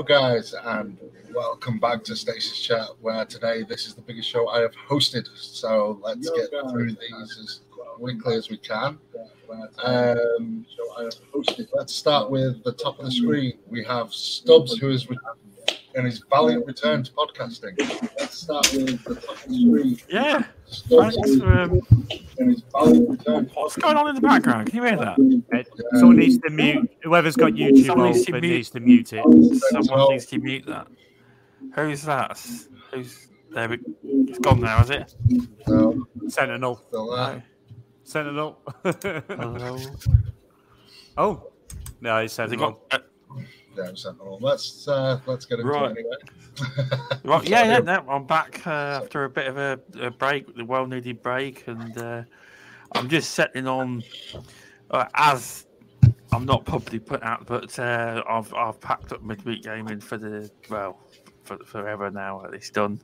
Yo, guys, and welcome back to Stasis Chat, where today this is the biggest show I have hosted. So let's Yo, get guys, through these as quickly as we can. Um, let's start with the top of the screen. We have Stubz, who is re- in his valiant return to podcasting. Let's start with the top of the screen. Yeah. Stubz, Thanks for, um, in his valiant return. what's going on in the background? Can you hear that? Uh, Someone needs to mute. Whoever's got YouTube Someone needs to open mute- needs to mute it. Someone needs to mute that. Who's that? Who's there? We, it's gone now, is it? No, Sentinel. still there. No. Sentinel. Hello. oh. No, it's Has it Sentinel. got? Let's uh, let's get into Right. it anyway. right, yeah, yeah. No, I'm back uh, after a bit of a, a break, the well-needed break, and uh, I'm just settling on uh, as I'm not probably put out, but uh, I've I've packed up midweek gaming for the well for forever now. It's done.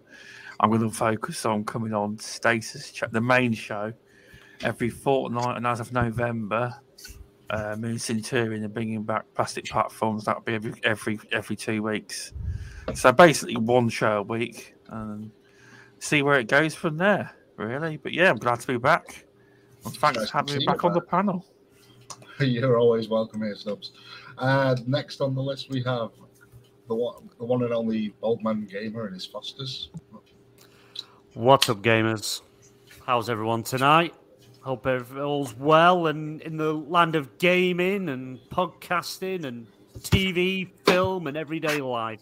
I'm going to focus on coming on Chat, the main show, every fortnight, and as of November, uh, Moon Centurion and bringing back plastic platforms. That'll be every every every two weeks. So basically, one show a week, and see where it goes from there. Really, but yeah, I'm glad to be back. And thanks Nice for having me back you on the panel. You're always welcome here, Stubz. Uh, next on the list, we have the one, the one and only Bald Man Gamer and his Fosters. What's up, gamers? How's everyone tonight? Hope ev- all's well and in the land of gaming and podcasting and TV, film, and everyday life.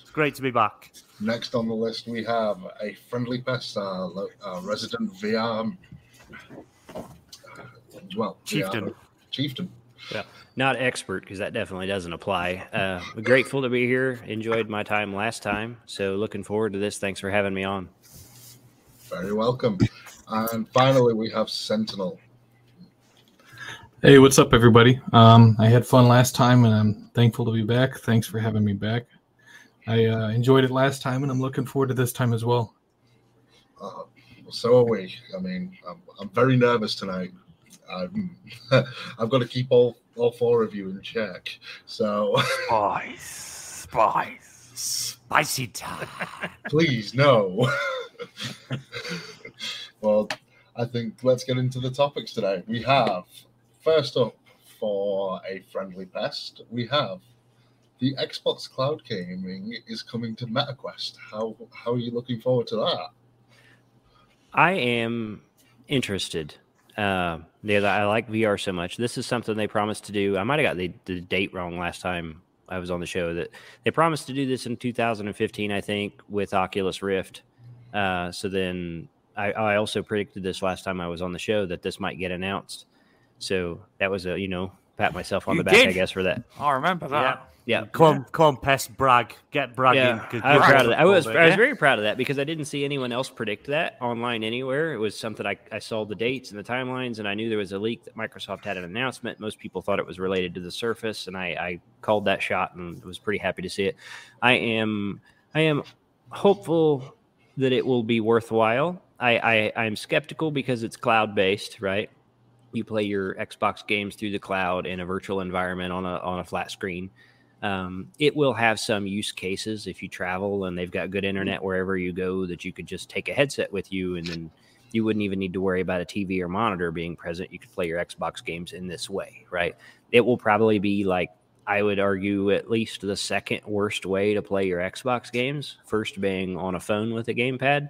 It's great to be back. Next on the list, we have a friendly pest, uh, lo- uh, resident VR. Well, Chieftain. VR chieftain. Yeah, not expert because that definitely doesn't apply. Uh, grateful to be here. Enjoyed my time last time, so looking forward to this. Thanks for having me on. Very welcome. And finally, we have Sentinel. Hey, what's up, everybody? Um, I had fun last time, and I'm thankful to be back. Thanks for having me back. I uh, enjoyed it last time, and I'm looking forward to this time as well. Uh, so are we. I mean, I'm, I'm very nervous tonight. I'm, I've got to keep all, all four of you in check. So Spice, spice. Spicy time. please, no. well, I think let's get into the topics today. We have, first up, for a friendly pest, we have the Xbox Cloud Gaming is coming to MetaQuest. How, how are you looking forward to that? I am interested. Uh, yeah, I like VR so much. This is something they promised to do. I might have got the, the date wrong last time I was on the show. That they promised to do this in 2015, I think, with Oculus Rift. Uh, so then I, I also predicted this last time I was on the show that this might get announced. So that was a you know pat myself on You the back, I guess, for that. Oh, I remember that. Yeah. Come on, come on, pest, brag. Get bragging. Yeah, 'cause I was proud of that. I was, mate. I was yeah. very proud of that because I didn't see anyone else predict that online anywhere. It was something I, I saw the dates and the timelines, and I knew there was a leak that Microsoft had an announcement. Most people thought it was related to the Surface, and I, I called that shot and was pretty happy to see it. I am I am hopeful that it will be worthwhile. I, I I'm skeptical because it's cloud based, right? You play your Xbox games through the cloud in a virtual environment on a on a flat screen. Um, it will have some use cases if you travel and they've got good internet wherever you go that you could just take a headset with you and then you wouldn't even need to worry about a TV or monitor being present. You could play your Xbox games in this way, right? It will probably be like I would argue at least the second worst way to play your Xbox games. First being on a phone with a gamepad,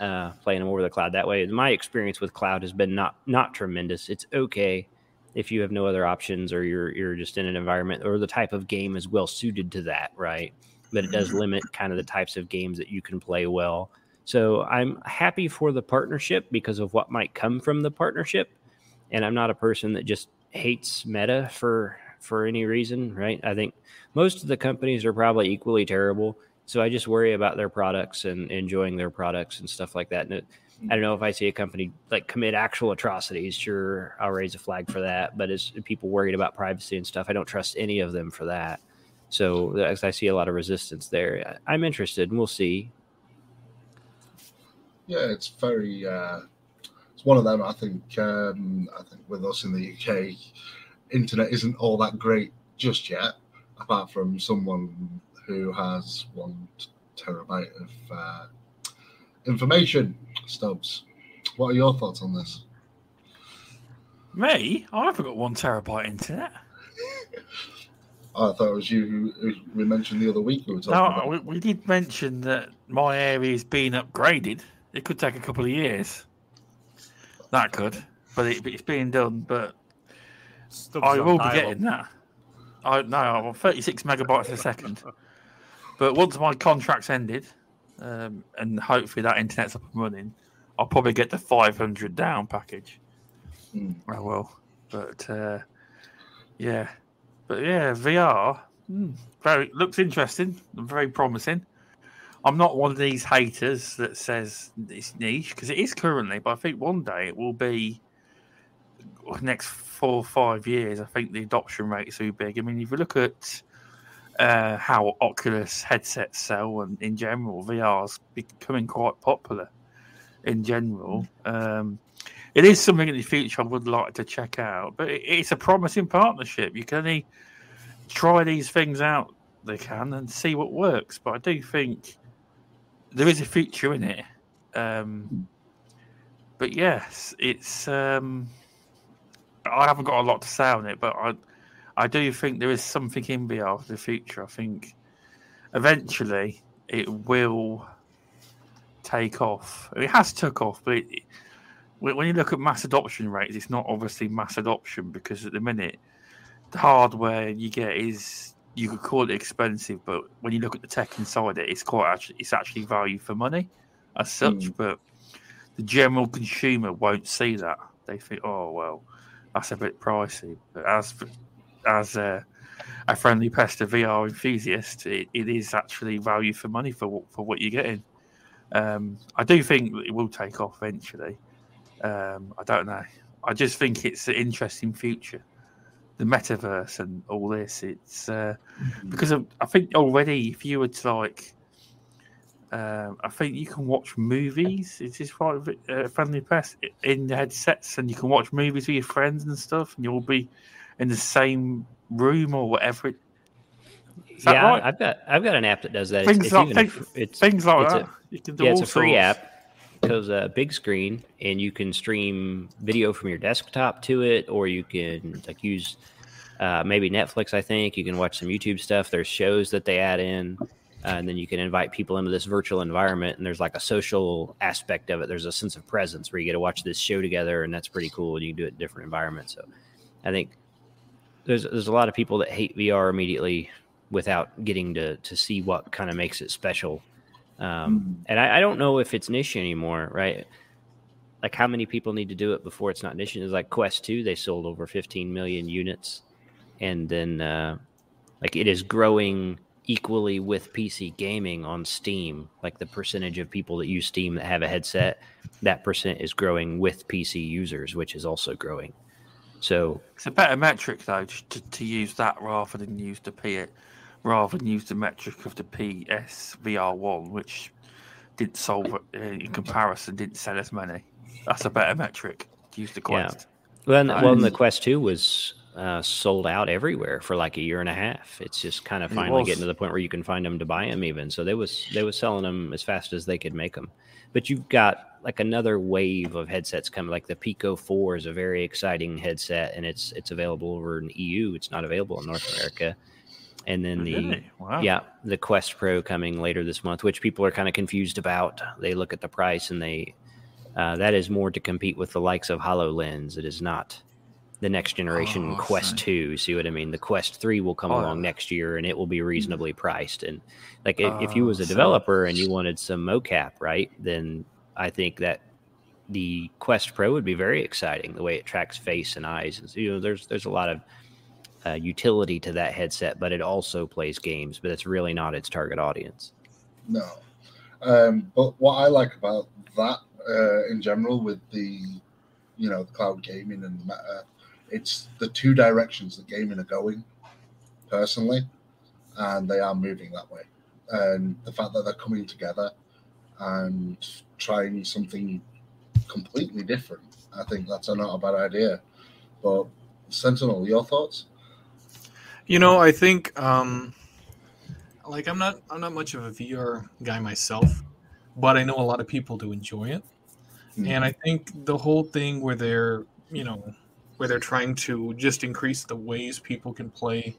uh, playing them over the cloud that way. My experience with cloud has been not not tremendous. It's okay if you have no other options or you're you're just in an environment or the type of game is well suited to that, right? But it does limit kind of the types of games that you can play well. So I'm happy for the partnership because of what might come from the partnership. And I'm not a person that just hates meta for for any reason, right? I think most of the companies are probably equally terrible. So I just worry about their products and enjoying their products and stuff like that. And it, I don't know if I see a company like commit actual atrocities, sure, I'll raise a flag for that. But as people worried about privacy and stuff, I don't trust any of them for that. So as I see a lot of resistance there, I'm interested, and we'll see. Yeah, it's very. Uh, it's one of them. I think. Um, I think with us in the UK, internet isn't all that great just yet. apart from someone who has one terabyte of uh, information. Stubz, what are your thoughts on this? Me? I haven't got one terabyte internet. Oh, I thought it was you who, who we mentioned the other week. We were talking No, about. we, we did mention that my area is being upgraded. It could take a couple of years. That could, but it, it's being done. But Stubz I will be getting that. I no, I'm on 36 megabytes a second. But once my contract's ended, um, and hopefully that internet's up and running, I'll probably get the 500 down package. Hmm. I will. But uh, yeah, but yeah, VR hmm, very looks interesting and very promising. I'm not one of these haters that says it's niche because it is currently, but I think one day it will be next four or five years. I think the adoption rate is too big. I mean, if you look at uh, how Oculus headsets sell and in general, VR's becoming quite popular in general. Um, it is something in the future I would like to check out, but it, it's a promising partnership. You can only try these things out, they can, and see what works. But I do think there is a future in it. Um, but yes, it's. Um, I haven't got a lot to say on it, but I, I do think there is something in VR for the future. I think eventually it will take off. It has took off, but it, when you look at mass adoption rates, it's not obviously mass adoption because at the minute the hardware you get is you could call it expensive, but when you look at the tech inside it, it's quite actually it's actually value for money as such. Hmm. But the general consumer won't see that. They think, oh well, that's a bit pricey. But as as a, a friendly pester VR enthusiast, it, it is actually value for money for what- for what you're getting. Um, I do think that it will take off eventually. Um, I don't know. I just think it's an interesting future. The metaverse and all this. It's uh, because of, I think already, if you were to like, um, I think you can watch movies. Is this right? with, Uh, friendly pest in the headsets, and you can watch movies with your friends and stuff, and you'll be in the same room or whatever. It, is that yeah, right? I've got I've got an app that does that. It's, Things it's like- even a it's Things like it's a- that. you can do yeah, it's a free sorts. app. Goes a big screen, and you can stream video from your desktop to it, or you can like use uh, maybe Netflix. I think you can watch some YouTube stuff. There's shows that they add in, uh, and then you can invite people into this virtual environment. And there's like a social aspect of it. There's a sense of presence where you get to watch this show together, and that's pretty cool. And you can do it in different environments. So, I think there's there's a lot of people that hate VR immediately without getting to to see what kind of makes it special. Um, and I, I don't know if it's niche anymore, right? Like how many people need to do it before it's not niche? It's like Quest Two, they sold over 15 million units, and then uh, like it is growing equally with PC gaming on Steam. Like the percentage of people that use Steam that have a headset, that percent is growing with PC users, which is also growing. So It's a better metric though to, to, use that rather than use the P rather than use the metric of the PS VR one, which didn't solve uh, in comparison, didn't sell as many. That's a better metric to use the Yeah. Quest. Well, and, well, and the Quest Two was uh, sold out everywhere for like a year and a half. It's just kind of finally getting to the point where you can find them to buy them even. So they was they was selling them as fast as they could make them. But you've got like another wave of headsets coming. Like the Pico Four is a very exciting headset, and it's it's available over in EU. It's not available in North America. And then the Really? Wow. yeah, the Quest Pro coming later this month, which people are kind of confused about. They look at the price and they uh, that is more to compete with the likes of HoloLens. It is not the next generation Oh, Quest. 2. See what I mean? The Quest 3 will come Oh, along yeah. next year and it will be reasonably priced. And like if, if you Oh, was a so- developer and you wanted some mocap, right? Then I think that the Quest Pro would be very exciting the way it tracks face and eyes. And so, you know, there's there's a lot of uh, utility to that headset, but it also plays games, but it's really not its target audience. No. Um, but what I like about that uh, in general with the, you know, the cloud gaming and meta, it's the two directions that gaming are going, personally, and they are moving that way. And the fact that they're coming together and trying something completely different, I think that's not a bad idea. But Sentinel, your thoughts? You know, I think um like I'm not I'm not much of a VR guy myself, but I know a lot of people do enjoy it. Mm. And I think the whole thing where they're, you know, where they're trying to just increase the ways people can play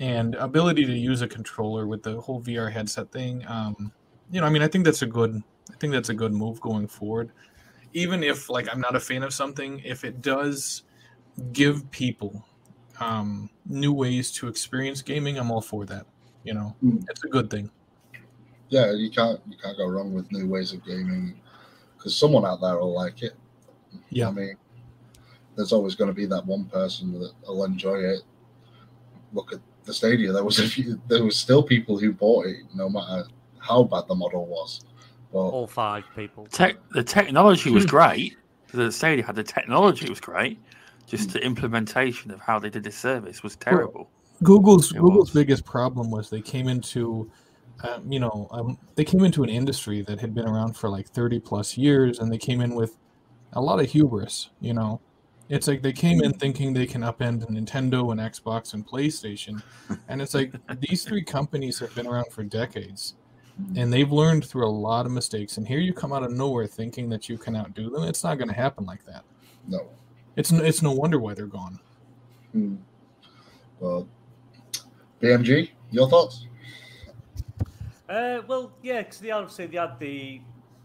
and ability to use a controller with the whole VR headset thing, um, you know, I mean, I think that's a good I think that's a good move going forward. Even if like I'm not a fan of something, if it does give people um, new ways to experience gaming, I'm all for that. You know, Mm. it's a good thing. Yeah, you can't you can't go wrong with new ways of gaming because someone out there will like it. Yeah. I mean, there's always going to be that one person that will enjoy it. Look at the Stadia. There was a few. There was still people who bought it, no matter how bad the model was. But All five people. Tech, the technology was great. The Stadia had the technology was great. Just the implementation of how they did the service was terrible. Google's It Google's was. biggest problem was they came into, um, you know, um, they came into an industry that had been around for like thirty plus years, and they came in with a lot of hubris. You know, it's like they came in thinking they can upend Nintendo and Xbox and PlayStation, and it's like these three companies have been around for decades, and they've learned through a lot of mistakes. And here you come out of nowhere thinking that you can outdo them. It's not going to happen like that. no. It's n- it's no wonder why they're gone. Hmm. But BMG, your thoughts? Uh, well, yeah, because they obviously they had the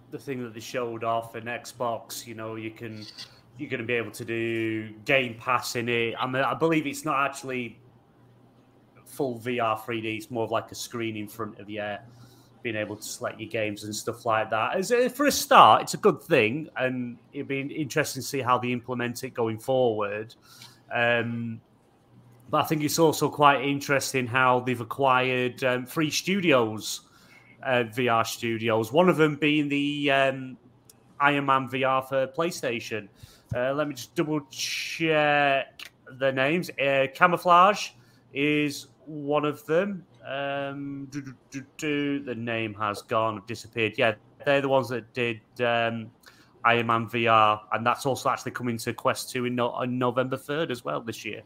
the thing that they showed off in Xbox. You know, you can you're going to be able to do Game Pass in it. I mean, I believe it's not actually full VR 3D. It's more of like a screen in front of you, being able to select your games and stuff like that. As for a start, it's a good thing, and it'd be interesting to see how they implement it going forward. Um, but I think it's also quite interesting how they've acquired um, three studios, uh, VR studios. One of them being the um, Iron Man VR for PlayStation. Uh, let me just double check the names. Uh, Camouflaj is one of them. Um, do, do, do. The name has gone, disappeared. Yeah, they're the ones that did um, Iron Man VR, and that's also actually coming to Quest 2 in no- on November 3rd as well this year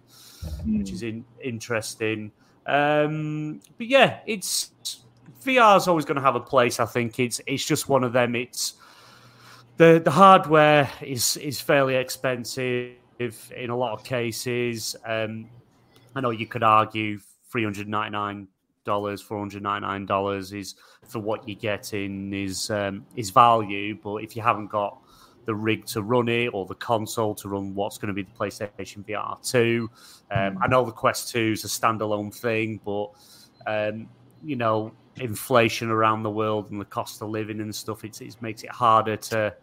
which is in, interesting. Um, but yeah, it's VR is always going to have a place. I think it's it's just one of them. It's the the hardware is is fairly expensive in a lot of cases. Um, I know you could argue three hundred ninety nine dollars, four hundred ninety nine dollars is for what you're getting is um, is value. But if you haven't got the rig to run it or the console to run what's going to be the PlayStation VR 2. Um, I know the Quest 2 is a standalone thing, but um, you know, inflation around the world and the cost of living and stuff, it, it makes it harder to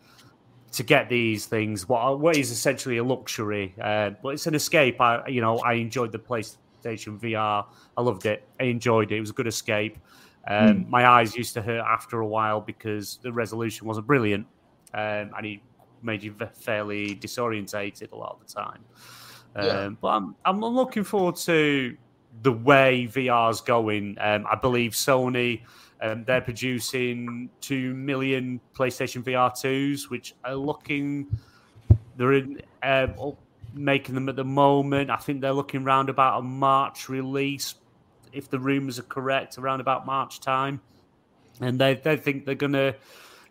to get these things. What what is essentially a luxury, uh, but it's an escape. I you know I enjoyed the PlayStation VR. I loved it. I enjoyed it. It was a good escape. Um, My eyes used to hurt after a while because the resolution wasn't brilliant, um, and it made you fairly disorientated a lot of the time. Um, Yeah. But I'm I'm looking forward to the way VR's going. Um, I believe Sony um, they're producing two million PlayStation VR twos, which are looking they're in um, making them at the moment. I think they're looking round about a March release, if the rumors are correct, around about March time, and they they think they're gonna.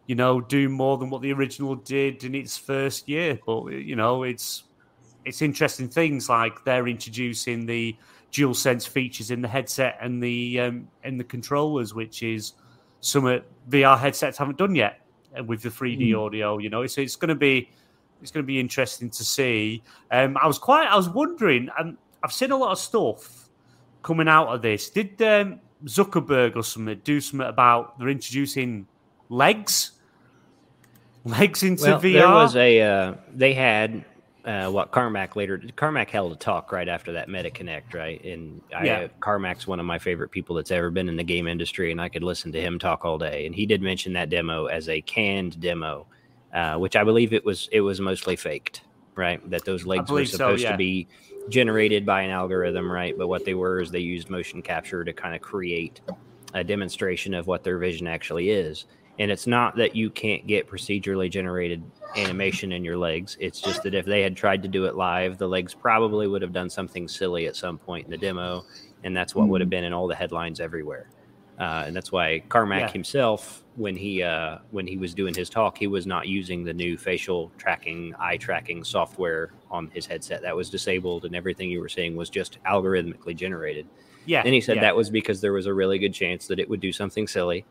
You know, do more than what the original did in its first year, but you know, it's it's interesting things like they're introducing the dual sense features in the headset and the um, and the controllers, which is some VR headsets haven't done yet with the 3D audio. You know, so it's going to be it's going to be interesting to see. Um, I was quite I was wondering. Um, I've seen a lot of stuff coming out of this. Did um, Zuckerberg or something do something about they're introducing legs? Legs into Well, VR. there was a uh, they had uh, what Carmack later Carmack held a talk right after that Meta Connect, right? And I, Yeah. Carmack's one of my favorite people that's ever been in the game industry, and I could listen to him talk all day. And he did mention that demo as a canned demo, uh, which I believe it was it was mostly faked, right? That those legs were believe so, supposed yeah. to be generated by an algorithm, right? But what they were is they used motion capture to kind of create a demonstration of what their vision actually is. And it's not that you can't get procedurally generated animation in your legs. It's just that if they had tried to do it live, the legs probably would have done something silly at some point in the demo, and that's what would have been in all the headlines everywhere. Uh, and that's why Carmack Yeah. himself, when he uh, when he was doing his talk, he was not using the new facial tracking, eye tracking software on his headset. That was disabled, and everything you were seeing was just algorithmically generated. Yeah. And he said yeah. that was because there was a really good chance that it would do something silly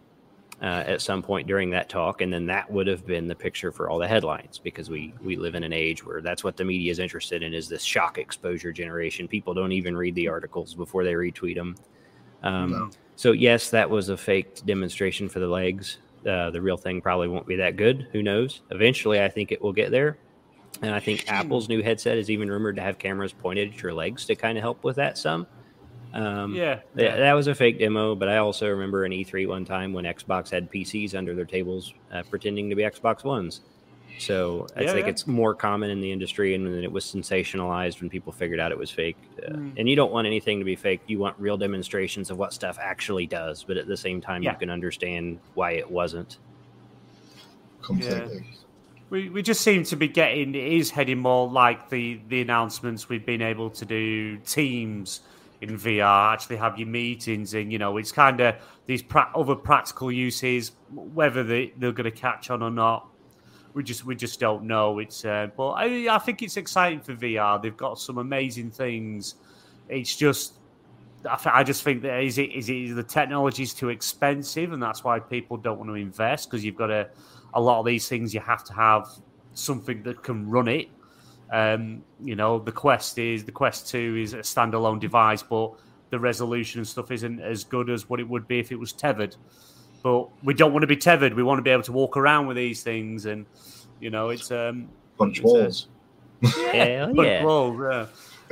uh, at some point during that talk, and then that would have been the picture for all the headlines. Because we we live in an age where that's what the media is interested in is this shock exposure generation. People don't even read the articles before they retweet them. Um, No. So yes, that was a faked demonstration for the legs. Uh, the real thing probably won't be that good. Who knows? Eventually, I think it will get there. And I think Apple's new headset is even rumored to have cameras pointed at your legs to kind of help with that some. Um, Yeah. yeah, that was a fake demo, but I also remember an E3 one time when Xbox had PCs under their tables uh, pretending to be Xbox Ones. So I Yeah, think yeah. it's more common in the industry, and then it was sensationalized when people figured out it was fake. Uh, Mm. And you don't want anything to be fake. You want real demonstrations of what stuff actually does, but at the same time, Yeah. you can understand why it wasn't. completely. We, we just seem to be getting it is heading more like the the announcements we've been able to do teams in VR actually have your meetings and you know it's kind of these pra- other practical uses whether they, they're going to catch on or not. We just we just don't know. It's uh, but I, I think it's exciting for VR they've got some amazing things. It's just I, th- I just think that is it is it the technology's too expensive and that's why people don't want to invest because you've got to a lot of these things you have to have something that can run it. Um, you know, the Quest is the Quest Two is a standalone device, but the resolution and stuff isn't as good as what it would be if it was tethered. But we don't want to be tethered. We want to be able to walk around with these things, and you know, it's um, Punch It's a- walls. Hell good yeah. roll, yeah.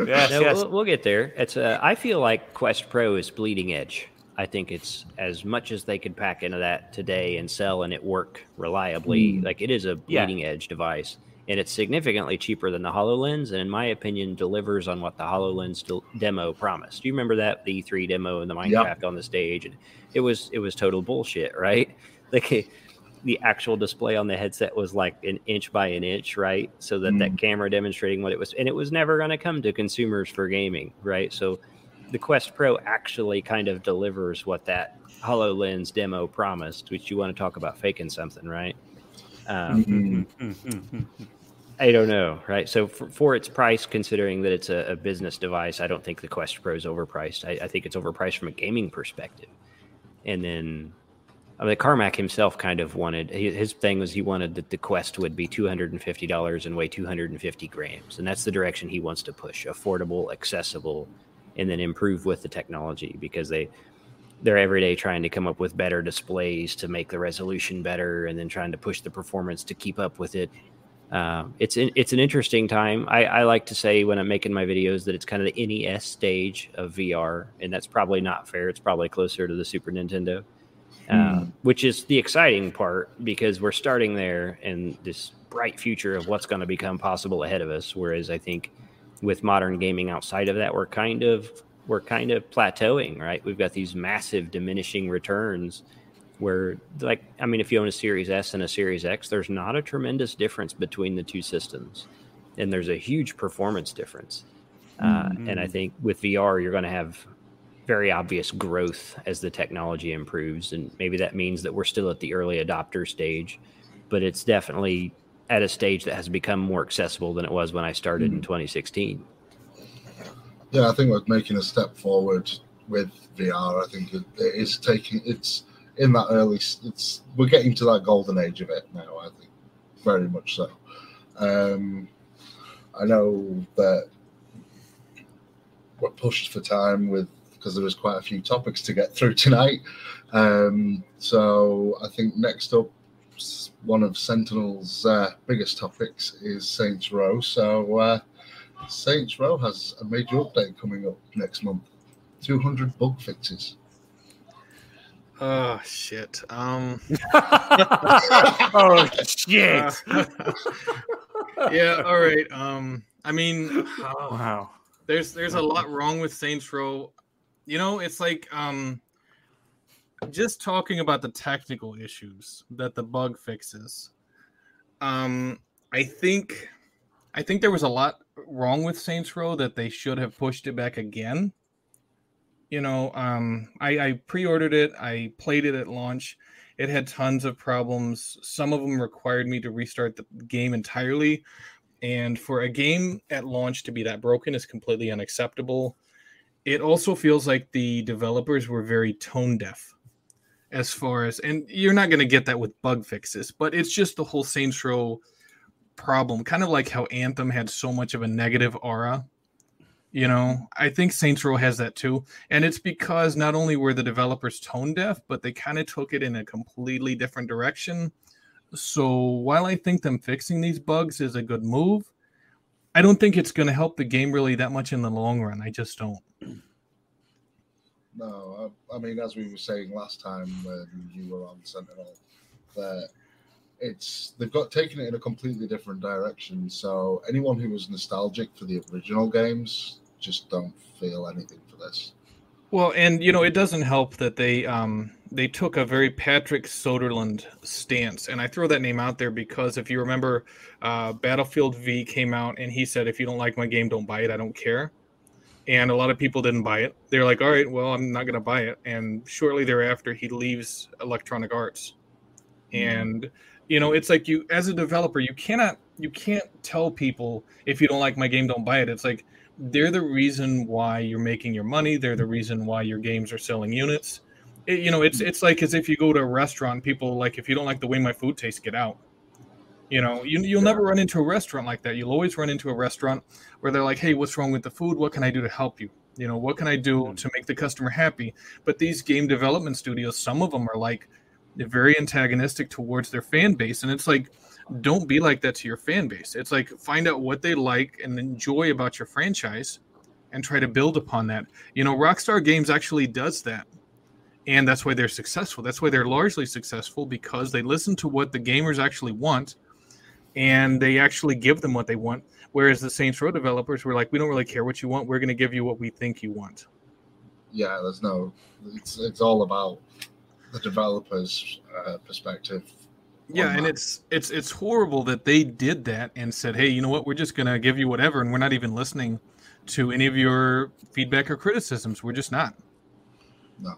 Yes, No, yes. we'll, we'll get there. It's uh, I feel like Quest Pro is bleeding edge. I think it's as much as they could pack into that today and sell and it work reliably. Like it is a Yeah. bleeding edge device, and it's significantly cheaper than the Hololens. And in my opinion, delivers on what the Hololens del- demo promised. Do you remember that the E3 demo and the Minecraft on the stage? And it was it was total bullshit, right? Like the actual display on the headset was like an inch by an inch, right? So that that camera demonstrating what it was, and it was never going to come to consumers for gaming, right? So the Quest Pro actually kind of delivers what that HoloLens demo promised, which you want to talk about faking something, right? Um, Mhm. Mm-hmm. I don't know, right? So for, for its price, considering that it's a, a business device, I don't think the Quest Pro is overpriced. I, I think it's overpriced from a gaming perspective. And then, I mean, Carmack himself kind of wanted his thing was he wanted that the Quest would be two hundred and fifty dollars and weigh two hundred and fifty grams, and that's the direction he wants to push: affordable, accessible, and then improve with the technology because they they're every day trying to come up with better displays to make the resolution better, and then trying to push the performance to keep up with it. Uh, it's an, it's an interesting time. I, I like to say when I'm making my videos that it's kind of the NES stage of VR, and that's probably not fair. It's probably closer to the Super Nintendo, uh, which is the exciting part because we're starting there and this bright future of what's going to become possible ahead of us. Whereas I think with modern gaming outside of that, we're kind of we're kind of plateauing. Right, we've got these massive diminishing returns where like i mean if you own a series s and a series x there's not a tremendous difference between the two systems. And there's a huge performance difference. Uh, and i think with vr you're going to have very obvious growth as the technology improves. And maybe that means that we're still at the early adopter stage but it's definitely at a stage that has become more accessible than it was when i started in 2016 Yeah, I think we're making a step forward with VR. I think it, it is taking it's in that early. It's we're getting to that golden age of it now. I think very much so. Um, I know that we're pushed for time with because there was quite a few topics to get through tonight. Um, so I think next up, one of Sentinel's uh, biggest topics is Saints Row. So. Uh, Saints Row has a major update coming up next month. 200 bug fixes. Oh shit. Um oh shit! yeah, all right. Um I mean Wow. there's there's a lot wrong with Saints Row. You know, it's like um just talking about the technical issues that the bug fixes. Um I think I think there was a lot wrong with Saints Row that they should have pushed it back again. You know, um, I, I pre-ordered it. I played it at launch. It had tons of problems. Some of them required me to restart the game entirely. And for a game at launch to be that broken is completely unacceptable. It also feels like the developers were very tone deaf as far as, and you're not going to get that with bug fixes, but it's just the whole Saints Row problem, kind of like how Anthem had so much of a negative aura. You know, I think Saints Row has that too. And it's because not only were the developers tone deaf, but they kind of took it in a completely different direction. So while I think them fixing these bugs is a good move, I don't think it's going to help the game really that much in the long run. I just don't. No, I, I mean, as we were saying last time when you were on Sentinel, that it's they've got taken it in a completely different direction. So anyone who was nostalgic for the original games just don't feel anything for this. Well, and you know, it doesn't help that they um they took a very Patrick Soderlund stance, and I throw that name out there because if you remember, uh, Battlefield V came out, and he said, "If you don't like my game, don't buy it. I don't care." And a lot of people didn't buy it. They're like, "All right, well, I'm not going to buy it." And shortly thereafter, he leaves Electronic Arts, and you know it's like you as a developer you cannot you can't tell people if you don't like my game don't buy it it's like they're the reason why you're making your money. They're the reason why your games are selling units. It, you know it's mm-hmm. it's like as if you go to a restaurant people like if you don't like the way my food tastes get out. You know you, you'll never run into a restaurant like that. You'll always run into a restaurant where they're like hey what's wrong with the food? What can i do to help you? You know what can i do mm-hmm. to make the customer happy? But these game development studios some of them are like very antagonistic towards their fan base. And it's like don't be like that to your fan base. It's like find out what they like and enjoy about your franchise and try to build upon that. You know rockstar games actually does that. And that's why they're successful. That's why they're largely successful because they listen to what the gamers actually want and they actually give them what they want. Whereas the saints row developers were like we don't really care what you want. We're going to give you what we think you want. Yeah, there's no. It's it's all about the developer's uh, perspective. Yeah, and that. it's it's it's horrible that they did that and said, "Hey, you know what? We're just gonna give you whatever, and we're not even listening to any of your feedback or criticisms. We're just not." No.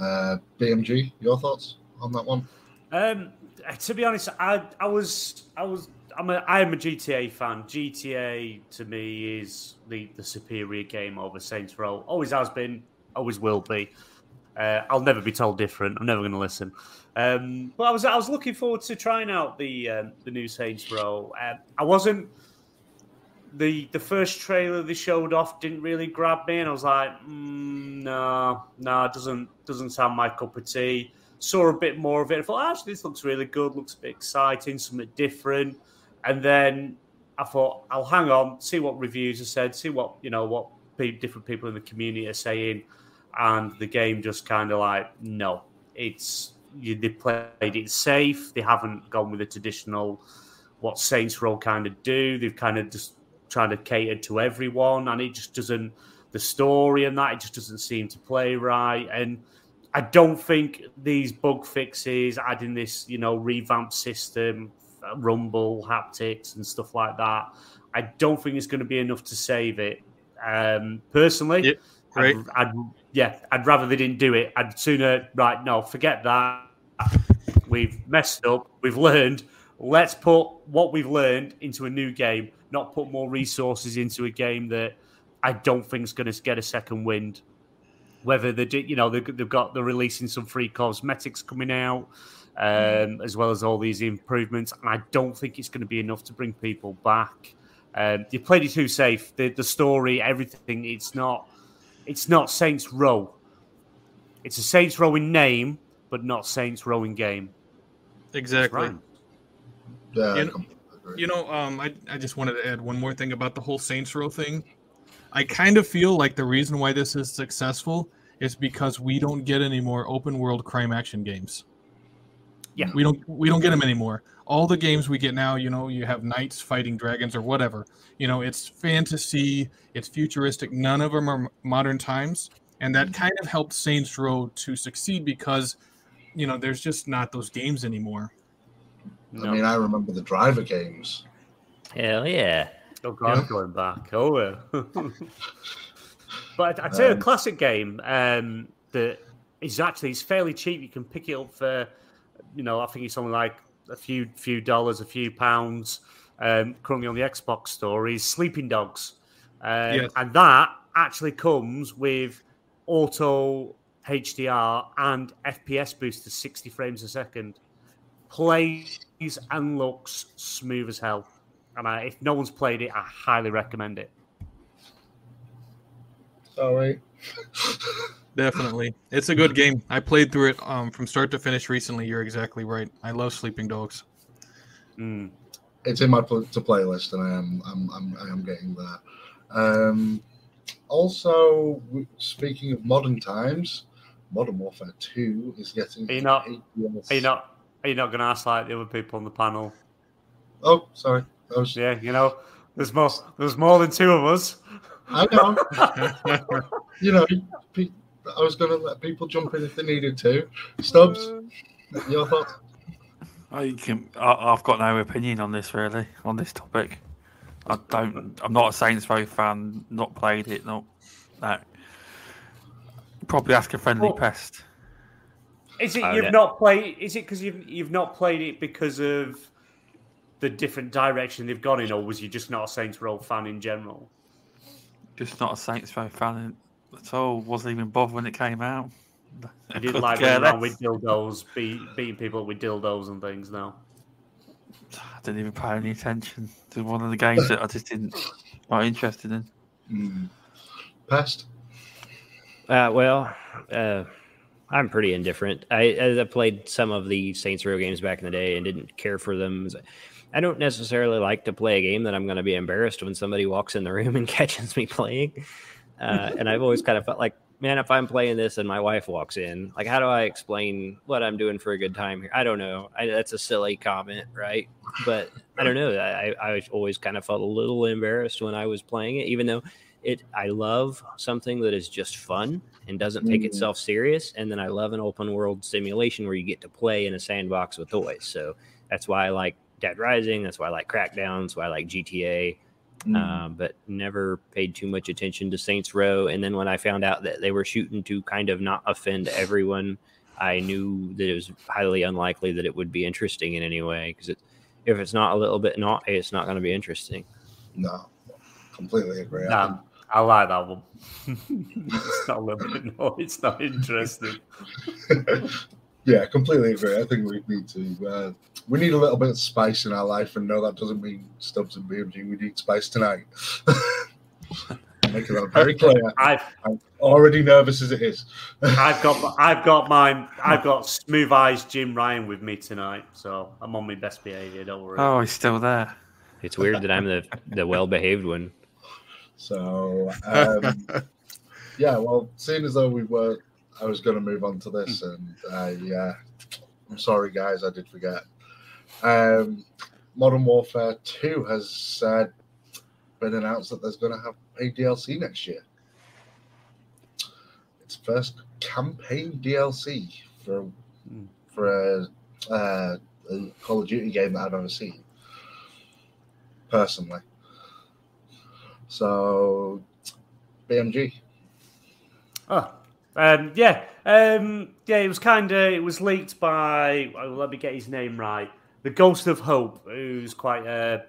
Uh, BMG, your thoughts on that one? Um, to be honest, I I was I was I'm a I am a GTA fan. GTA to me is the the superior game over Saints Row. Always has been, always will be. Uh, I'll never be told different. I'm never going to listen. Um, but I was I was looking forward to trying out the um, the new Saints Row. Um, I wasn't the the first trailer they showed off didn't really grab me, and I was like, mm, no, no, it doesn't doesn't sound my cup of tea. Saw a bit more of it. I thought actually this looks really good, looks a bit exciting, something different. And then I thought I'll hang on, see what reviews are said, see what you know what pe- different people in the community are saying, and the game just kind of like no, it's you, they played it safe. They haven't gone with the traditional what Saints Row kind of do. They've kind of just trying to cater to everyone, and it just doesn't. The story and that it just doesn't seem to play right, and I don't think these bug fixes, adding this you know revamped system, rumble haptics and stuff like that, I don't think it's going to be enough to save it. Um, personally, Yeah, right. I'd, I'd yeah, I'd rather they didn't do it. I'd sooner right no, forget that. We've messed up. We've learned. Let's put what we've learned into a new game, not put more resources into a game that I don't think is going to get a second wind. Whether they, do, you know, they've they've got they're releasing some free cosmetics coming out, um, as well as all these improvements, and I don't think it's going to be enough to bring people back. Um, you played it too safe. The the story, everything. It's not. It's not Saints Row. It's a Saints Row in name, but not Saints Row in game. Exactly. Yeah, You know- You know, um, I, I just wanted to add one more thing about the whole Saints Row thing. I kind of feel like the reason why this is successful is because we don't get any more open world crime action games. Yeah. We don't we don't get them anymore. All the games we get now, you know, you have knights fighting dragons or whatever. You know, it's fantasy, it's futuristic. None of them are modern times, and that kind of helped Saints Row to succeed because, you know, there's just not those games anymore. I mean, I remember the driver games. Hell yeah. Oh God, Yeah. going back. Oh, yeah. but I'd say a Um, classic game um, that is actually it's fairly cheap. You can pick it up for, you know, I think it's only like a few few dollars, a few pounds. Um, currently on the Xbox store is Sleeping Dogs, um, Yes. and that actually comes with auto HDR and FPS boost to 60 frames a second. Plays and looks smooth as hell. And I, if no one's played it, I highly recommend it. Sorry. Definitely, it's a good game. I played through it um, from start to finish recently. You're exactly right. I love Sleeping Dogs. Mm. it's in my pl- to playlist, and I am I'm, I'm I am getting there. Um, also, speaking of modern times, Modern Warfare Two is getting. Are you not? Are you not? Are you not going to ask like the other people on the panel? Oh, sorry. Was. Yeah, you know, there's more. There's more than two of us. I know. you know, pe- I was going to let people jump in if they needed to. Stubz, your thoughts? I can, I, I've got no opinion on this really on this topic. I don't. I'm not a Saints Row fan. Not played it. Not no. Probably ask a friendly Well- pest. Is it Oh, you've yeah. not played? Is it because you've you've not played it because of the different direction they've gone in, or was you just not a Saints Row fan in general? Just not a Saints Row fan at all. Wasn't even bothered when it came out. You didn't like Yeah, running around with dildos, beat, beating people with dildos and things. No. I didn't even pay any attention to one of the games that I just didn't not interested in. Mm. Pest? Uh, well, uh, I'm pretty indifferent. I, I played some of the Saints Row games back in the day and didn't care for them. I don't necessarily like to play a game that I'm going to be embarrassed when somebody walks in the room and catches me playing. Uh, and I've always kind of felt like, man, if I'm playing this and my wife walks in, like, how do I explain what I'm doing for a good time here? I don't know. I, that's a silly comment, right? But I don't know. I, I always kind of felt a little embarrassed when I was playing it, even though it I love something that is just fun and doesn't take Mhm. itself serious. And then I love an open world simulation where you get to play in a sandbox with toys. So that's why I like Dead Rising. That's why I like Crackdown. That's why I like GTA. Mm. Um, but never paid too much attention to Saints Row. And then when I found out that they were shooting to kind of not offend everyone, I knew that it was highly unlikely that it would be interesting in any way. Because it, if it's not a little bit naughty, it's not going to be interesting. No, completely agree. I Nah, I like that one. it's not a little bit. No, it's not interesting. think- yeah, completely agree. I think we need to. Uh, we need a little bit of spice in our life, and no, that doesn't mean Stubz and BMG. We need spice tonight. Making that very clear. I've I'm already nervous as it is. I've got I've got mine. I've got smooth eyes Jim Ryan with me tonight, so I'm on my best behaviour. Don't worry. Oh, he's still there. It's weird that I'm the, the well behaved one. So, um, yeah, well, seeing as though we were, I was going to move on to this, and I, uh, I'm sorry, guys, I did forget. Um, Modern Warfare 2 has uh, been announced that there's going to have a DLC next year. It's first campaign DLC for for a, uh, a Call of Duty game that I've ever seen, personally. So, BMG. Oh, um, yeah, um, yeah. It was kind of it was leaked by. oh, let me get his name right. The Ghost of Hope, who's quite a,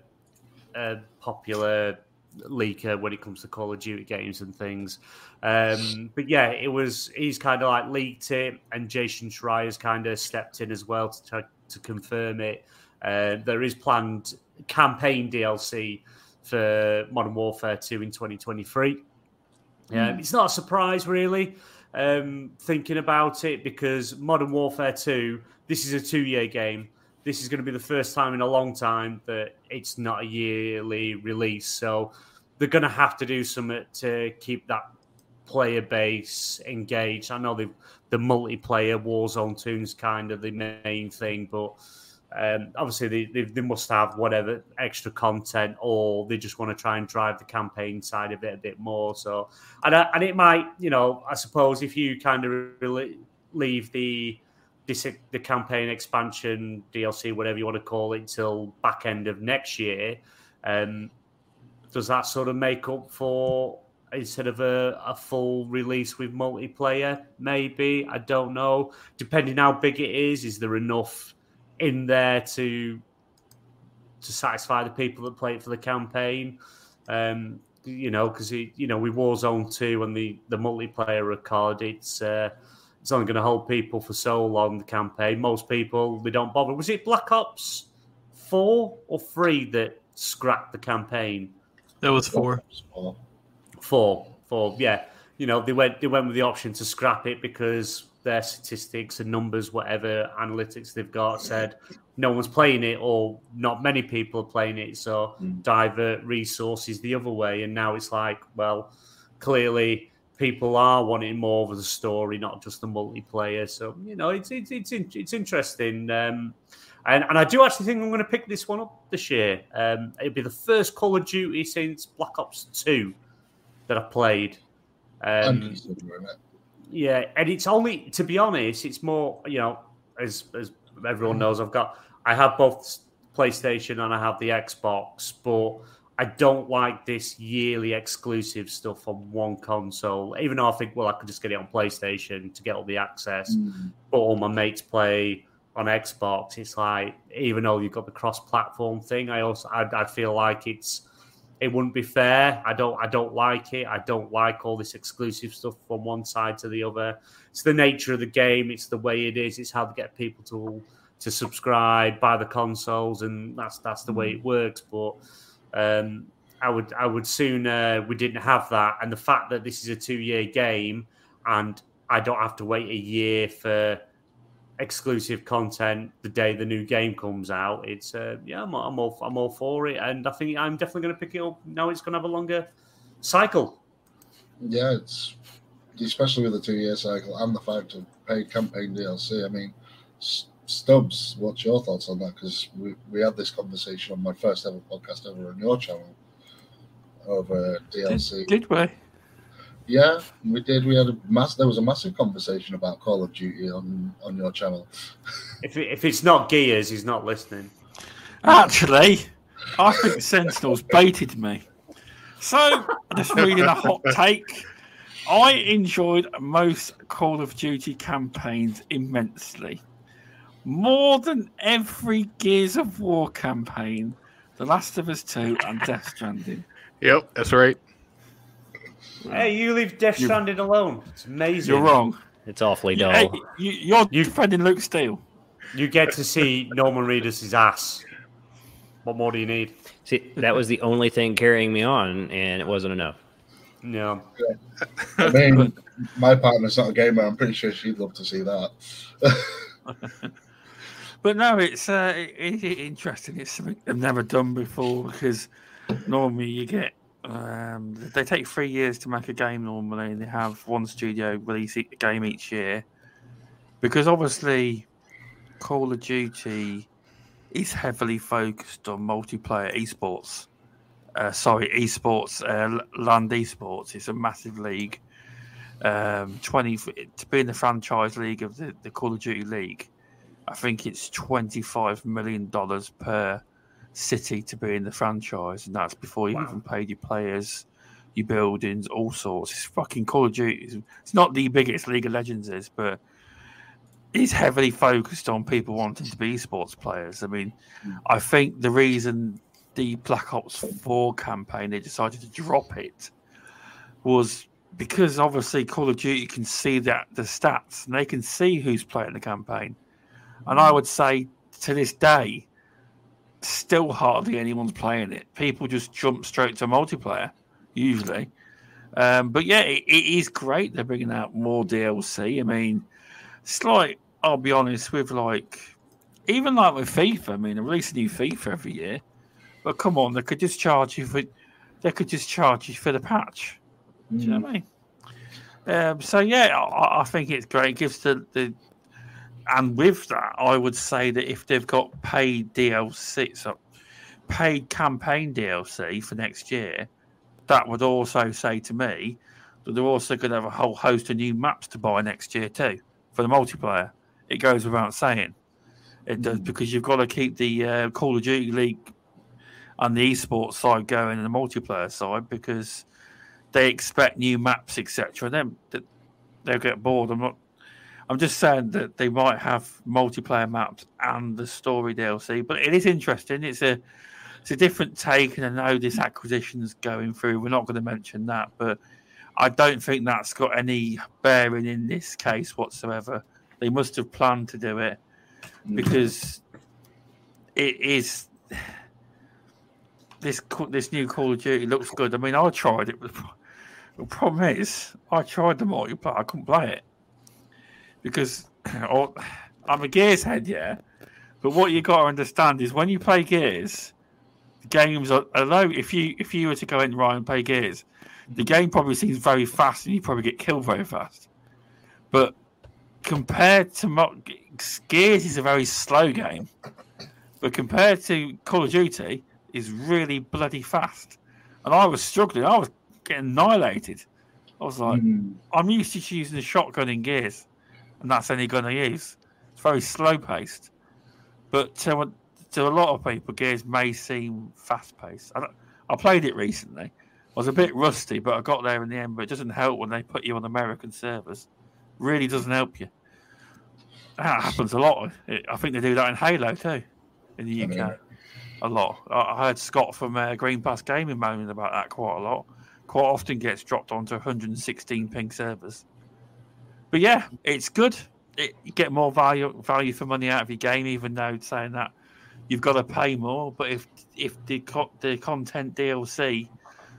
a popular leaker when it comes to Call of Duty games and things. Um, but yeah, it was he's kind of like leaked it, and Jason Schreier's kind of stepped in as well to to, to confirm it. Uh, there is planned campaign DLC for Modern Warfare 2 in 2023. Yeah, it's not a surprise really. Um, thinking about it because Modern Warfare 2, this is a two-year game. This is going to be the first time in a long time that it's not a yearly release. So they're going to have to do something to keep that player base engaged. I know the the multiplayer Warzone tunes kind of the main thing, but um, obviously they, they, they must have whatever extra content, or they just want to try and drive the campaign side of it a bit more. So, and and it might, you know, I suppose if you kind of really leave the the campaign expansion DLC, whatever you want to call it, till back end of next year. Um, does that sort of make up for instead of a, a full release with multiplayer? Maybe I don't know. Depending how big it is, is there enough in there to to satisfy the people that play it for the campaign? Um, you know, because you know with Warzone two and the the multiplayer record, it's uh, it's only going to hold people for so long. The campaign, most people they don't bother. Was it Black Ops four or three that scrapped the campaign? That was four. Four, four. Yeah, you know they went they went with the option to scrap it because their statistics and numbers, whatever analytics they've got, said no one's playing it or not many people are playing it. So mm. divert resources the other way. And now it's like, well, clearly people are wanting more of the story, not just the multiplayer. So you know, it's it's it's, it's interesting. Um, and, and I do actually think I'm going to pick this one up this year. Um, it'll be the first Call of Duty since Black Ops Two that I played. Um, yeah, and it's only to be honest, it's more you know as as everyone knows, I've got I have both PlayStation and I have the Xbox, but I don't like this yearly exclusive stuff on one console. Even though I think, well, I could just get it on PlayStation to get all the access, mm. but all my mates play on Xbox. It's like even though you've got the cross-platform thing, I also I, I feel like it's it wouldn't be fair. I don't I don't like it. I don't like all this exclusive stuff from one side to the other. It's the nature of the game. It's the way it is. It's how to get people to to subscribe, buy the consoles, and that's that's the way it works. But um, I would I would sooner we didn't have that, and the fact that this is a two year game, and I don't have to wait a year for exclusive content the day the new game comes out. It's uh, yeah, I'm, I'm all I'm all for it, and I think I'm definitely going to pick it up. Now it's going to have a longer cycle. Yeah, it's especially with the two year cycle and the fact of paid campaign DLC. I mean, Stubz, what's your thoughts on that? Because we, we had this conversation on my first ever podcast over on your channel over DLC. Did, did we? Yeah, we did. We had a mass. There was a massive conversation about Call of Duty on on your channel. If it, if it's not Gears, he's not listening. Actually, I think Sentinels baited me. So, just reading a hot take. I enjoyed most Call of Duty campaigns immensely. More than every Gears of War campaign, The Last of Us 2 and Death Stranding. Yep, that's right. Hey, you leave Death Stranding alone. It's amazing. You're wrong. It's awfully dull. Hey, you, are you, defending Luke Steele. You get to see Norman Reedus' ass. What more do you need? See, that was the only thing carrying me on, and it wasn't enough. No. Yeah. I mean, my partner's not a gamer. I'm pretty sure she'd love to see that. but no, it's uh, it, it, interesting. It's something I've never done before because normally you get um, they take three years to make a game normally, and they have one studio release a game each year. Because obviously, Call of Duty is heavily focused on multiplayer esports. Uh, sorry, esports, uh, land esports. It's a massive league. Um, Twenty to be in the franchise league of the, the Call of Duty league. I think it's twenty five million dollars per City to be in the franchise, and that's before you wow. even paid your players, your buildings, all sorts. It's fucking Call of Duty. It's not the biggest League of Legends is, but it's heavily focused on people wanting to be sports players. I mean, mm. I think the reason the Black Ops 4 campaign they decided to drop it was because obviously Call of Duty can see that the stats and they can see who's playing the campaign. And I mm. would say to this day, still hardly anyone's playing it. People just jump straight to multiplayer usually. Um, but yeah, it, it is great. They're bringing out more DLC. I mean, it's like I'll be honest with like even like with FIFA. I mean, they release a new FIFA every year, but come on, they could just charge you for they could just charge you for the patch. Mm. Do you know what I mean? Um, so yeah, I, I, think it's great. It gives the, the and with that, I would say that if they've got paid DLC, so paid campaign DLC for next year, that would also say to me that they're also going to have a whole host of new maps to buy next year too for the multiplayer. It goes without saying. It does because you've got to keep the uh, Call of Duty League and the esports side going and the multiplayer side because they expect new maps, etc. And then they'll get bored. I'm not. I'm just saying that they might have multiplayer maps and the story DLC, but it is interesting. It's a it's a different take, and I know this acquisition's going through. We're not going to mention that, but I don't think that's got any bearing in this case whatsoever. They must have planned to do it because it is this this new Call of Duty looks good. I mean, I tried it. The problem is, I tried the multiplayer. I couldn't play it because I'm a Gears head, yeah. But what you got to understand is when you play Gears, the games are although if you if you were to go in right and play Gears, the game probably seems very fast and you probably get killed very fast. But compared to Mo- Gears is a very slow game, but compared to Call of Duty, is really bloody fast. And I was struggling. I was getting annihilated. I was like, Mm. I'm used to using the shotgun in Gears, and that's any gun I use. It's very slow paced, but to, a- to a lot of people, Gears may seem fast paced. I, I played it recently. I was a bit rusty, but I got there in the end. But it doesn't help when they put you on American servers. Really doesn't help you. That happens a lot. I think they do that in Halo too, in the I UK. A lot. I I heard Scott from uh, Green Pass Gaming moaning about that quite a lot. Quite often gets dropped onto 116 ping servers. But yeah, it's good. It, you get more value value for money out of your game, even though saying that you've got to pay more. But if if the co- the content DLC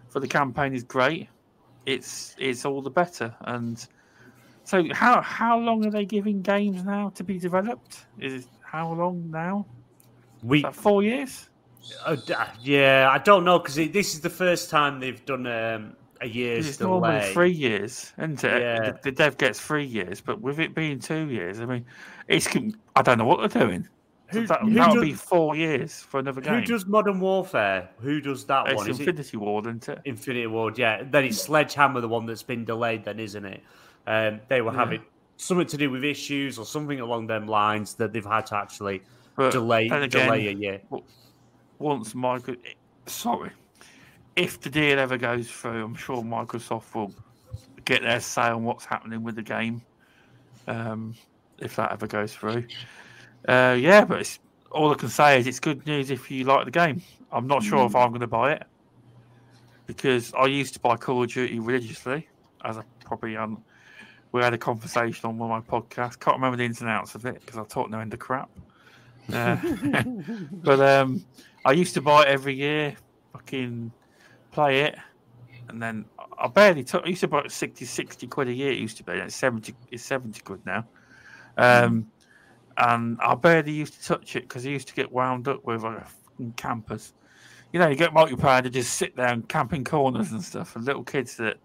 for the campaign is great, it's it's all the better. And so, how how long are they giving games now to be developed? Is it, how long now? We, four years? uh, yeah, I don't know because this is the first time they've done um, a year's It's normally three years, isn't it? Yeah. The, the dev gets three years, but with it being two years, I mean, it's I don't know what they're doing. Who- that that'll does- be four years for another game. Who does Modern Warfare? Who does that it's one? Is it Infinity Ward, isn't it? Infinity Ward? Yeah. Then it's Sledgehammer, the one that's been delayed. Then isn't it? Um, they were Yeah. having something to do with issues or something along them lines that they've had to actually But delay again, delay a year. once Micro, sorry, if the deal ever goes through, I'm sure Microsoft will get their say on what's happening with the game. Um, if that ever goes through, uh, yeah, but it's, all I can say is it's good news if you like the game. I'm not sure if I'm going to buy it because I used to buy Call of Duty religiously, as I probably um, we had a conversation on one of my podcasts. Can't remember the ins and outs of it because I talk no end of crap. Uh, but um, I used to buy it every year, fucking play it, and then I barely took. I used to buy it 60, 60 quid a year. It used to be. It's seventy. It's seventy quid now. Um, and I barely used to touch it because I used to get wound up with uh, fucking campers. You know, you get multiplayer to just sit there and camp in corners and stuff, and little kids that,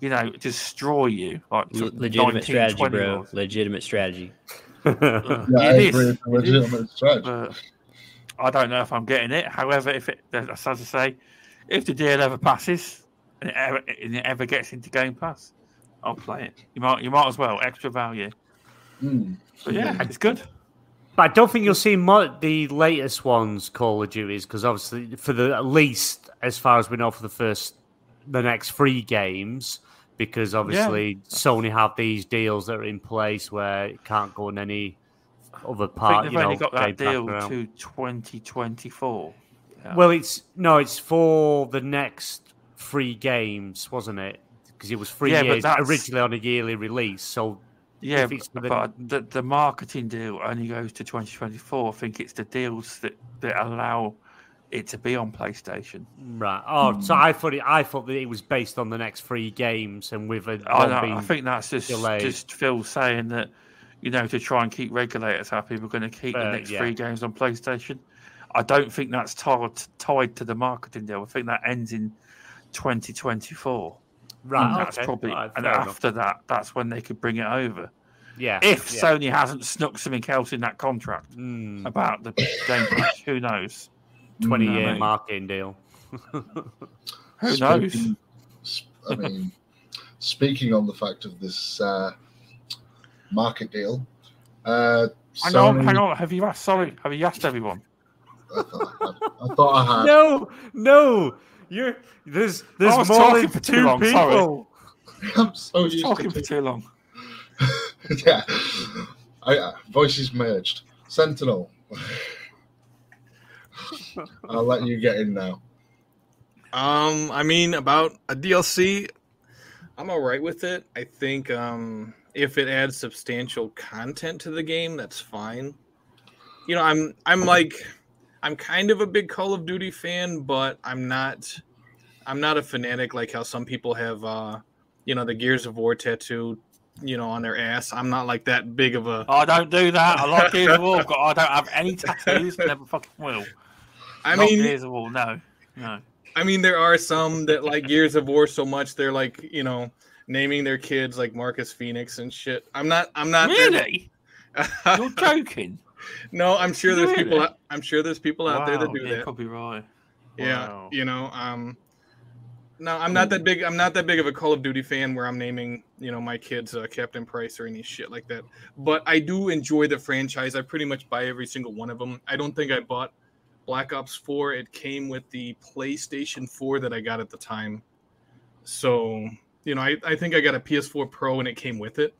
you know, destroy you like Le- fucking legitimate strategy, bro. year-olds. Legitimate strategy. Yeah, I agree. is, It's a it is. legitimate stretch. but I don't know if I'm getting it. However, if it, as I say, if the deal ever passes and it ever, and it ever gets into Game Pass, I'll play it. You might, you might as well extra value. Mm. But yeah, it's good. But I don't think you'll see mo- the latest ones Call of Duties because obviously for the at least as far as we know for the first the next three games because obviously Sony have these deals that are in place where it can't go in any other I think part. they've You know, only got that deal around. to 2024. Yeah. Well, it's no, it's for the next three games, wasn't it? Because it was three Yeah, years that's- originally on a yearly release. So Yeah, but, within- but the, the marketing deal only goes to 2024. I think it's the deals that, that allow it to be on PlayStation. right. Oh, so Hmm. I thought it, I thought that it was based on the next three games, and with a I, one being I think that's just delayed. just Phil saying that you know to try and keep regulators happy, we're going to keep the Uh, next yeah. three games on PlayStation. I don't think that's tied tied to the marketing deal. I think that ends in 2024. right. And that's okay, probably right, and fair enough. after that, that's when they could bring it over. yeah. If yeah. Sony hasn't snuck something else in that contract Mm, about the Game Pass, who knows? twenty year mate. marketing deal. Who knows? Speaking- sp- I mean, speaking on the fact of this uh, market deal, Uh, Hang on, hang on. Have you asked? Sorry, have you asked everyone? I thought I, had. I thought I had. No, no. You're there's there's I was more talking than for too two long, sorry. I'm so used Talking to for too long. yeah. I, uh, voices merged. Sentinel. I'll let you get in now. Um, I mean, about a DLC, I'm all right with it. I think um, if it adds substantial content to the game, that's fine. You know, I'm I'm like I'm kind of a big Call of Duty fan, but I'm not I'm not a fanatic like how some people have uh, you know, the Gears of War tattoo, you know, on their ass. I'm not like that big of a I don't do that. I like Gears of War, but I don't have any tattoos. Never fucking will. I Not mean, Gears of War. No, no. I mean, there are some that like Gears of War so much they're like, you know, naming their kids like Marcus Phoenix and shit. I'm not. I'm not. Really? You're joking. No, I'm sure there's people. Really? Out, I'm sure there's people out there that do yeah, that. Could be right. Yeah, Wow. you know. Um, no, I'm not that big. I'm not that big of a Call of Duty fan where I'm naming, you know, my kids uh, Captain Price or any shit like that. But I do enjoy the franchise. I pretty much buy every single one of them. I don't think I bought Black Ops 4. It came with the PlayStation 4 that I got at the time. So, you know, I, I think I got a PS4 Pro and it came with it.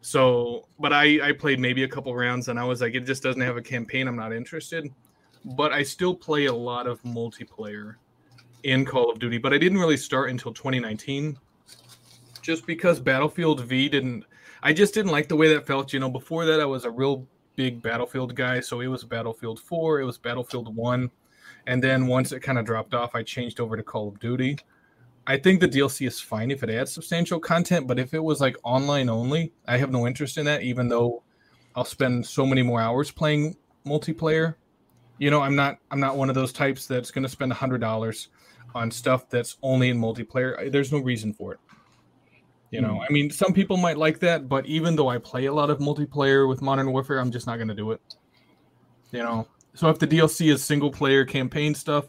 So, but I, I played maybe a couple rounds and I was like, it just doesn't have a campaign. I'm not interested. But I still play a lot of multiplayer in Call of Duty, but I didn't really start until 2019 just because Battlefield V didn't, I just didn't like the way that felt. You know, before that, I was a real big Battlefield guy. So it was Battlefield 4, it was Battlefield 1. And then once it kind of dropped off, I changed over to Call of Duty. I think the DLC is fine if it adds substantial content, but if it was like online only, I have no interest in that, even though I'll spend so many more hours playing multiplayer. You know, I'm not I'm not one of those types that's gonna spend a hundred dollars on stuff that's only in multiplayer. There's no reason for it. You know, hmm. I mean, some people might like that, but even though I play a lot of multiplayer with Modern Warfare, I'm just not going to do it. You know, so if the DLC is single player campaign stuff,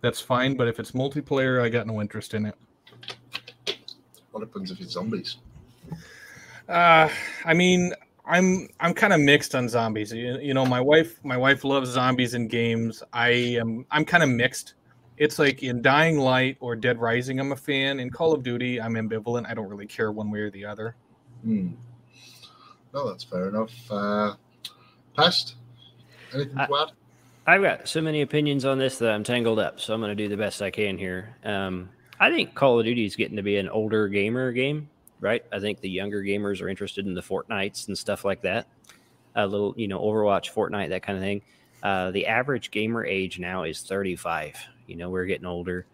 that's fine. But if it's multiplayer, I got no interest in it. What happens if it's zombies? Uh, I mean, I'm I'm kind of mixed on zombies. You, you know, my wife my wife loves zombies in games. I am I'm kind of mixed. It's like in Dying Light or Dead Rising, I'm a fan. In Call of Duty, I'm ambivalent. I don't really care one way or the other. Hmm. No, that's fair enough. Uh, pest? Anything I- to add? I've got so many opinions on this that I'm tangled up, so I'm going to do the best I can here. Um, I think Call of Duty is getting to be an older gamer game, right? I think the younger gamers are interested in the Fortnites and stuff like that. A little, you know, Overwatch, Fortnite, that kind of thing. Uh, the average gamer age now is 35. You know, we're getting older.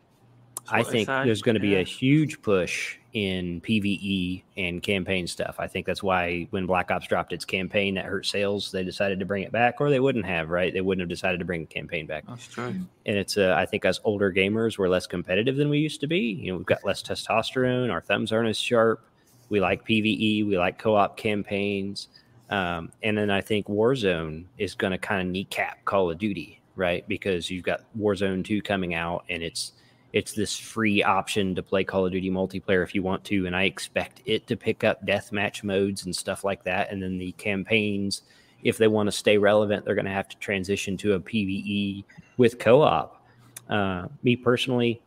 I think say, there's going to be yeah. a huge push in PVE and campaign stuff. I think that's why when Black Ops dropped its campaign that hurt sales, they decided to bring it back, or they wouldn't have, right? They wouldn't have decided to bring the campaign back. That's true. And it's, uh, I think, us older gamers, we're less competitive than we used to be. You know, we've got less testosterone. Our thumbs aren't as sharp. We like PVE. We like co-op campaigns. Um, and then I think Warzone is going to kind of kneecap Call of Duty, right? Because you've got Warzone 2 coming out, and it's it's this free option to play Call of Duty multiplayer if you want to, and I expect it to pick up deathmatch modes and stuff like that. And then the campaigns, if they want to stay relevant, they're going to have to transition to a PVE with co-op. Uh, me personally,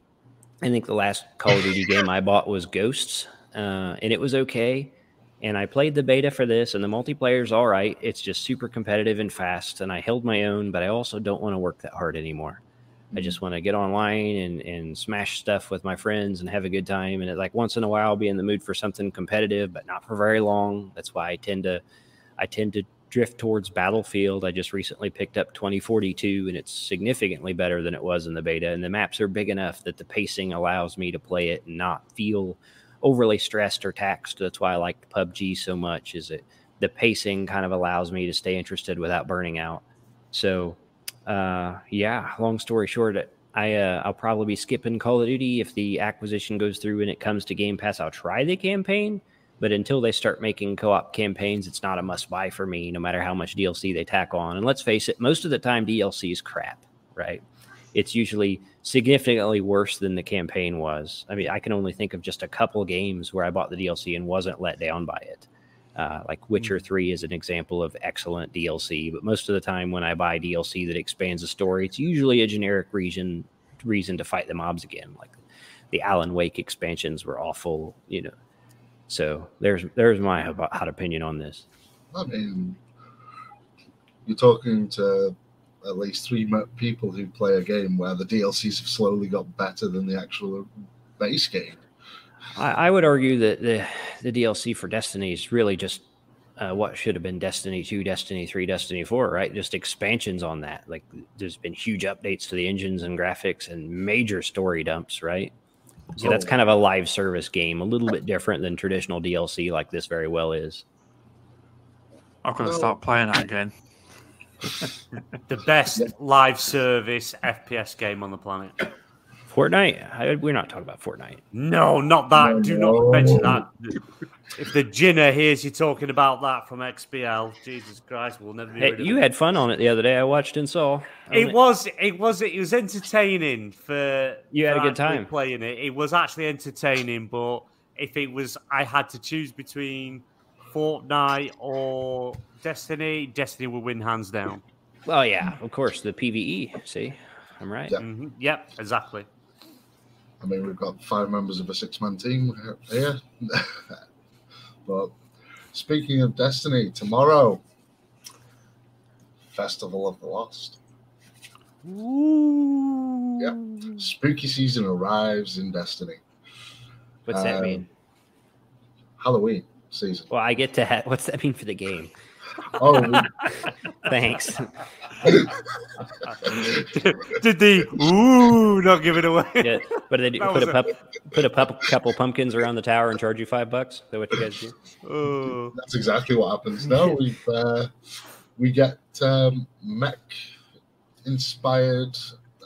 I think the last Call of Duty game I bought was Ghosts, uh, and it was okay. And I played the beta for this, and the multiplayer's all right. It's just super competitive and fast, and I held my own, but I also don't want to work that hard anymore. I just want to get online and, and smash stuff with my friends and have a good time. And it, like once in a while, I'll be in the mood for something competitive, but not for very long. That's why I tend to, I tend to drift towards Battlefield. I just recently picked up 2042, and it's significantly better than it was in the beta. And the maps are big enough that the pacing allows me to play it and not feel overly stressed or taxed. That's why I like PUBG so much. Is it the pacing kind of allows me to stay interested without burning out. So uh, yeah, long story short, I uh, I'll probably be skipping Call of Duty if the acquisition goes through and it comes to Game Pass. I'll try the campaign, but until they start making co-op campaigns, it's not a must-buy for me. No matter how much DLC they tack on, and let's face it, most of the time DLC is crap, right? It's usually significantly worse than the campaign was. I mean, I can only think of just a couple games where I bought the DLC and wasn't let down by it. Uh, like Witcher 3 is an example of excellent DLC, but most of the time when I buy DLC that expands a story, it's usually a generic reason reason to fight the mobs again. Like the Alan Wake expansions were awful, you know. So there's there's my hot opinion on this. I mean, you're talking to at least three people who play a game where the DLCs have slowly got better than the actual base game. I, I would argue that the the DLC for Destiny is really just uh, what should have been Destiny 2, Destiny 3, Destiny 4, right? Just expansions on that. Like there's been huge updates to the engines and graphics and major story dumps, right? So that's kind of a live service game, a little bit different than traditional DLC like this very well is. I'm going to start playing that again. the best live service FPS game on the planet. Fortnite? I, we're not talking about Fortnite. No, not that. No, Do not mention that. If the Jinner hears you talking about that from XBL, Jesus Christ, we'll never be. Hey, you had fun on it the other day. I watched and saw. It, it was, it was, it was entertaining for. You had for a good time playing it. It was actually entertaining, but if it was, I had to choose between Fortnite or Destiny. Destiny would win hands down. Well, yeah, of course, the PVE. See, I'm right. Yep, mm-hmm. yep exactly. I mean, we've got five members of a six-man team here. but speaking of Destiny, tomorrow, Festival of the Lost. Ooh. Yeah, spooky season arrives in Destiny. What's um, that mean? Halloween season. Well, I get to. Ha- what's that mean for the game? Oh, thanks. did the ooh not give it away? Yeah, but they do, put a, pup, put a pup, couple pumpkins around the tower and charge you five bucks. Is that what you guys do? Oh. That's exactly what happens. No, we uh, we get um, mech inspired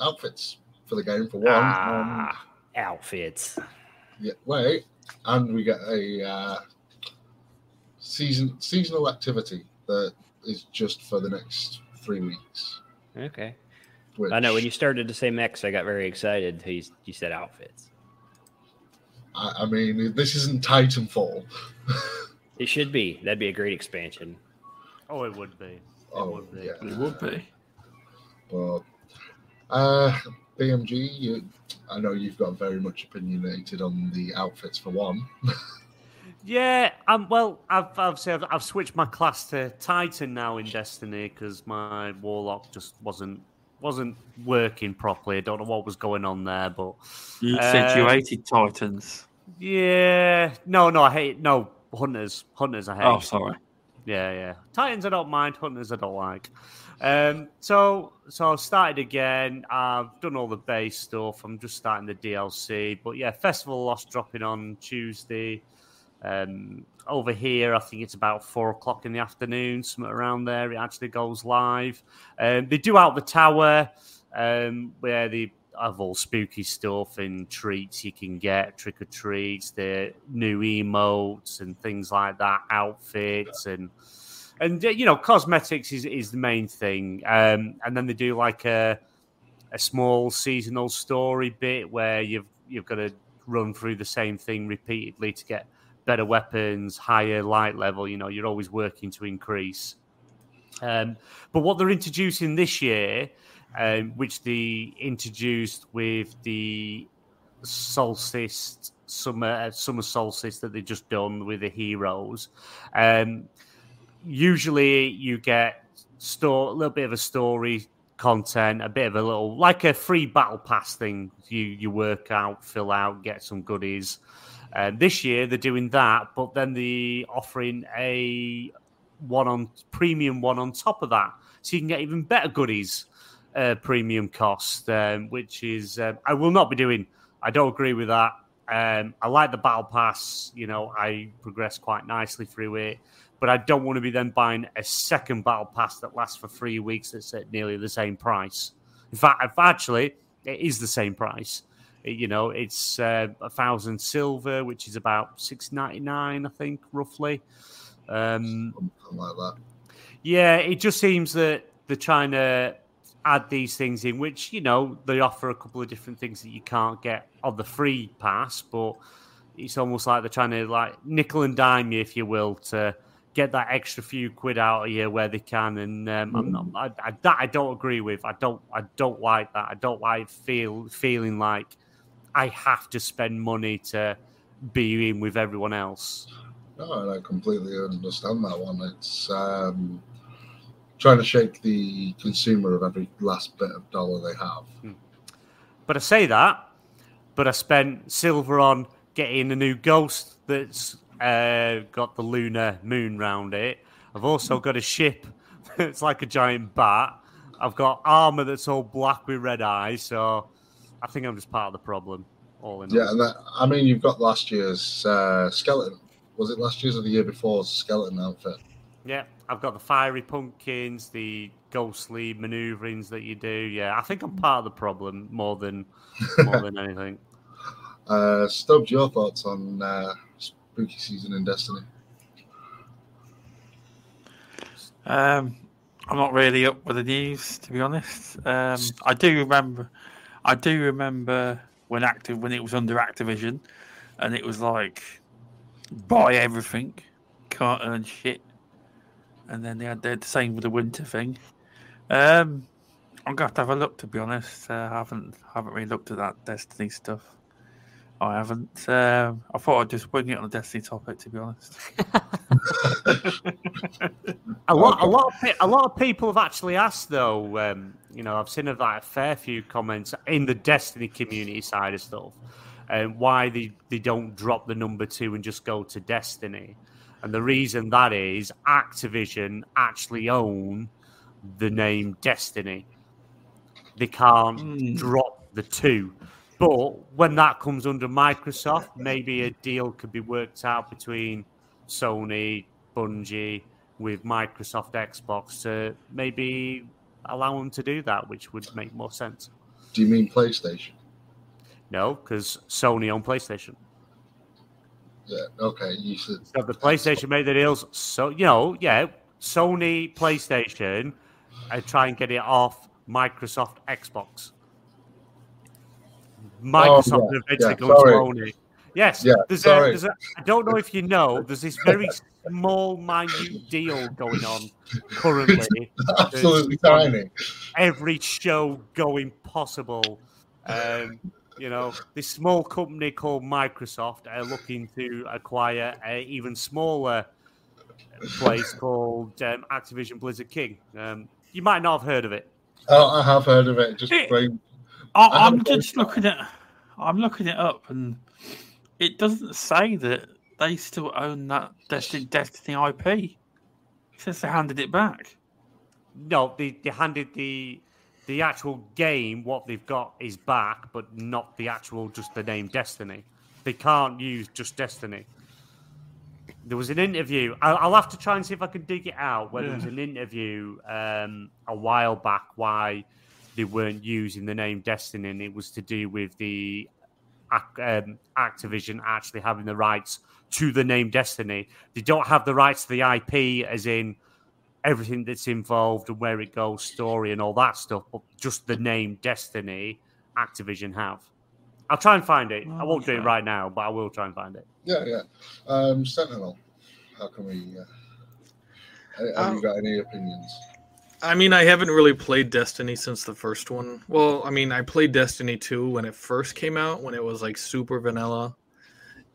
outfits for the game for one. Ah, outfits. Yeah, wait, and we get a uh, season seasonal activity that is just for the next three weeks. Okay. Which, I know when you started to say mechs, I got very excited. You, you said outfits. I, I mean, this isn't Titanfall. it should be. That'd be a great expansion. Oh, it would be. It oh, would be. Yeah. It would be. But uh, BMG, you, I know you've got very much opinionated on the outfits for one. Yeah, um, well, I've I've, said, I've switched my class to Titan now in Destiny because my Warlock just wasn't wasn't working properly. I don't know what was going on there, but you uh, said you hated Titans. Yeah, no, no, I hate no Hunters. Hunters, I hate. Oh, sorry. Yeah, yeah. Titans, I don't mind. Hunters, I don't like. Um, so so I've started again. I've done all the base stuff. I'm just starting the DLC. But yeah, Festival Lost dropping on Tuesday. Um, over here, I think it's about four o'clock in the afternoon, somewhere around there. It actually goes live. Um, they do out the tower um, where they have all spooky stuff and treats you can get, trick or treats, the new emotes and things like that, outfits and and uh, you know cosmetics is, is the main thing. Um, and then they do like a a small seasonal story bit where you've you've got to run through the same thing repeatedly to get better weapons, higher light level. You know, you're always working to increase. Um, but what they're introducing this year, um, which they introduced with the solstice summer uh, summer solstice that they've just done with the heroes, um, usually you get store a little bit of a story content, a bit of a little like a free battle pass thing. You you work out, fill out, get some goodies. Uh, this year they're doing that, but then they're offering a one on premium one on top of that, so you can get even better goodies, uh, premium cost, um, which is um, I will not be doing. I don't agree with that. Um, I like the battle pass. You know, I progress quite nicely through it, but I don't want to be then buying a second battle pass that lasts for three weeks that's at nearly the same price. In fact, if actually it is the same price. You know, it's uh, a thousand silver, which is about six ninety nine, I think, roughly. Um, Something like that. Yeah, it just seems that they're trying to add these things in, which you know they offer a couple of different things that you can't get on the free pass, but it's almost like they're trying to like nickel and dime you, if you will, to get that extra few quid out of you where they can, and um, I'm not, I, I, that I don't agree with. I don't I don't like that. I don't like feel feeling like I have to spend money to be in with everyone else. No, and I completely understand that one. It's um, trying to shake the consumer of every last bit of dollar they have. But I say that, but I spent silver on getting a new ghost that's uh, got the lunar moon round it. I've also got a ship that's like a giant bat. I've got armor that's all black with red eyes. So I think I'm just part of the problem. All in Yeah, and that, I mean, you've got last year's uh, skeleton. Was it last year's or the year before's skeleton outfit? Yeah, I've got the fiery pumpkins, the ghostly maneuverings that you do. Yeah, I think I'm part of the problem more than more than anything. Uh, Stubz, your thoughts on uh, spooky season in Destiny? Um, I'm not really up with the news, to be honest. Um, I do remember, I do remember when active when it was under Activision, and it was like buy everything, can't earn shit, and then they had the same with the winter thing. Um, I'm gonna have to have a look, to be honest. Uh, I haven't haven't really looked at that Destiny stuff. I haven't. Um, I thought I'd just wing it on the Destiny topic, to be honest. A lot, a lot, of, a lot of people have actually asked, though. Um, you know, I've seen a, like, a fair few comments in the Destiny community side of stuff, and why they, they don't drop the number two and just go to Destiny. And the reason that is Activision actually own the name Destiny. They can't Hmm. drop the two. But when that comes under Microsoft, maybe a deal could be worked out between Sony, Bungie, with Microsoft Xbox to maybe allow them to do that, which would make more sense. Do you mean PlayStation? No, because Sony on PlayStation. Yeah. Okay. You said. So the PlayStation made the deals, so you know, yeah, Sony PlayStation, I try and get it off Microsoft Xbox. Microsoft Oh, yeah, eventually yeah, goes sorry. Sony. Yes, Yeah, there's, a, there's a. I don't know if you know. There's this very small, minute deal going on currently. Absolutely tiny. every show going possible. Um, you know, this small company called Microsoft are looking to acquire a even smaller place called um, Activision Blizzard King. Um, you might not have heard of it. Oh, I have heard of it. Just It-. I, I I'm just watched looking at, I'm looking it up, and it doesn't say that they still own that Destiny, Destiny IP. It says they handed it back. No, they, they handed the the actual game. What they've got is back, but not the actual just the name Destiny. They can't use just Destiny. There was an interview. I'll, I'll have to try and see if I can dig it out. Where there was an interview um, a while back why they weren't using the name Destiny, and it was to do with the um, Activision actually having the rights to the name Destiny. They don't have the rights to the IP, as in everything that's involved and where it goes, story and all that stuff, but just the name Destiny, Activision have. I'll try and find it. I won't do it right now, but I will try and find it. Yeah, yeah. Um, Sentinel. How can we? Uh, have Um, you got any opinions? I mean, I haven't really played Destiny since the first one. Well, I mean, I played Destiny 2 when it first came out, when it was like super vanilla.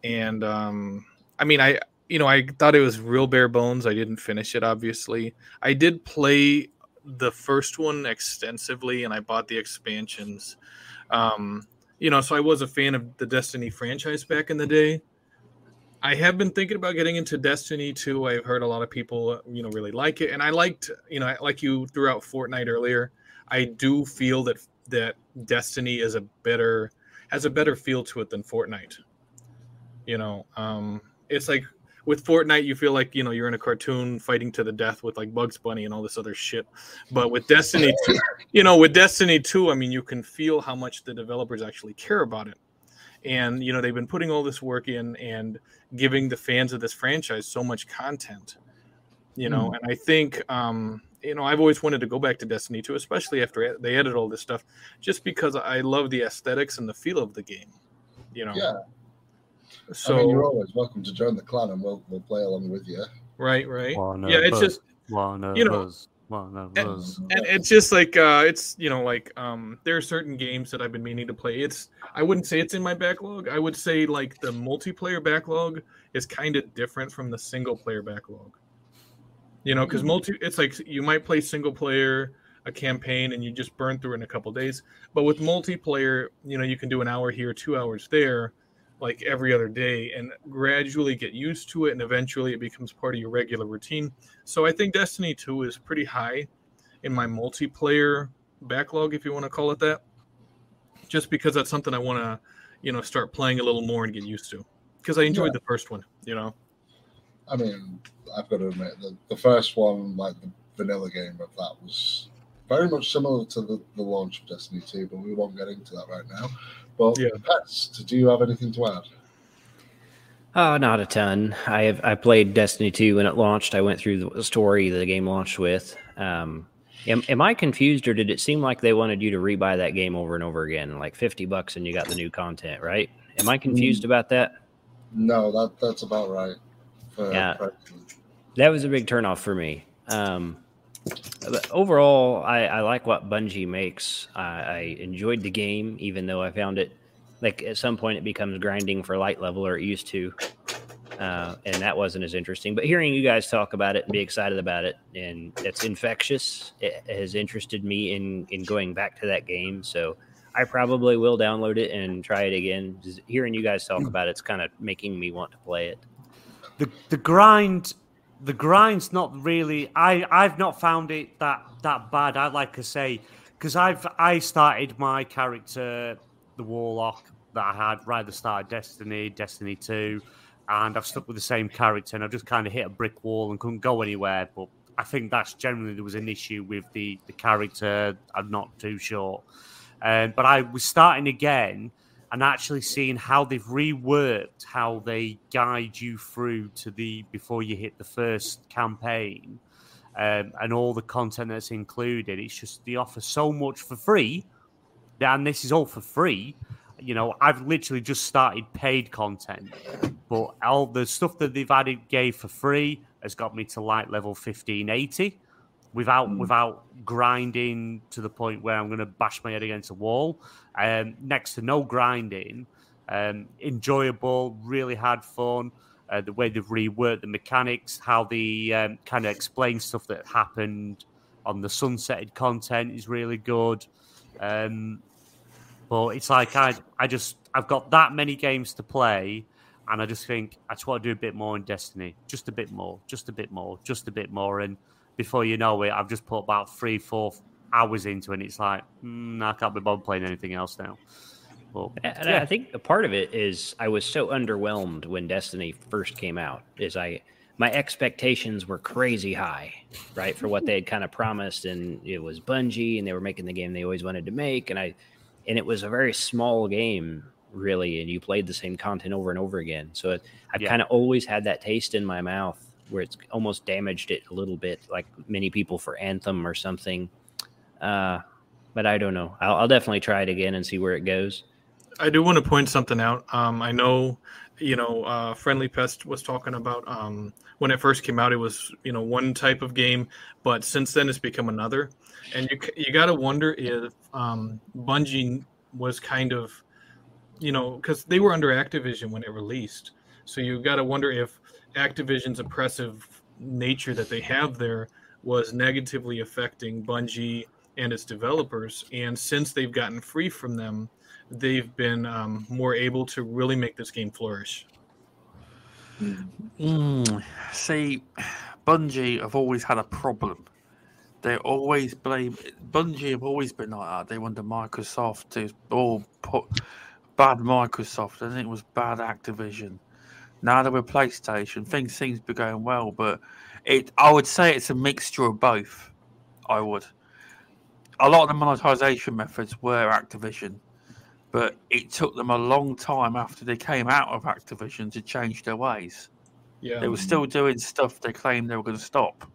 And um I mean, I you know, I thought it was real bare bones. I didn't finish it obviously. I did play the first one extensively and I bought the expansions. Um you know, so I was a fan of the Destiny franchise back in the day. I have been thinking about getting into Destiny 2. I've heard a lot of people, you know, really like it, and I liked, you know, like you threw out Fortnite earlier. I do feel that that Destiny is a better has a better feel to it than Fortnite. You know, um, it's like with Fortnite, you feel like you know you're in a cartoon fighting to the death with like Bugs Bunny and all this other shit. But with Destiny, 2, you know, with Destiny 2, I mean, you can feel how much the developers actually care about it and you know they've been putting all this work in and giving the fans of this franchise so much content you know and i think um you know i've always wanted to go back to destiny 2 especially after they added all this stuff just because i love the aesthetics and the feel of the game you know Yeah. so I mean, you're always welcome to join the clan, and we'll we'll play along with you. Right, right. One yeah, it's us. just One of you know, us. One of and- and it's just like uh it's you know like um there are certain games that i've been meaning to play. It's i wouldn't say it's in my backlog. I would say like the multiplayer backlog is kind of different from the single player backlog. You know because multi it's like you might play single player a campaign and you just burn through it in a couple days. But with multiplayer you know you can do an hour here two hours there like every other day and gradually get used to it and eventually it becomes part of your regular routine so I think Destiny 2 is pretty high in my multiplayer backlog, if you want to call it that. Just because that's something I want to, you know, start playing a little more and get used to. Because I enjoyed the first one, you know. I mean, I've got to admit the, the first one, like the vanilla game of that, was very much similar to the, the launch of Destiny 2, but we won't get into that right now. But Yeah. Pest, do you have anything to add? Oh, not a ton. I have I played Destiny 2 when it launched. I went through the story that the game launched with. Um, am, am I confused, or did it seem like they wanted you to rebuy that game over and over again, like fifty bucks, and you got the new content? Right? Am I confused about that? No, that that's about right. For Yeah. President. That was a big turnoff for me. Um, but overall, I, I like what Bungie makes. I, I enjoyed the game, even though I found it like at some point it becomes grinding for light level, or it used to, uh, and that wasn't as interesting. But hearing you guys talk about it and be excited about it, and it's infectious, it has interested me in in going back to that game. So. I probably will download it and try it again. Just hearing you guys talk about it's kind of making me want to play it. the the grind the grind's not really i i've not found it that that bad. I like to say because i've i started my character the warlock that i had right at the start of destiny destiny 2 and i've stuck with the same character and i've just kind of hit a brick wall and couldn't go anywhere but i think that's generally there was an issue with the the character. I'm not too sure. Um, but i was starting again and actually seeing how they've reworked how they guide you through to the before you hit the first campaign um, and all the content that's included. It's just they offer so much for free, and this is all for free. You know, I've literally just started paid content, but all the stuff that they've added gave for free has got me to light level fifteen eighty without without grinding to the point where I'm going to bash my head against a wall. Um, next to no grinding, um, enjoyable, really had fun. Uh, the way they've reworked the mechanics, how they um, kind of explain stuff that happened on the sunsetted content is really good. Um, but it's like I, I just I've got that many games to play, and I just think I just want to do a bit more in Destiny, just a bit more, just a bit more, just a bit more, and before you know it, I've just put about three, four hours into it, and it's like mm, I can't be bothered playing anything else now. But And yeah, I think a part of it is I was so underwhelmed when Destiny first came out. Is I my expectations were crazy high, right, for what they had kind of promised, and it was Bungie, and they were making the game they always wanted to make, and I, and it was a very small game, really, and you played the same content over and over again. So it, I've Yeah. kind of always had that taste in my mouth where it's almost damaged it a little bit, like many people for Anthem or something. Uh, but I don't know. I'll, I'll definitely try it again and see where it goes. I do want to point something out. Um, I know, you know, uh, Friendly Pest was talking about um, when it first came out, it was you know one type of game, but since then it's become another. And you you got to wonder if um, Bungie was kind of, you know, because they were under Activision when it released, so you got to wonder if Activision's oppressive nature that they have there was negatively affecting Bungie and its developers. And since they've gotten free from them, they've been um, more able to really make this game flourish. Mm, see, Bungie have always had a problem. They always blame Bungie have always been like that. They wanted Microsoft to all put bad Microsoft, and it was bad Activision. Now they're with PlayStation, things seems to be going well, but it I would say it's a mixture of both. I would. A lot of the monetization methods were Activision, but it took them a long time after they came out of Activision to change their ways. Yeah, They were still doing stuff they claimed they were going to stop,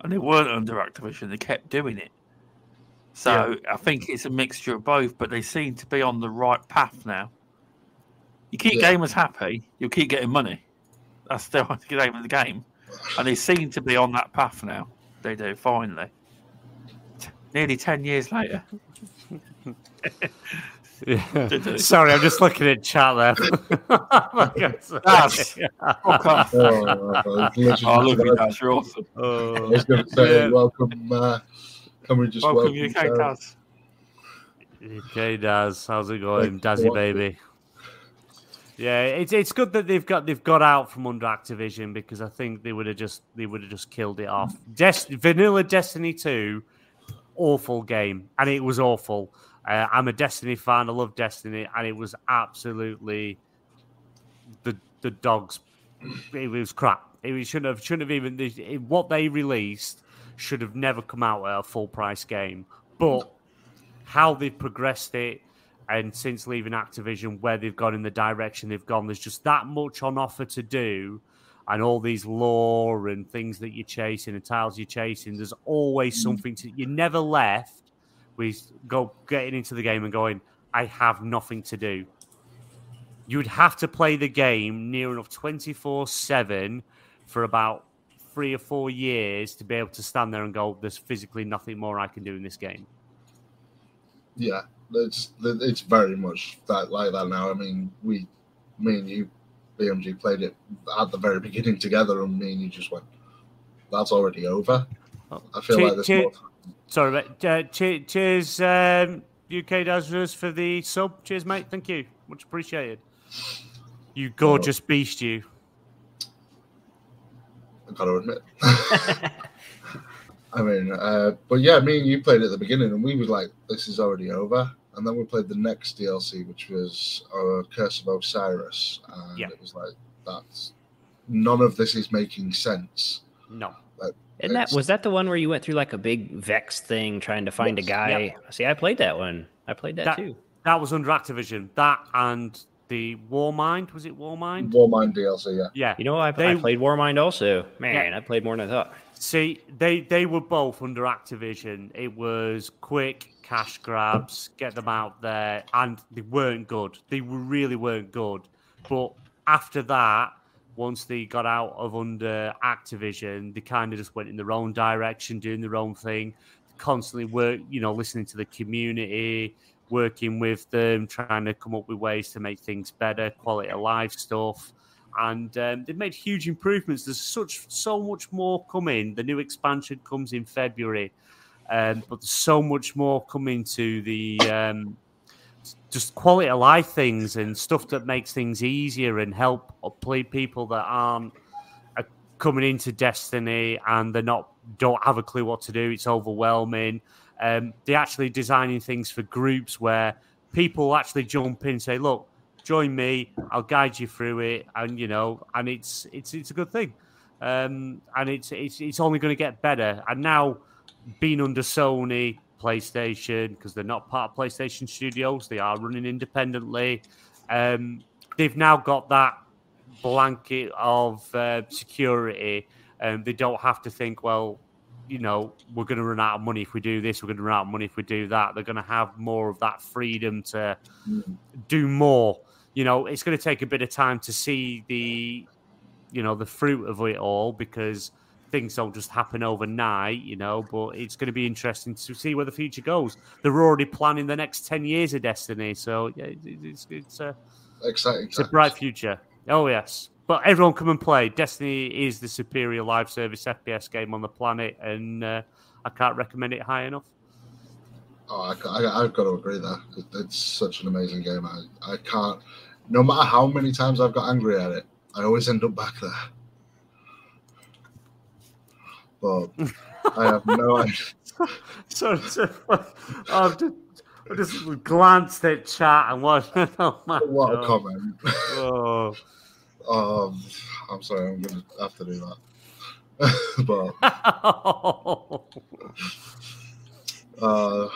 and they weren't under Activision. They kept doing it. So I think it's a mixture of both, but they seem to be on the right path now. You keep Yeah. gamers happy, you'll keep getting money. That's the name of the game. and they seem to be on that path now. They do finally. Nearly ten years later. Yeah. Sorry, I'm just looking at chat there. That's fuck off. Oh, I was literally Oh, I love that. You're awesome. I Oh, was going to say, Yeah. welcome. Uh, can we just Welcome, welcome, UK Daz. okay, Daz, how's it going, Dazzy what- baby? Yeah, it's it's good that they've got they've got out from under Activision because I think they would have just they would have just killed it off. Vanilla Destiny Two, awful game, and it was awful. Uh, I'm a Destiny fan. I love Destiny, and it was absolutely the the dogs. It was crap. It shouldn't have shouldn't have even it, what they released should have never come out at a full price game. But how they've progressed it, and since leaving Activision, where they've gone in the direction they've gone, there's just that much on offer to do. And all these lore and things that you're chasing and tiles you're chasing, there's always mm. something to. You're never left with go getting into the game and going, I have nothing to do. You'd have to play the game near enough 24 7 for about three or four years to be able to stand there and go, there's physically nothing more I can do in this game. Yeah, it's it's very much that like that now. I mean, we, me and you, BMG played it at the very beginning together, and me and you just went, "That's already over." I feel Che- like there's che- more. Sorry, mate. Uh, che- cheers, um, UK Dazras, for the sub. Cheers, mate. Thank you. Much appreciated. You gorgeous beast, you. I gotta admit. I mean, uh, but yeah, me and you played at the beginning, and we was like, "This is already over." And then we played the next DLC, which was uh, Curse of Osiris, and Yeah. it was like, "That's none of this is making sense." No. Isn't that was that the one where you went through like a big Vex thing trying to find Yes, a guy? See, I played that one. I played that, That- too. That was under Activision. That and the Warmind. Was it Warmind? Warmind DLC, yeah. Yeah. You know, I, I They- played Warmind also. Man, I played more than I thought. See, they they were both under Activision. It was quick cash grabs, get them out there, and they weren't good. They really weren't good. But after that, once they got out of under Activision, they kind of just went in their own direction, doing their own thing. Constantly work, you know, listening to the community, working with them, trying to come up with ways to make things better, quality of life stuff and um, they've made huge improvements. There's such so much more coming. The new expansion comes in February, um, but there's so much more coming to the um, just quality of life things and stuff that makes things easier and help play people that aren't uh, coming into Destiny and they're not don't have a clue what to do. It's overwhelming. Um, they're actually designing things for groups where people actually jump in and say, "Look, join me. I'll guide you through it," and you know, and it's it's it's a good thing, um, and it's it's it's only going to get better. And now, being under Sony, PlayStation, because they're not part of PlayStation Studios, they are running independently. Um, they've now got that blanket of uh, security, and they don't have to think, well, you know, we're going to run out of money if we do this, we're going to run out of money if we do that. They're going to have more of that freedom to do more. You know, it's going to take a bit of time to see the, you know, the fruit of it all because things don't just happen overnight, you know, but it's going to be interesting to see where the future goes. They're already planning the next 10 years of Destiny. So, yeah, it- it's, it's, a, Exciting. it's a bright future. Oh, yes. But everyone come and play. Destiny is the superior live service FPS game on the planet, and uh, I can't recommend it high enough. Oh, I, I, I've got to agree there. It, it's such an amazing game. I, I can't, no matter how many times I've got angry at it, I always end up back there. But I have no idea. So, so I've just, I just glanced at chat and what? Oh my What a comment. Oh. Um, I'm sorry, I'm going to have to do that. but uh,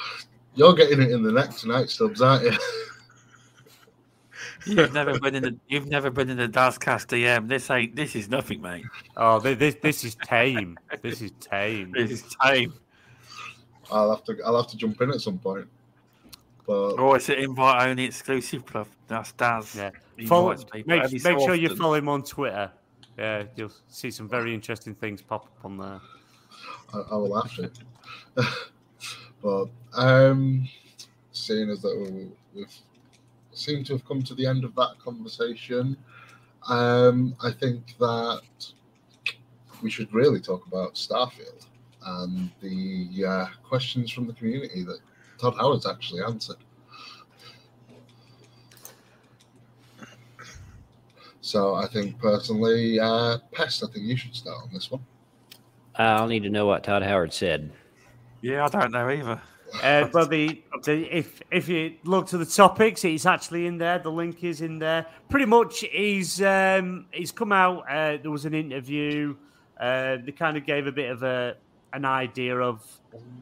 you're getting it in the neck tonight, Stubz, aren't you? You've never been in the you've never been in the Dazcast DM. This ain't this is nothing, mate. oh, thi- this this is tame. This is tame. This is tame. I'll have to I'll have to jump in at some point. But Oh, it's an invite only exclusive club. That's Daz. Yeah. He Follow, make every make so sure you follow him on Twitter. Yeah, you'll see some very interesting things pop up on there. I, I will have to. but um, seeing as that we- we've seemed to have come to the end of that conversation, um, I think that we should really talk about Starfield and the uh, questions from the community that Todd Howard's actually answered. So I think personally, uh, Pest, I think you should start on this one. I'll need to know what Todd Howard said. Yeah, I don't know either. Uh, well, the, the if if you look to the topics, it's actually in there. The link is in there. Pretty much, he's um, he's come out. Uh, there was an interview. Uh, they kind of gave a bit of a an idea of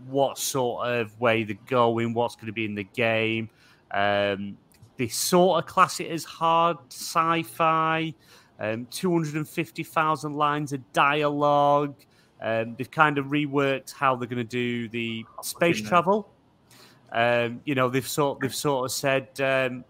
what sort of way they're going, what's going to be in the game. Um, they sort of class it as hard sci-fi. Um, Two hundred and fifty thousand lines of dialogue. Um, they've kind of reworked how they're going to do the space travel. Um, you know, they've sort they've sort of said um,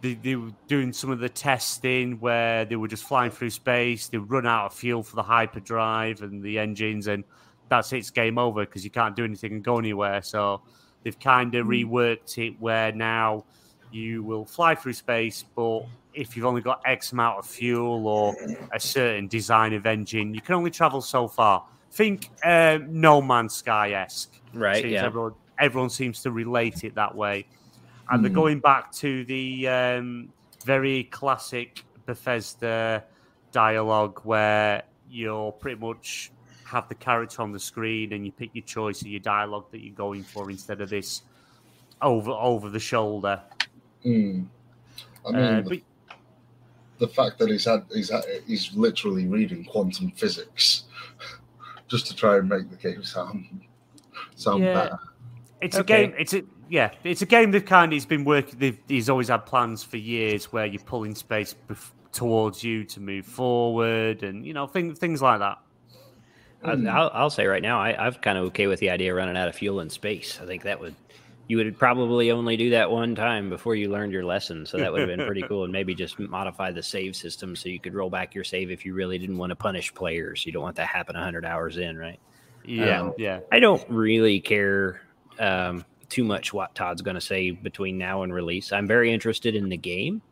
they, they were doing some of the testing where they were just flying through space. They run out of fuel for the hyperdrive and the engines, and that's it, it's game over because you can't do anything and go anywhere. So they've kind of reworked it where now you will fly through space, but if you've only got X amount of fuel or a certain design of engine, you can only travel so far. Think uh, No Man's Sky esque. Right, Seems yeah. Everyone, everyone seems to relate it that way. And they're Hmm. going back to the um, very classic Bethesda dialogue where you'll pretty much have the character on the screen and you pick your choice of your dialogue that you're going for instead of this over over the shoulder. Mm. I mean, Uh, the, but the fact that he's had he's had, he's literally reading quantum physics just to try and make the game sound sound Yeah. better. It's Okay. a game. It's a yeah. It's a game that kind of he's been working. They've, he's always had plans for years where you're pulling space bef- towards you to move forward, and you know things things like that. I, I'll, I'll say right now, I, I'm kind of okay with the idea of running out of fuel in space. I think that would you would probably only do that one time before you learned your lesson. So that would have been pretty cool. And maybe just modify the save system so you could roll back your save if you really didn't want to punish players. You don't want that to happen 100 hours in, right? Yeah, Um, yeah. I don't really care um, too much what Todd's going to say between now and release. I'm very interested in the game,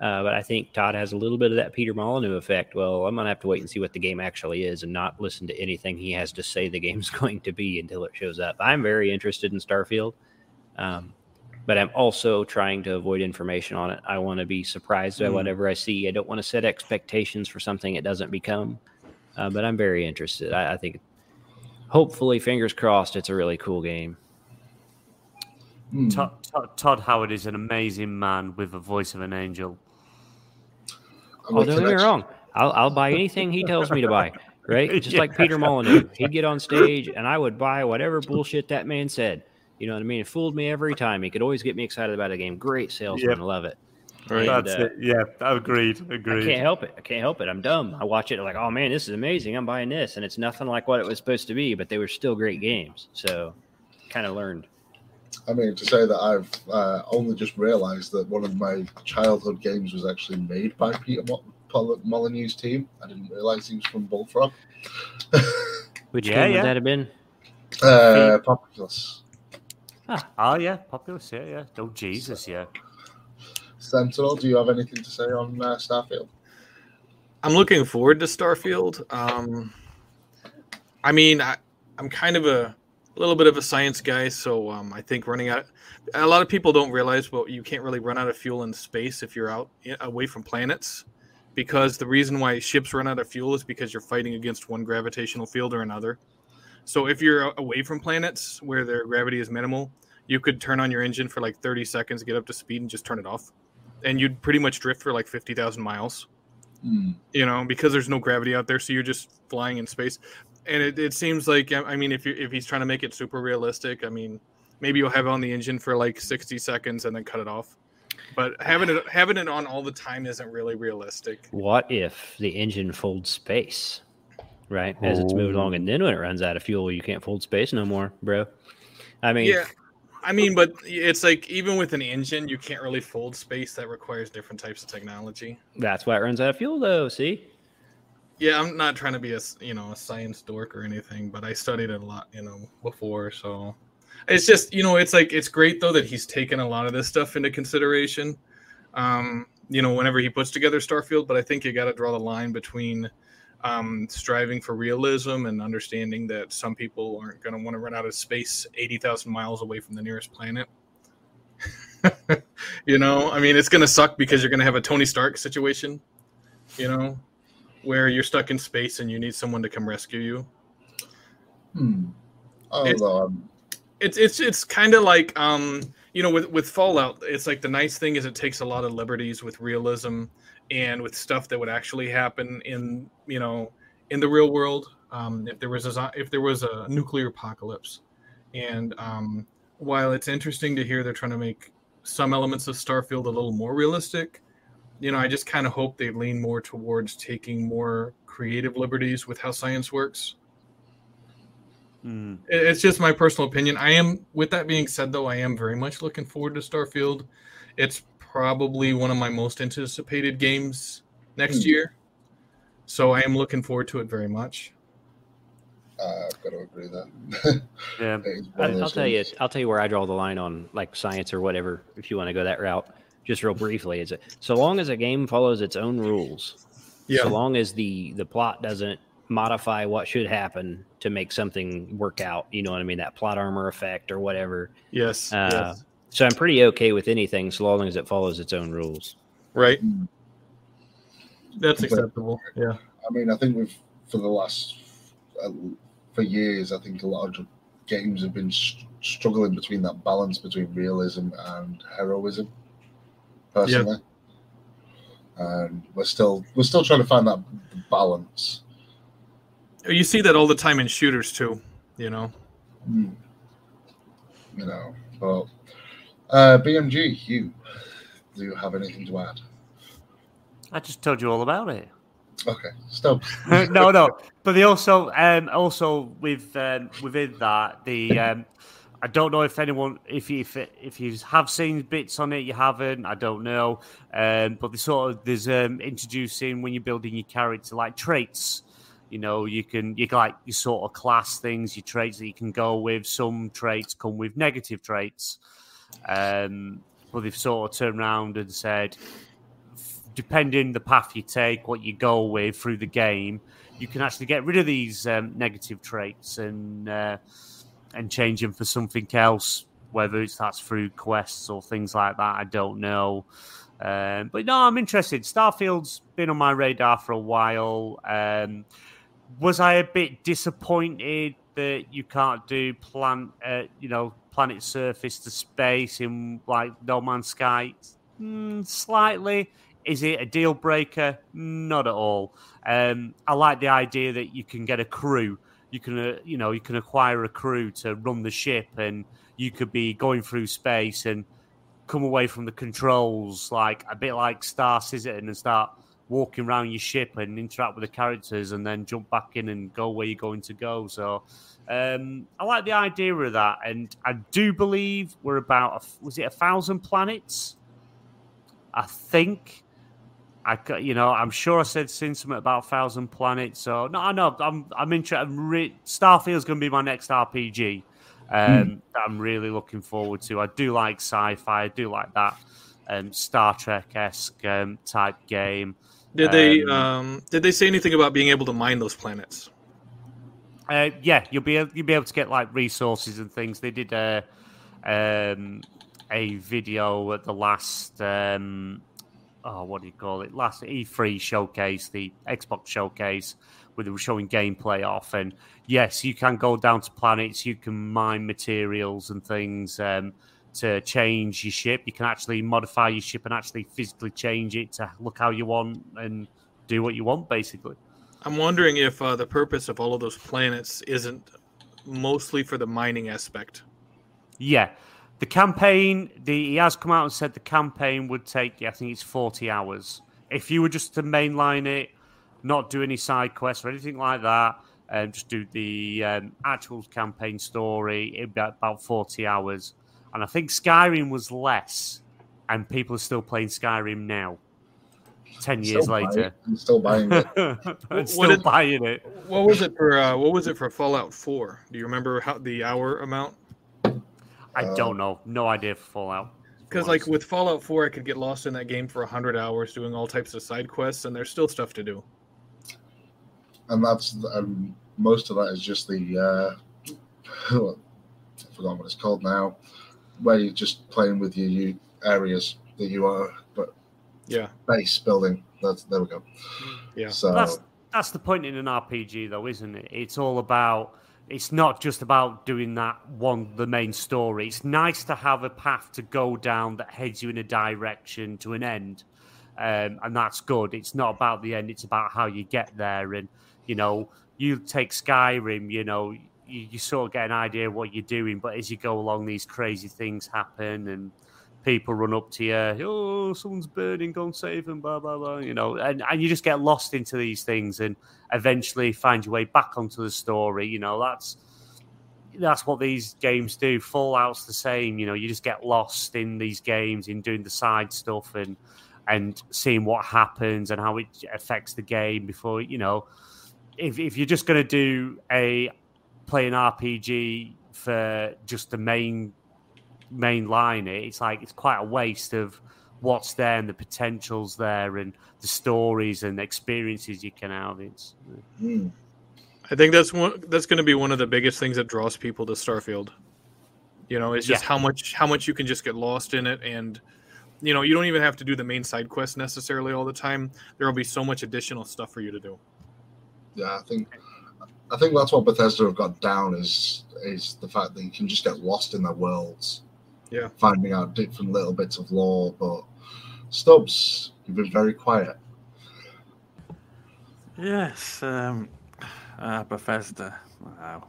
uh, but I think Todd has a little bit of that Peter Molyneux effect. Well, I'm going to have to wait and see what the game actually is and not listen to anything he has to say the game's going to be until it shows up. I'm very interested in Starfield, um, but I'm also trying to avoid information on it. I want to be surprised by Mm. whatever I see. I don't want to set expectations for something it doesn't become. Uh, but I'm very interested. I, I think hopefully, fingers crossed, it's a really cool game. Hmm. Todd, Todd, Todd Howard is an amazing man with the voice of an angel. And Oh, don't get me wrong. I'll, I'll buy anything he tells me to buy, right? Just Yeah. like Peter Molyneux. He'd get on stage and I would buy whatever bullshit that man said. You know what I mean? It fooled me every time. He could always get me excited about a game. Great salesman. Yep. Love it. Right. And, That's uh, it. Yeah, agreed. I Agreed. can't help it. I can't help it. I'm dumb. I watch it like, oh man, this is amazing. I'm buying this. And it's nothing like what it was supposed to be, but they were still great games. So kind of learned. I mean, to say that I've uh, only just realised that one of my childhood games was actually made by Peter Mo- Molyneux's team. I didn't realise he was from Bullfrog. Which Yeah, game yeah. would that have been? uh, Populous. Oh yeah, populous. Yeah, yeah. Oh Jesus, yeah. Sentinel, do you have anything to say on uh, Starfield? I'm looking forward to Starfield. Um, I mean, I, I'm kind of a, a little bit of a science guy, so um, I think running out. A lot of people don't realize, well, you can't really run out of fuel in space if you're out away from planets, because the reason why ships run out of fuel is because you're fighting against one gravitational field or another. So if you're away from planets where their gravity is minimal, you could turn on your engine for like 30 seconds, get up to speed, and just turn it off, and you'd pretty much drift for like 50,000 miles Hmm. you know, because there's no gravity out there, so you're just flying in space. And it, it seems like, I mean, if you if he's trying to make it super realistic, I mean, maybe you'll have it on the engine for like 60 seconds and then cut it off. But having it having it on all the time isn't really realistic. What if the engine folds space, right? As it's moving along, and then when it runs out of fuel, you can't fold space no more, bro. I mean, Yeah, I mean, but it's like even with an engine, you can't really fold space. That requires different types of technology. that's why it runs out of fuel, though. See, Yeah, I'm not trying to be a you know a science dork or anything, but I studied it a lot, you know, before. So it's just you know it's like it's great though that he's taken a lot of this stuff into consideration. Um, you know, whenever he puts together Starfield, but I think you got to draw the line between um, striving for realism and understanding that some people aren't going to want to run out of space eighty thousand miles away from the nearest planet. you know, I mean, it's going to suck because you're going to have a Tony Stark situation. You know, where you're stuck in space and you need someone to come rescue you. Hmm. Although, um, It's it's it's kind of like um you know with with Fallout, it's like the nice thing is it takes a lot of liberties with realism and with stuff that would actually happen in you know in the real world. Um, if there was a if there was a nuclear apocalypse, and um, while it's interesting to hear they're trying to make some elements of Starfield a little more realistic, you know, I just kind of hope they lean more towards taking more creative liberties with how science works. It- It's just my personal opinion. I am, with that being said, though, I am very much looking forward to Starfield. It's probably one of my most anticipated games next Hmm. year. So I am looking forward to it very much. uh, I've got to agree there. Yeah. It is one I, of I'll those tell you. I'll tell you where I draw the line on like science or whatever. If you want to go that route, just real briefly, is it so long as a game follows its own rules, Yeah. so long as the the plot doesn't modify what should happen to make something work out. You know what I mean? That plot armor effect or whatever. Yes. Uh, yes. So I'm pretty okay with anything so long as it follows its own rules. Right. Hmm. That's acceptable. Yeah. I mean, I think we've for the last uh, for years, I think a lot of games have been st- struggling between that balance between realism and heroism. Personally, and we're still we're still trying to find that balance. You see that all the time in shooters too. You know. Hmm. You know, but uh, BMG, you, do you have anything to add? I just told you all about it. Okay, stop. no, no. But they also, um, also with um, within that, the um, I don't know if anyone, if you, if if you have seen bits on it, you haven't. I don't know. Um, but they sort of there's um, introducing when you're building your character like traits. You know, you can you can, like you sort of class things, your traits that you can go with. Some traits come with negative traits. Um, but they've sort of turned around and said, depending the path you take, what you go with through the game, you can actually get rid of these um, negative traits and uh, and change them for something else. Whether it's that's through quests or things like that, I don't know. Um, but no, I'm interested. Starfield's been on my radar for a while. Um, was I a bit disappointed that you can't do plant, uh, you know, planet surface to space in like No Man's Sky? Mm, slightly. Is it a deal breaker? Not at all. Um, I like the idea that you can get a crew. You can, uh, you know, you can acquire a crew to run the ship, and you could be going through space and come away from the controls like a bit like Star Citizen and start walking around your ship and interact with the characters, and then jump back in and go where you're going to go. So. Um, I like the idea of that, and I do believe we're about a, was it a thousand planets? I think I, you know, I'm sure I said seen something about Thousand Planets. So no, I know I'm I'm interested. I'm re- Starfield's going to be my next RPG. Um, that I'm really looking forward to. I do like sci-fi. I do like that um, Star Trek esque um, type game. Did they Um, um did they say anything about being able to mine those planets? Uh, yeah, you'll be able, you'll be able to get like resources and things. They did a um, a video at the last um, oh what do you call it? Last E3 showcase, the Xbox showcase, where they were showing gameplay off. And yes, you can go down to planets. You can mine materials and things um, to change your ship. You can actually modify your ship and actually physically change it to look how you want and do what you want, basically. I'm wondering if uh, the purpose of all of those planets isn't mostly for the mining aspect. Yeah. The campaign, the he has come out and said the campaign would take, I think it's 40 hours. If you were just to mainline it, not do any side quests or anything like that, and just do the um, actual campaign story, it'd be about 40 hours. And I think Skyrim was less, and people are still playing Skyrim now. 10 years Still buying later. it. I'm still buying it. and What still did- buying it. What was it for? Uh, what was it for Fallout Four? Do you remember how the hour amount? I Uh, don't know. No idea for Fallout. Because like with Fallout Four, I could get lost in that game for hundred hours doing all types of side quests, and there's still stuff to do. and that's um, most of that is just the uh, I forgot what it's called now, where you're just playing with your you, areas that you are, but Yeah, base building. That's there we go. yeah. So That's that's the point in an RPG, though, isn't it? It's all about. It's not just about doing that one, the main story. It's nice to have a path to go down that heads you in a direction to an end, um, and that's good. It's not about the end; it's about how you get there. And you know, you take Skyrim. You know, you, you sort of get an idea of what you're doing, but as you go along, these crazy things happen, and people run up to you. Oh, someone's burning, go and save them, blah blah blah. You know, and, and you just get lost into these things, and eventually find your way back onto the story. You know, that's that's what these games do. Fallout's the same. You know, you just get lost in these games, in doing the side stuff, and and seeing what happens and how it affects the game before you know. If if you're just going to do a play an RPG for just the main main line it's like it's quite a waste of what's there and the potentials there and the stories and experiences you can have. It's hmm, I think that's one. That's going to be one of the biggest things that draws people to Starfield. You know, it's just Yeah. how much how much you can just get lost in it, and you know, you don't even have to do the main side quest necessarily all the time. There will be so much additional stuff for you to do. yeah, I think I think that's what Bethesda have got down is is the fact that you can just get lost in their worlds. Yeah. Finding out different little bits of lore, but Stubz, you've been very quiet. Yes, um, uh, Bethesda. Wow,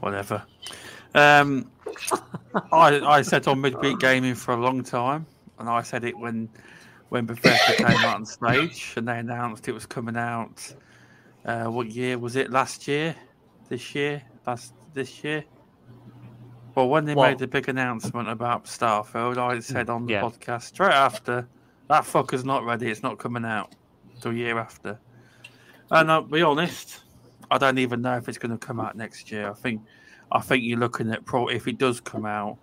whatever. Um, I I said on midweek gaming for a long time, and I said it when when Bethesda came out on stage and they announced it was coming out. Uh, what year was it? Last year? This year? Last this year? Well, when they Well- made the big announcement about Starfield, I said on the Yeah. podcast straight after that fucker's not ready. It's not coming out till year after. And I'll be honest, I don't even know if it's going to come out next year. I think, I think you're looking at pro. If it does come out,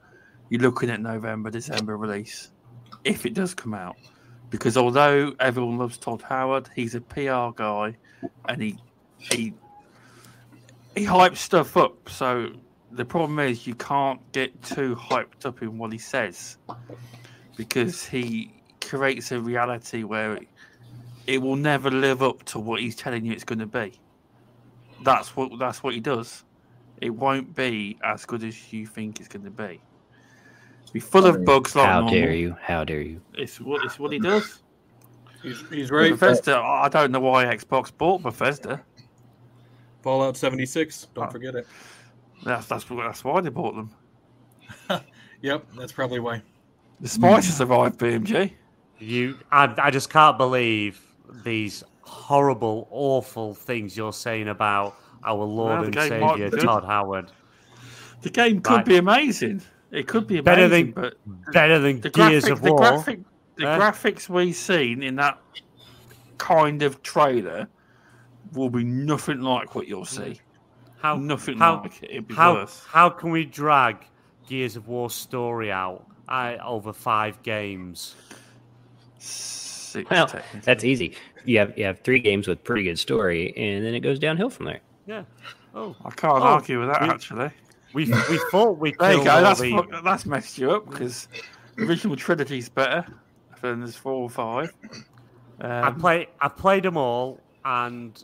you're looking at November, December release. If it does come out, because although everyone loves Todd Howard, he's a PR guy, and he he he hypes stuff up. So the problem is you can't get too hyped up in what he says, because he creates a reality where it will never live up to what he's telling you it's going to be. That's what that's what he does. It won't be as good as you think it's going to be. Be full of bugs like How normal. dare you? How dare you? It's what it's what he does. He's, he's right. Bethesda. I don't know why Xbox bought Bethesda. Fallout 76. Don't Oh. forget it. That's that's that's why they bought them. Yep, that's probably why. The spice survived BMG. you. I, I just can't believe these horrible, awful things you're saying about our Lord Well, and Savior. Todd Howard. The game could Right. be amazing. It could be Better amazing, than- but Better than the Gears graphic, of the War. graphic, the graphics we've seen in that kind of trailer will be nothing like what you'll see. How nothing how- like it. It'd be how worse. how can we drag Gears of War story out uh, over five games? Six, Well. That's easy. You have you have three games with pretty good story, and then it goes downhill from there. Yeah. Oh, I can't Oh, argue with that we- actually. We we thought we There you go. That's the- fuck- that's messed you up because original trilogy's better than there's four or five. I Um, play I played them all, and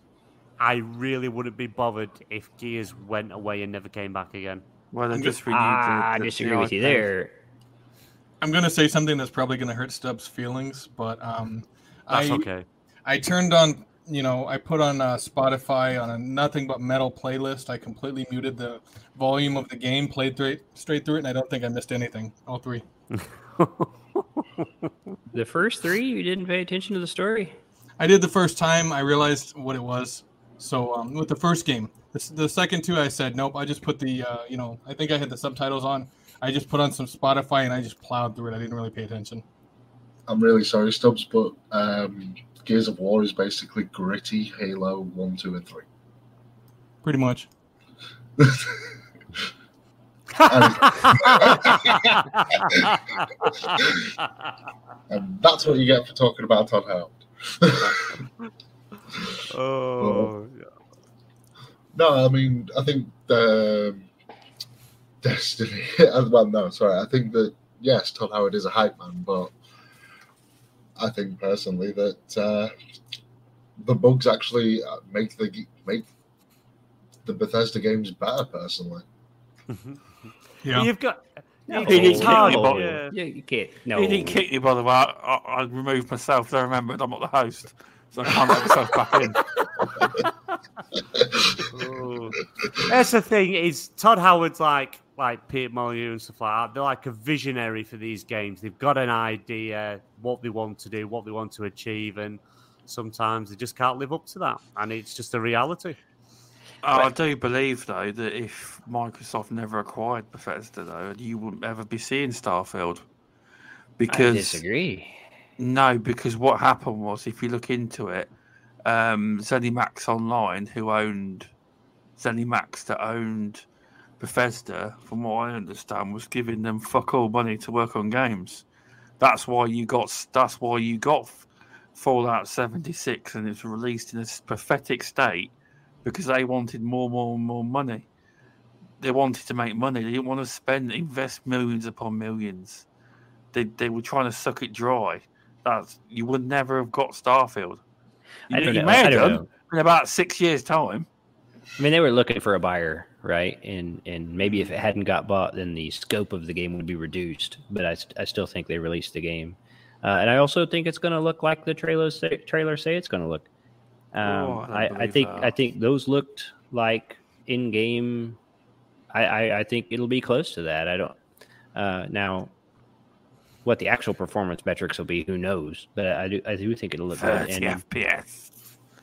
I really wouldn't be bothered if Gears went away and never came back again. well, they I'm just just- renewed. Ah, I the, the, disagree with you arcade. there. I'm going to say something that's probably going to hurt Stubz' feelings, but um, That's I, okay. I turned on, you know, I put on uh, Spotify on a nothing but metal playlist. I completely muted the volume of the game, played straight straight through it, and I don't think I missed anything. All three. The first three, you didn't pay attention to the story. I did the first time. I realized what it was. So um, with the first game, the, the second two, I said nope. I just put the, uh, you know, I think I had the subtitles on. I just put on some Spotify and I just plowed through it. I didn't really pay attention. I'm really sorry, Stubz, but um, Gears of War is basically gritty Halo 1, 2, and 3. Pretty much. And that's what you get for talking about Todd Howard. oh, No, I mean, I think the Destiny. well, no, sorry. I think that yes, Todd Howard is a hype man, but I think personally that uh, the bugs actually uh, make the make the Bethesda games better. Personally, Yeah. You've got. No, He didn't kick hard. you, but- yeah. Yeah, you can't. No, He didn't kick you, by the way. I, I, I removed myself. So I remembered I'm not the host, so I can't let myself back in. Oh. That's the thing is Todd Howard's like like Peter Molyneux and stuff like that. They're like a visionary for these games. They've got an idea what they want to do, what they want to achieve, and sometimes they just can't live up to that, and it's just a reality. Oh, I do believe though that if Microsoft never acquired Bethesda, though, you wouldn't ever be seeing Starfield. Because I Because disagree. no, because what happened was, if you look into it, um, ZeniMax Online, who owned ZeniMax, that owned Bethesda, from what I understand, was giving them fuck all money to work on games. That's why you got. That's why you got Fallout seventy six, and it's released in a pathetic state because they wanted more, more, and more money. They wanted to make money. They didn't want to spend, invest millions upon millions. They they were trying to suck it dry. That's you would never have got Starfield. You, I don't you know. may have done know. in about six years' time. I mean, they were looking for a buyer, right? And and maybe if it hadn't got bought, then the scope of the game would be reduced. But I, I still think they released the game, uh, and I also think it's going to look like the trailers say, trailer say it's going to look. Um, Oh, I I, I think that. I think those looked like in game. I, I I think it'll be close to that. I don't uh, now. What the actual performance metrics will be, who knows? But I do I do think it'll look good. 30 And FPS.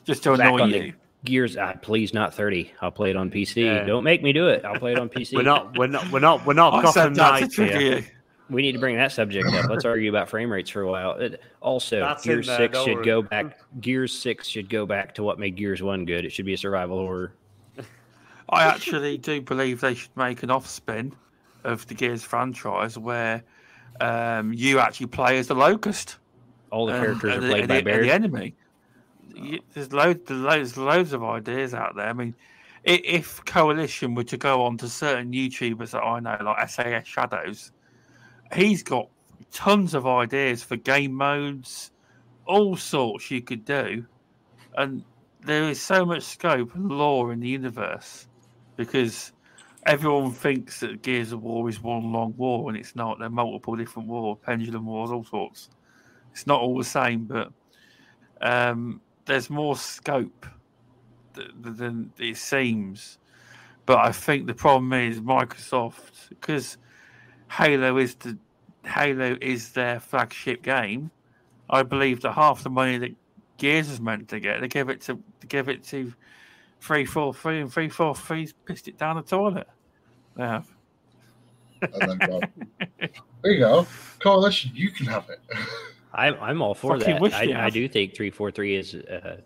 Just to annoy you. the Gears, uh, please not thirty. I'll play it on PC. Yeah. Don't make me do it. I'll play it on PC. We're not, we're not, we're not, we're not I Gotham said that to Knights here. We need to bring that subject up. Let's argue about frame rates for a while. It, also, That's Gears there, Six should worry. go back. Gears Six should go back to what made Gears One good. It should be a survival horror. I actually do believe they should make an off spin of the Gears franchise where um, you actually play as the Locust. All the um, characters are and the- played by the, bears. the enemy. You- There's loads, there's loads, loads of ideas out there. I mean, if Coalition were to go on to certain YouTubers that I know, like SAS Shadows, he's got tons of ideas for game modes, all sorts you could do, and there is so much scope and lore in the universe because everyone thinks that Gears of War is one long war, and it's not. They're multiple different wars, pendulum wars, all sorts. It's not all the same, but um, there's more scope th- th- than it seems. But I think the problem is Microsoft because Halo is the Halo is their flagship game. I believe that half the money that Gears is meant to get, they give it to they give it to three four three and three four three's pissed it down the toilet. They have. Oh, go, there you go, coalition, you can have it. I'm I'm all for Fucking that. I, I do think three four three is a,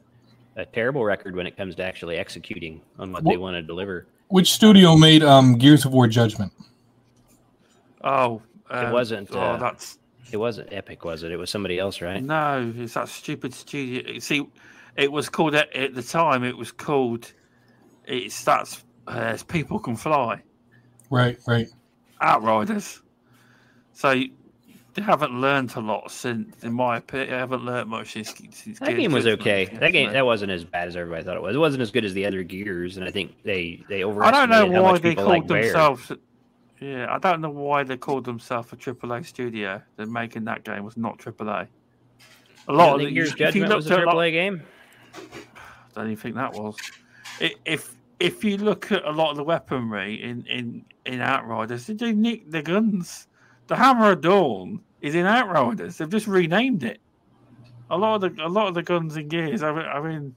a terrible record when it comes to actually executing on what they want to deliver. Which studio made um, Gears of War Judgment? Oh, um, wasn't, Oh, uh, that's It wasn't Epic, was it? It was somebody else, right? No, it's that stupid studio. See, it was called at, at the time. It was called. It's that's uh, as people can fly. Right, right. Outriders. So they haven't learned a lot since, in my opinion. They haven't learned much since. since That Gears game was okay. That game that wasn't as bad as everybody thought it was. It wasn't as good as the other Gears, and I think they they I don't know why they called like Bear. themselves. Yeah, I don't know why they called themselves a AAA studio. That making that game was not AAA. A You lot don't of the, Gears you Judgment was a at a lot- AAA game. I don't even think that was. If if you look at a lot of the weaponry in in in Outriders, they do nick the guns. The Hammer of Dawn is in Outriders. They've just renamed it. A lot of the a lot of the guns and gears are, are in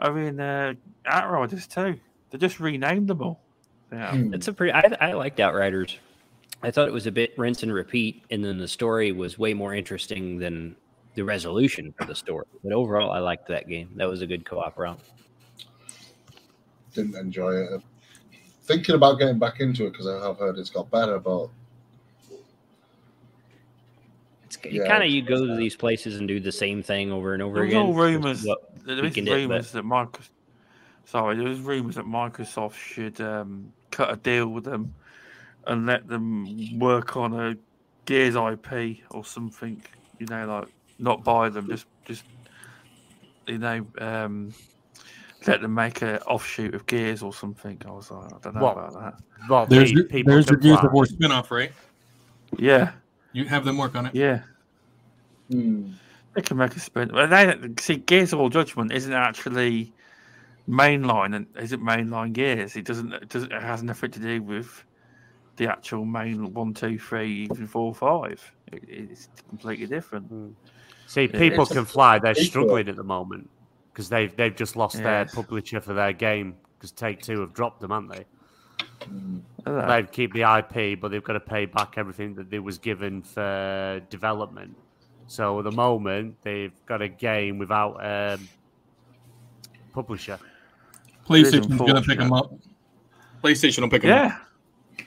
are in uh, Outriders too. They just renamed them all. Yeah. Hmm. It's a pretty. I, I liked Outriders. I thought it was a bit rinse and repeat, and then the story was way more interesting than the resolution for the story. But overall, I liked that game. That was a good co-op round. Didn't enjoy it. Thinking about getting back into it because I have heard it's got better, but It's Yeah, kind of you go to these places and do the same thing over and over There was again. all rumors. what There was weakened it, rumors that Microsoft. Sorry, there was rumors that Microsoft should um, cut a deal with them and let them work on a Gears IP or something. You know, like not buy them, just just you know, um, let them make an offshoot of Gears or something. I was like, I don't know What? about that. Well, There's the your, people there's your can Gears of War spinoff, right? Yeah, You have them work on it. yeah. hmm, They can make a spin. But they see Gears of War Judgment isn't actually mainline and isn't mainline Gears. It doesn't. It doesn't. It has nothing to do with the actual main one, two, three, even four, five. It, it's completely different. See, people it's can fly. They're sequel. struggling at the moment because they've they've just lost their publisher for their game because Take Two have dropped them, haven't they? Hmm. Isn't? They keep the IP, but they've got to pay back everything that they was given for development. So at the moment, they've got a game without um, publisher. PlayStation's gonna pick them up. PlayStation will pick them up.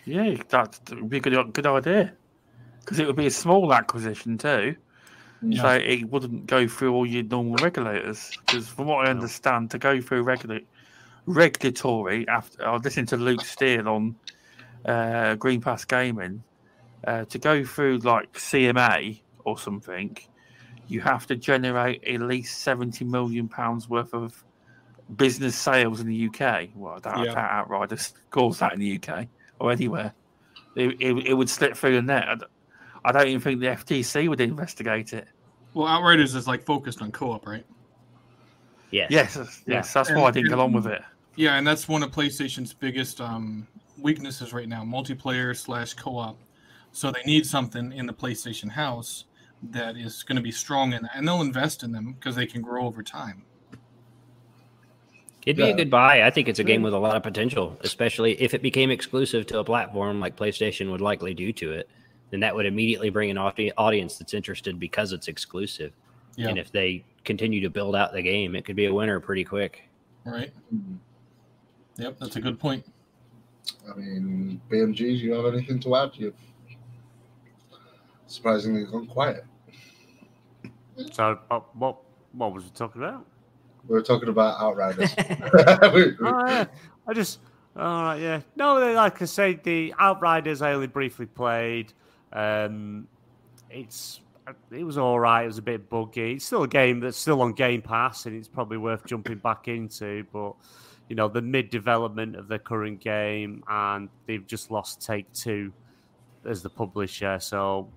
Yeah, yeah, that would be a good, good idea because it would be a small acquisition too. Yeah. So it wouldn't go through all your normal regulators. Because from what I understand, to go through regula- regulatory, after I was listening to Luke Steele on uh, Green Pass Gaming, uh, to go through like CMA or something, you have to generate at least seventy million pounds worth of business sales in the UK. Well, that, Yeah. that outrider scores that in the UK or anywhere. It, it, it would slip through the net. I don't even think the FTC would investigate it. Well, Outriders is like focused on co-op, right? yes. Yes, yes, Yeah. that's why I didn't get on with it. Yeah, and that's one of PlayStation's biggest um, weaknesses right now: multiplayer slash co-op. So they need something in the PlayStation house that is going to be strong in that, and they'll invest in them because they can grow over time. It'd be Yeah. a good buy. I think it's a game with a lot of potential, especially if it became exclusive to a platform like PlayStation would likely do to it. Then that would immediately bring an audience that's interested because it's exclusive. Yeah, And if they continue to build out the game, it could be a winner pretty quick. right. hmm. Yep, that's a good point. I mean, BMG, do you have anything to add? You've surprisingly gone quiet. So what what, what was we talking about? We were talking about Outriders. We- we- Oh, yeah. I just, all right, yeah. No, like I say, the Outriders I only briefly played. Um, it's it was all right. It was a bit buggy. It's still a game that's still on Game Pass, and it's probably worth jumping back into. But you know, the mid development of the current game, and they've just lost Take Two as the publisher. So,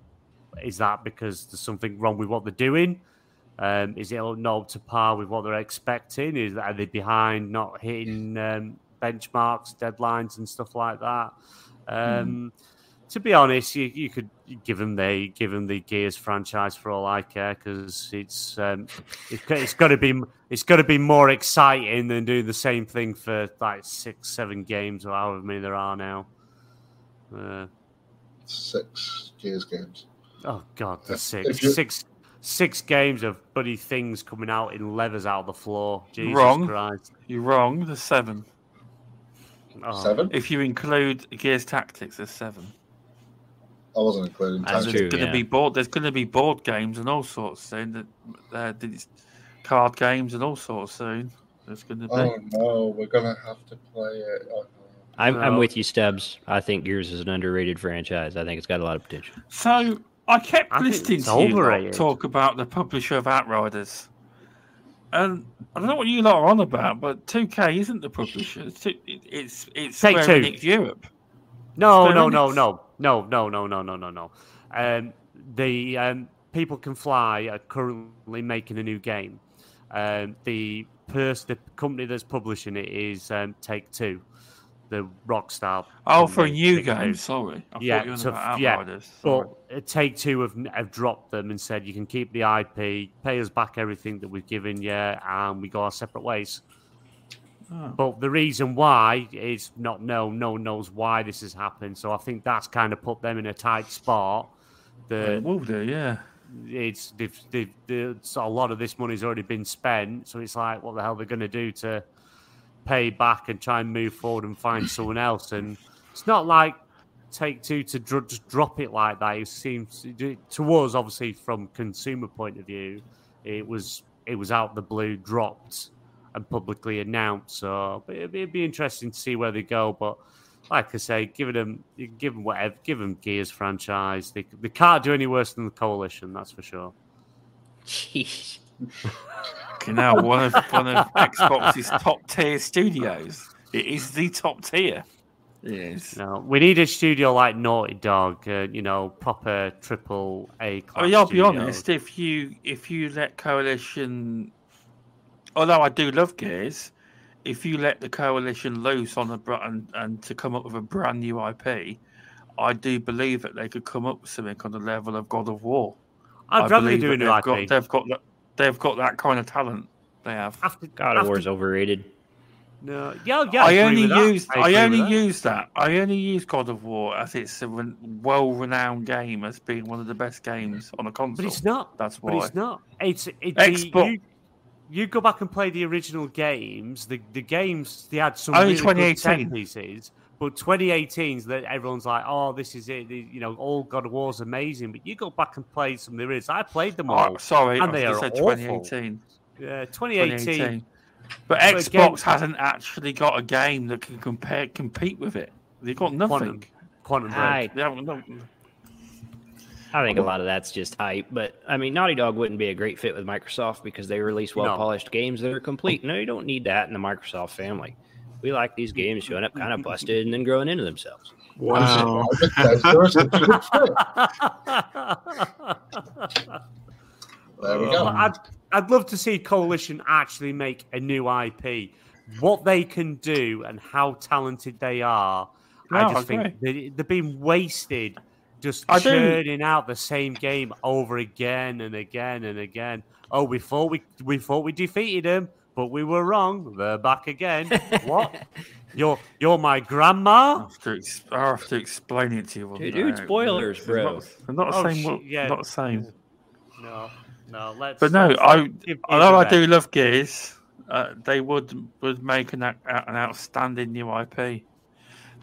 is that because there's something wrong with what they're doing? Um, is it not up to par with what they're expecting? Is that are they behind, not hitting um, benchmarks, deadlines, and stuff like that? Um, To be honest, you, you could give them the give them the Gears franchise for all I care because it's um, it's, it's got to be it's got to be more exciting than doing the same thing for like six seven games or however many there are now. Uh, Six Gears games. Oh god, the If- six, six, six games of bloody things coming out in leathers out of the floor. Jesus Wrong. Christ! You're wrong. There's seven. seven. If you include Gears Tactics, there's seven. I wasn't including That's And Tactics. true. there's going to yeah. be board. There's going to be board games and all sorts soon. That uh, card games and all sorts soon. There's going to be. Oh no, we're gonna have to play it. Oh, no. I'm, I'm with you, Stubz. I think Gears is an underrated franchise. I think it's got a lot of potential. So I kept I listening it's to you talk about the publisher of Outriders, and I don't know what you lot are on about, but 2K isn't the publisher. It's two- it's it's Take Square Two. Enix Europe. no, Square no, no, Enix. no, no, no, no, no, no, no, no. No. Um, the um, People Can Fly are currently making a new game. Um, the person, the company that's publishing it is um, Take Two, the Rockstar. Oh, for a new game. Sorry, I Yeah, thought you were on yeah, But uh, Take Two have, have dropped them and said you can keep the IP, pay us back everything that we've given you, and we go our separate ways. Oh. But the reason why is not known. No one knows why this has happened. So I think that's kind of put them in a tight spot. It The will do, yeah. it's they've, they've, they've, a lot of this money's already been spent, so it's like, what the hell are they're going to do to pay back and try and move forward and find someone else? And it's not like Take Two to dr- just drop it like that. It seems to us, obviously, from consumer point of view, it was it was out the blue, dropped and publicly announced. So it'd be, it'd be interesting to see where they go, but like I say, give them, give them whatever, give them Gears franchise. They, they can't do any worse than the Coalition, that's for sure. Jeez. now one of one of Xbox's top tier studios. It is the top tier. Yes. No, we need a studio like Naughty Dog. Uh, you know, proper triple A. Oh, yeah, I'll be honest. If you if you let Coalition, although I do love Gears, if you let the coalition loose on a and, and to come up with a brand new IP, I do believe that they could come up with something on the level of God of War. I'd rather they do a new they've IP. Got, they've got that. They've got that kind of talent. They have. After, God of War is overrated. No, yeah, yeah. I, I only use I, I only that. use that. I only use God of War as it's a well-renowned game as being one of the best games on a console. But it's not. That's why. But it's not. It's, it's Xbox. You, you go back and play the original games. The the games they had some only really good set pieces, but 2018's that everyone's like, oh, this is it. You know, all God of War's amazing. But you go back and play some of the originals. I played them oh, all. Oh, sorry, and they are said awful. 2018. Yeah, 2018. 2018. But, but Xbox again, hasn't actually got a game that can compare compete with it. They've got nothing. Quantum, Quantum Break. They haven't, I think a lot of that's just hype. But I mean, Naughty Dog wouldn't be a great fit with Microsoft because they release well polished no. games that are complete. No, you don't need that in the Microsoft family. We like these games showing up kind of busted and then growing into themselves. Wow. there we go. I'd, I'd love to see Coalition actually make a new IP. What they can do and how talented they are, no, I just think they, they're being wasted just I churning do. out the same game over again and again and again. Oh, we thought we we thought we defeated them, but we were wrong. They're back again. what? You're you're my grandma. I have to, I have to explain it to you. Dude, dude spoilers, bro. They're not, the oh, same. yeah. Not the same. No, no. Let's. But no, I although I do love Gears, uh, they would would make an an outstanding new IP.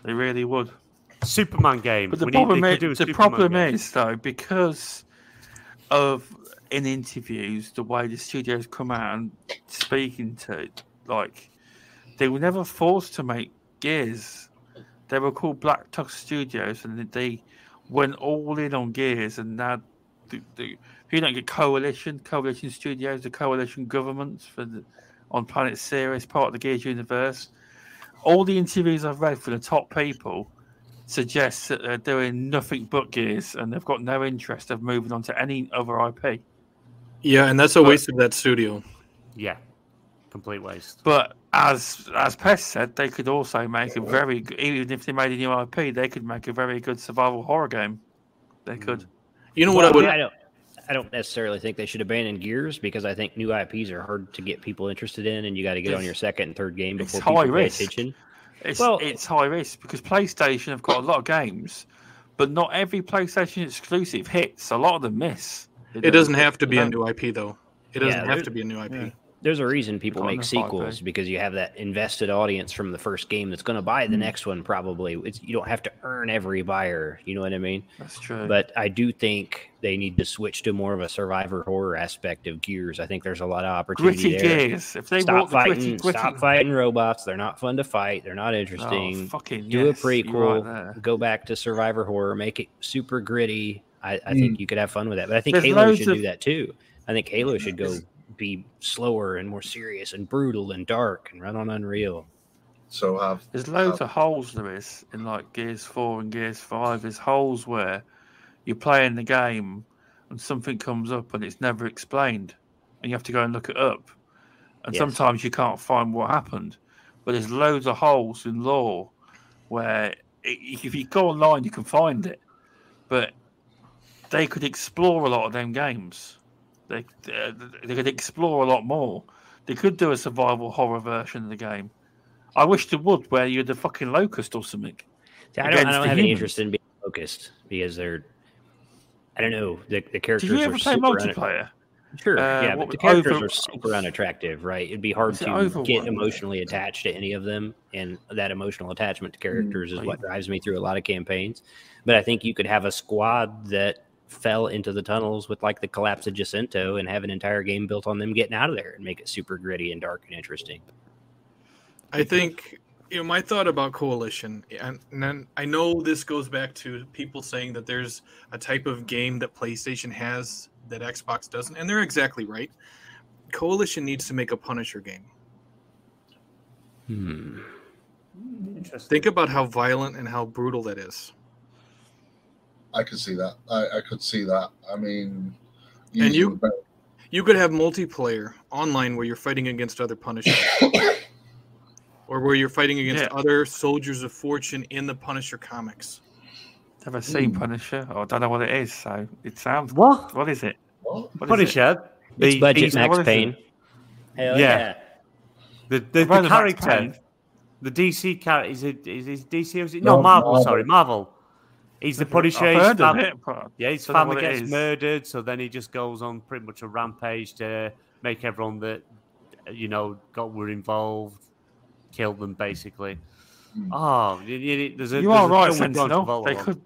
They really would. Superman game. But the we problem, need, is, the problem is though because of in interviews the way the studios come out and speaking to like they were never forced to make Gears. They were called Black Tusk Studios, and they went all in on Gears. And now, the, the, you don't get Coalition, Coalition Studios, the Coalition governments for the, on Planet Sirius, part of the Gears universe. All the interviews I've read for the top people suggests that they're doing nothing but Gears and they've got no interest of moving on to any other IP. Yeah, and that's a waste of that studio. Yeah, complete waste. But as as Pest said, they could also make a very even if they made a new IP, they could make a very good survival horror game. They could. Mm. You know what well, I would. I don't, I don't necessarily think they should abandon Gears because I think new IPs are hard to get people interested in, and you got to get on your second and third game before people pay attention. It's well, it's high risk because PlayStation have got a lot of games, but not every PlayStation exclusive hits. A lot of them miss. It, it doesn't have to be a new IP though. It doesn't yeah, have to be a new IP. Yeah. There's a reason people make sequels because you have that invested audience from the first game that's going to buy the mm. next one. Probably it's, you don't have to earn every buyer. You know what I mean? That's true. But I do think they need to switch to more of a survivor horror aspect of Gears. I think there's a lot of opportunity gritty there. Gears. If they stop fighting, gritty, gritty. stop fighting robots. They're not fun to fight. They're not interesting. Oh, fucking do yes, a prequel. Go back to survivor horror. Make it super gritty. I, I mm. think you could have fun with that. But I think there's Halo should of... do that too. I think Halo should go be slower and more serious and brutal and dark and run on Unreal. So have there's loads have, of holes there is in like Gears Four and Gears Five. There's holes where you're playing the game and something comes up and it's never explained, and you have to go and look it up. And yes. sometimes you can't find what happened. But there's loads of holes in lore where if you go online you can find it, but they could explore a lot of them games. They uh, they could explore a lot more. They could do a survival horror version of the game. I wish they would, where you're the fucking locust or something. See, I don't, I don't have any interest in being locust because they're I don't know. The, the Did characters you ever are play multiplayer? Sure, Uh, yeah, but the characters Over- are super unattractive, right? It'd be hard to get emotionally attached to any of them, and that emotional attachment to characters is Oh, what drives me through a lot of campaigns. But I think you could have a squad that fell into the tunnels with like the collapse of Jacinto and have an entire game built on them getting out of there and make it super gritty and dark and interesting. I think you know my thought about coalition, and, and then I know this goes back to people saying that there's a type of game that PlayStation has that Xbox doesn't, and they're exactly right. Coalition needs to make a Punisher game. Hmm. Interesting. Think about how violent and how brutal that is. I could see that. I, I could see that. I mean, And you- You could have multiplayer online where you're fighting against other Punishers, or where you're fighting against Yeah. other soldiers of fortune in the Punisher comics. Never seen Hmm. Punisher, or I don't know what it is. So it sounds. What? What is it? What? What is it? Punisher. It's The, budget the, Max? Payne. Hell Yeah. yeah. the, the, I've the character, the DC character, is it is it DC or is it? No, No, Marvel, Marvel. sorry, Marvel. He's the Punisher. I've his heard of it, but Yeah, his family gets is. murdered, so then he just goes on pretty much a rampage to make everyone that you know got were involved kill them basically. Hmm. Oh, y- y- there's a you there's are a right, film with John Sentinel. They could,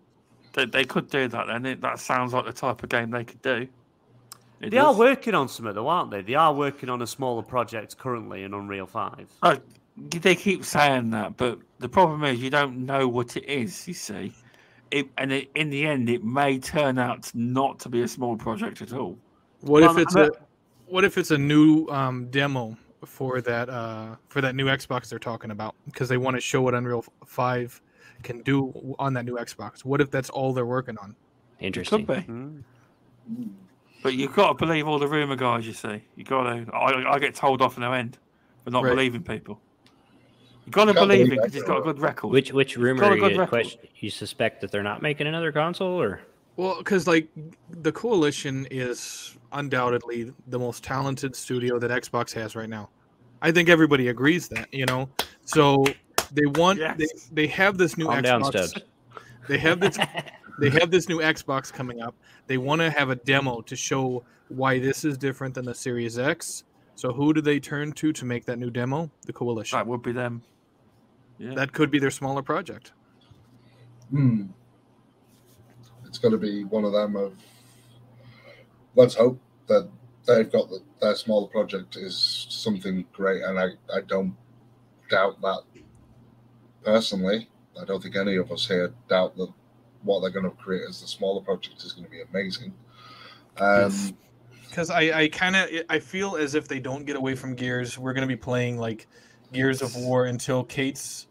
they, they could do that. Then it, that sounds like the type of game they could do. It They are working on something though, aren't they? They are working on a smaller project currently in Unreal Five. Oh, they keep saying that, but the problem is you don't know what it is. You see, it, and it, in the end, it may turn out not to be a small project at all. What Well, if it's I'm a what if it's a new um, demo for that uh, for that new Xbox they're talking about because they want to show what Unreal Five can do on that new Xbox? What if that's all they're working on? It Interesting. could be, Hmm. but you've got to believe all the rumor guys. You see, you got to. I, I get told off in no end for not Right. believing people. You got to Can't believe believe it because he's got a good record. Which which rumor got a good you, question, you suspect that they're not making another console or Well, because like the Coalition is undoubtedly the most talented studio that Xbox has right now. I think everybody agrees that you know. So they want they, Yes. they have this new calm Xbox. down, They have this they have this new Xbox coming up. They want to have a demo to show why this is different than the Series X. So who do they turn to to make that new demo? The Coalition. that would be them. Yeah. That could be their smaller project. Hmm. It's going to be one of them of. Let's hope that they've got the, their smaller project is something great, and I, I don't doubt that personally. I don't think any of us here doubt that what they're going to create as the smaller project is going to be amazing. Um, Yes. Because I, I kind of I feel as if they don't get away from Gears, we're gonna be playing like Gears of War until Kate's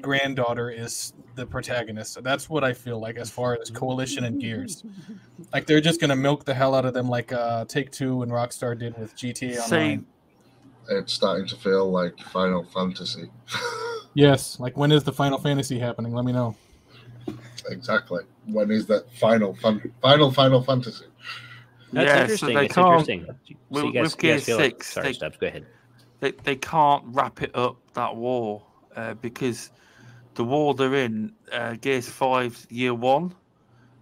granddaughter is the protagonist. That's what I feel like as far as Coalition and Gears. Like they're just gonna milk the hell out of them, like uh, Take Two and Rockstar did with GTA See, Online. it's starting to feel like Final Fantasy. Yes, like when is the Final Fantasy happening? Let me know. exactly. When is that final fun, final Final Fantasy? That's yeah, so interesting. they It's can't. interesting. So with- you guys, with you guys Gears feel like, 6, sorry, they- Stubz, go ahead. They, they can't wrap it up that war uh, because the war they're in, uh, Gears 5 year one,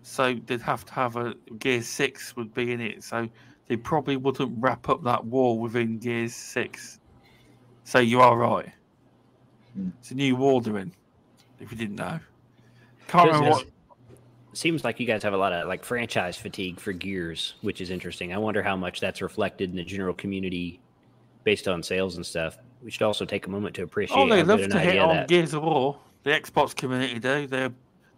so they'd have to have a Gear 6 would be in it. So they probably wouldn't wrap up that war within Gears 6. So you are right. Hmm. It's a new war they're in, if you didn't know. Can't Does- remember what. Seems like you guys have a lot of like franchise fatigue for Gears, which is interesting. I wonder how much that's reflected in the general community based on sales and stuff. We should also take a moment to appreciate Oh, they love to hit on that. Gears of War. The Xbox community do. They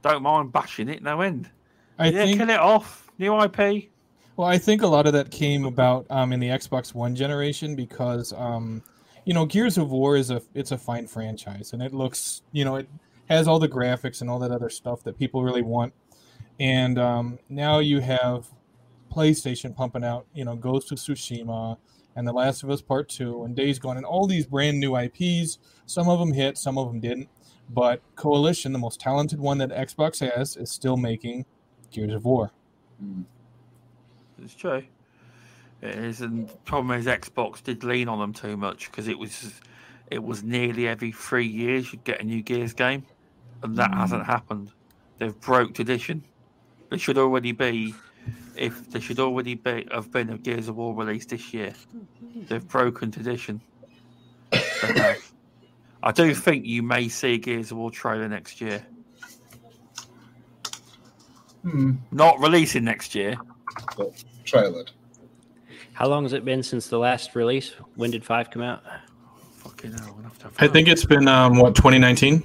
don't mind bashing it, no end. I yeah, think kill it off. New IP. Well, I think a lot of that came about um, in the Xbox One generation because, um, you know, Gears of War is a it's a fine franchise and it looks, you know, it has all the graphics and all that other stuff that people really want. And um, now you have PlayStation pumping out, you know, Ghost of Tsushima and The Last of Us Part Two and Days Gone and all these brand new IPs. Some of them hit, some of them didn't. But Coalition, the most talented one that Xbox has, is still making Gears of War. Hmm. It's true. It is, and the problem is Xbox did lean on them too much because it was it was nearly every three years you'd get a new Gears game, and that hasn't happened. They've broke tradition. They should already be if there should already be have been a Gears of War released this year. They've broken tradition. They. I do think you may see a Gears of War trailer next year. Hmm. Not releasing next year. But trailered. How long has it been since the last release? When did five come out? Fucking hell, we'll have to have I think it's been um, what 2019.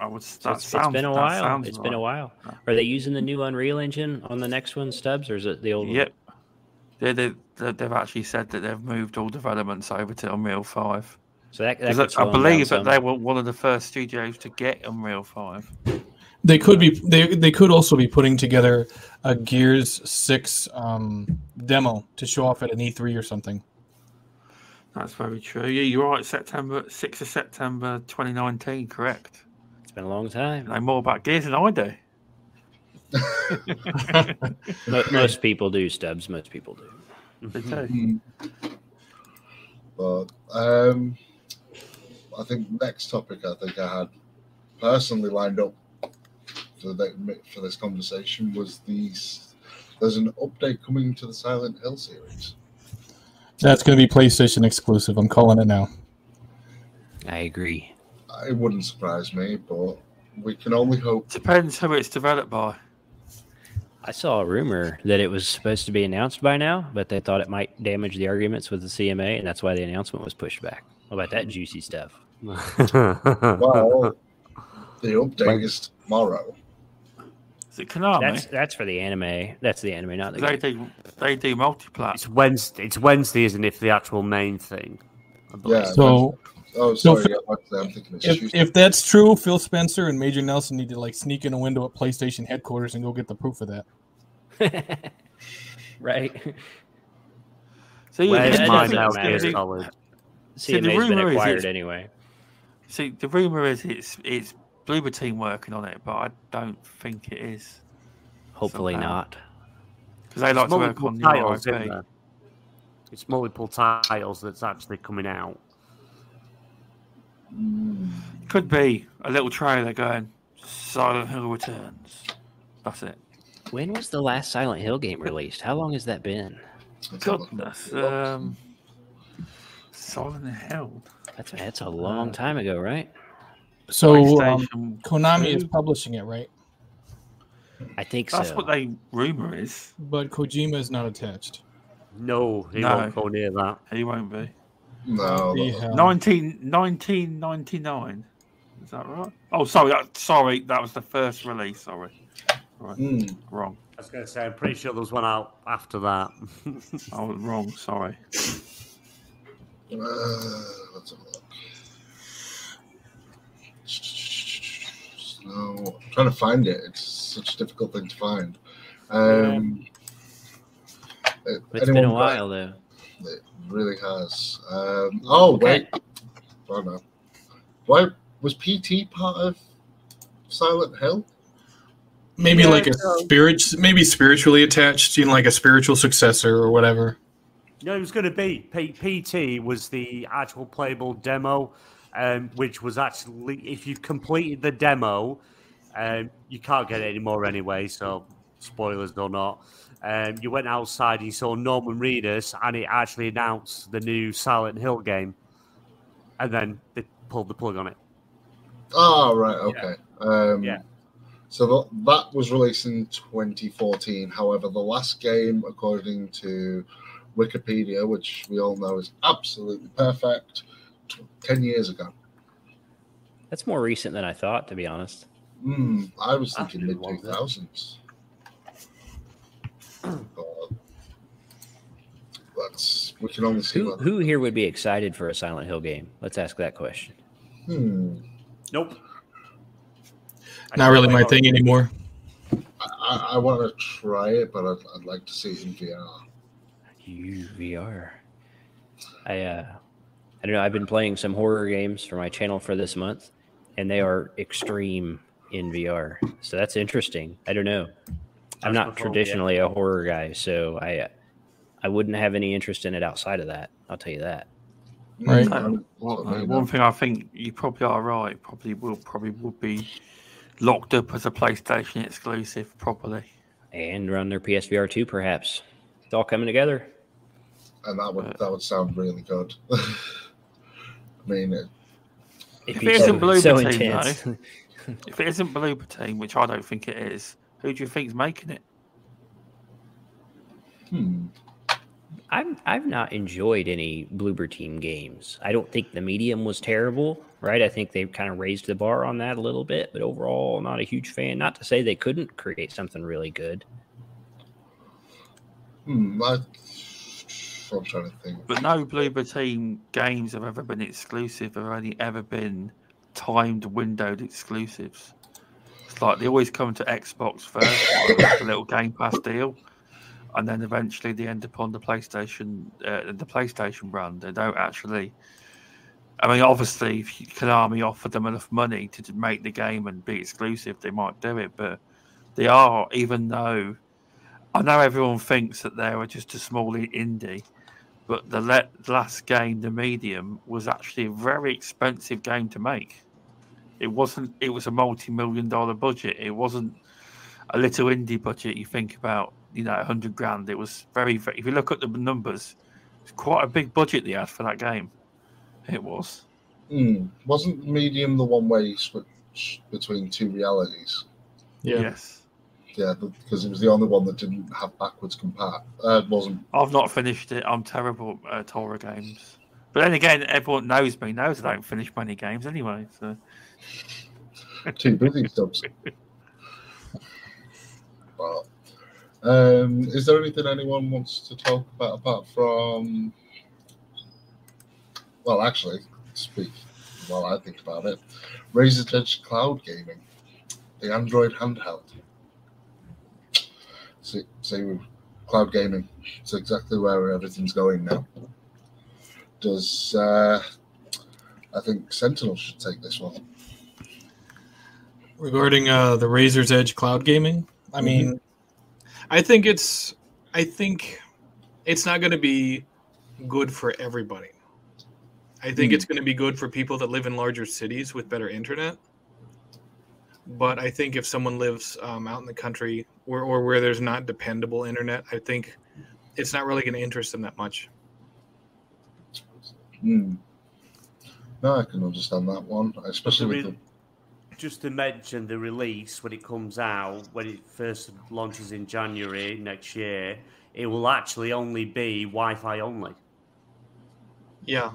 I would, So that it's, it's sounds- been a while. sounds It's been a while. Are they using the new Unreal Engine on the next one, Stubz, or is it the old one? Yep. They, they, they, they've actually said that they've moved all developments over to Unreal 5. So that, that 'Cause could I believe that they were one of the first studios to get Unreal 5. They could be. They they could also be putting together a Gears Six um, demo to show off at an E3 or something. That's very true. Yeah, you're right. September 6th of September 2019, correct. It's been a long time. I know more about Gears than I do. Most people do, Stubz. Most people do. They do. But um, I think next topic I think I had personally lined up for the, for this conversation was these. There's an update coming to the Silent Hill series. That's going to be PlayStation exclusive. I'm calling it now. I agree. It wouldn't surprise me, but we can only hope. Depends who it's developed by. I saw a rumor that it was supposed to be announced by now, but they thought it might damage the arguments with the CMA, and that's why the announcement was pushed back. What about that juicy stuff? Well, the update is tomorrow. Is it Konami? That's that's for the anime. That's the anime, not the They game. do, they do multiplat. it's Wednesday. It's Wednesday, isn't it? For the actual main thing. Yeah. So Oh, So sorry. Phil- I'm thinking if, if that's true, Phil Spencer and Major Nelson need to like sneak in a window at PlayStation headquarters and go get the proof of that. right? So Where's that my doesn't Metal matter. See, Solid? See, the CMA's been rumor is acquired it's- anyway. see, the rumor is it's it's Bloober Team working on it, but I don't think it is Hopefully somehow. not. because they like to work multiple on the titles, IP. isn't there? It's multiple titles that's actually coming out. Could be a little trailer going Silent Hill Returns. That's it. When was the last Silent Hill game released? How long has that been? Let's have a Goodness. Um, Silent Hill. That's that's a long time ago, right? So um, PlayStation Konami is publishing it, right? I think so. That's so. what they rumor is. But Kojima is not attached. No, he No. won't go near that. He won't be. No, He 19, 1999. Is that right? Oh, sorry. That, sorry, that was the first release. Sorry. Right. Hmm. Wrong. I was going to say, I'm pretty sure there was one out after that. I was wrong. Sorry. Uh, let's have a look. No, I'm trying to find it. It's such a difficult thing to find. Um, it- It's been a while though. It It really has. Um, oh Okay. wait, oh no. Why was PT part of Silent Hill? Maybe Yeah, like a so- spirit, maybe spiritually attached, you know, like a spiritual successor or whatever. No, it was going to be P- PT was the actual playable demo, um, which was actually if you completed the demo, um, you can't get it anymore anyway. So spoilers or not, um, you went outside and you saw Norman Reedus, and it actually announced the new Silent Hill game, and then they pulled the plug on it. Oh right, okay. Um, Yeah. So th- that was released in 2014. However, the last game, according to Wikipedia, which we all know is absolutely perfect, t- 10 years ago. That's more recent than I thought, to be honest. Hmm, I was thinking been mid 2000s. But that's we can only see Who who here would be excited for a Silent Hill game? Let's ask that question. Hmm. Nope. Not really my thing anymore. I, I want to try it, but I'd, I'd like to see it in VR. You VR. I uh I don't know, I've been playing some horror games for my channel for this month, and they are extreme in VR. So that's interesting. I don't know. I'm not the whole- traditionally a horror guy, so I I wouldn't have any interest in it outside of that. I'll tell you that. Right. Hmm, Uh, one, maybe one not. thing I think you probably are right. Probably will probably would be locked up as a PlayStation exclusive properly. and run their PSVR two, perhaps. It's all coming together. and that would that would sound really good. I mean, it, If it isn't so- Bloober so Team, though, if it isn't Bloober Team, which I don't think it is, who do you think's making it? hmm, I've I've not enjoyed any Bloober Team games. I don't think the medium was terrible, right? I think they've kind of raised the bar on that a little bit, but overall, not a huge fan. Not to say they couldn't create something really good. hmm, I, I'm trying to think. But no Bloober Team games have ever been exclusive. Have only ever been timed, windowed exclusives. Like they always come to Xbox first, like a little Game Pass deal, and then eventually they end up on the PlayStation, uh, the PlayStation brand. They don't actually. I mean, obviously, if Konami offered them enough money to make the game and be exclusive, they might do it. But they are, even though I know everyone thinks that they are just a small indie, but the last game, the medium, was actually a very expensive game to make. It wasn't. It was a multi-million dollar budget. It wasn't a little indie budget. You think about, you know, hundred grand. It was very, very. If you look at the numbers, it's quite a big budget they had for that game. It was. Hmm, wasn't Medium the one where you switch between two realities? Yeah. Yes. Yeah, because it was the only one that didn't have backwards compat. Uh, wasn't. I've not finished it. I'm terrible at horror games. But then again, everyone knows me, knows I don't finish many games anyway. So Too busy subs. Well, um, is there anything anyone wants to talk about apart from? Well, actually, speak while I think about it. Razer's Edge Cloud Gaming, the Android handheld. See, see, cloud gaming. It's exactly where everything's going now. Does uh, I think Sentinel should take this one? Regarding uh, the Razer's Edge cloud gaming. I mean, I think it's I think it's not going to be good for everybody. I think Hmm. it's going to be good for people that live in larger cities with better internet. But I think if someone lives um, out in the country or, or where there's not dependable internet, I think it's not really going to interest them that much. Hmm. No, I can understand that one, especially with the Just to mention the release when it comes out, when it first launches in January next year, it will actually only be Wi-Fi only. Yeah.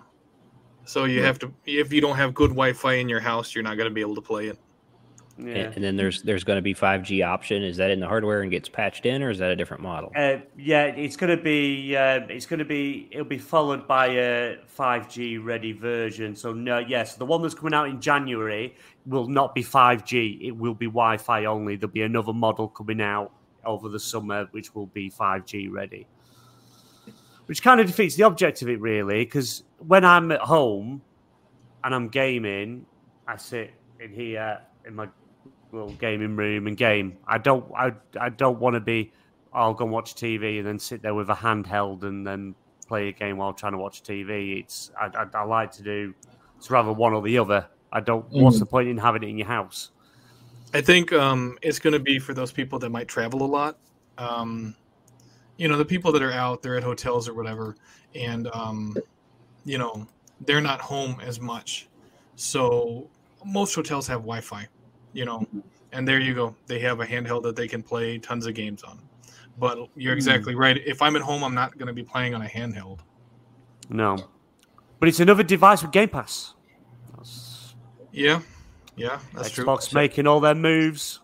So you Yeah. have to if you don't have good Wi-Fi in your house, you're not going to be able to play it. And, and then there's there's going to be 5G option. Is that in the hardware and gets patched in, or is that a different model? Uh, yeah, it's going to be. Uh, it's going to be. It'll be followed by a 5G ready version. So no, yes, the one that's coming out in January will not be 5G. It will be Wi-Fi only. There'll be another model coming out over the summer, which will be 5G ready. Which kind of defeats the object of it, really, because when I'm at home and I'm gaming, I sit in here in my little gaming room and game. I don't. I, I don't want to be. I'll go and watch TV and then sit there with a handheld and then play a game while trying to watch TV. It's. I, I, I like to do. It's rather one or the other. I don't. What's Mhm. the point in having it in your house? I think um, it's going to be for those people that might travel a lot. Um, you know, the people that are out, they're at hotels or whatever, and um, you know, they're not home as much. So most hotels have Wi-Fi. You know, mm-hmm. and there you go. They have a handheld that they can play tons of games on. But you're hmm. exactly right. If I'm at home, I'm not going to be playing on a handheld. No. But it's another device with Game Pass. That's Yeah, yeah, that's true. Xbox making all their moves.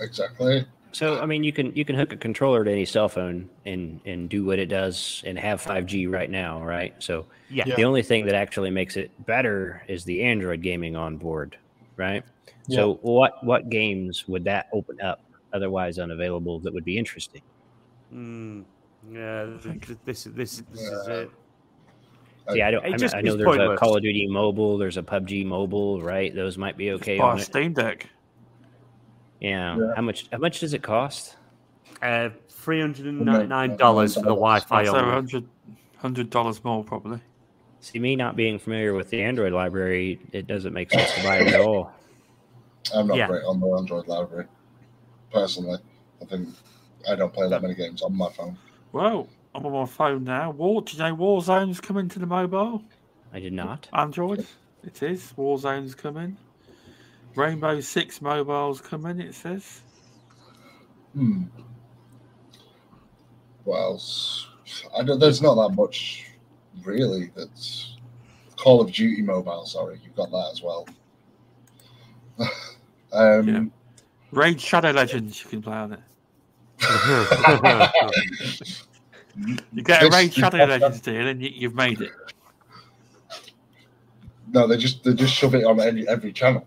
exactly. So I mean, you can you can hook a controller to any cell phone and and do what it does and have 5G right now, right? So Yeah. Yeah. the only thing that actually makes it better is the Android gaming on board, right? So what what games would that open up otherwise unavailable that would be interesting? Mm, yeah. th- th- This, this, this is it. See, I don't. I, just I know is there's a. Call of Duty Mobile, there's a PUBG Mobile, right? Those might be okay buy on it. Steam Deck. Yeah. Yeah. How much? How much does it cost? Uh, three hundred and ninety-nine dollars for the Wi-Fi So only. 100 hundred dollars more probably. See, me not being familiar with the Android library, it doesn't make sense to buy it at all. I'm not Yeah. great on the Android library, personally. I think I don't play that many games on my phone. Well, I'm on my phone now. War, do you know Warzone's coming to the mobile? I did not. Android. It is. Warzone's coming. Rainbow Six mobiles coming. It says. Hmm. What else? I don't, there's not that much really. That's Call of Duty mobile. Sorry, you've got that as well. um, Yeah. Raid Shadow Legends. You can play on it. You get a Raid Shadow Legends deal, and you, you've made it. no, they just they just shove it on any, every channel.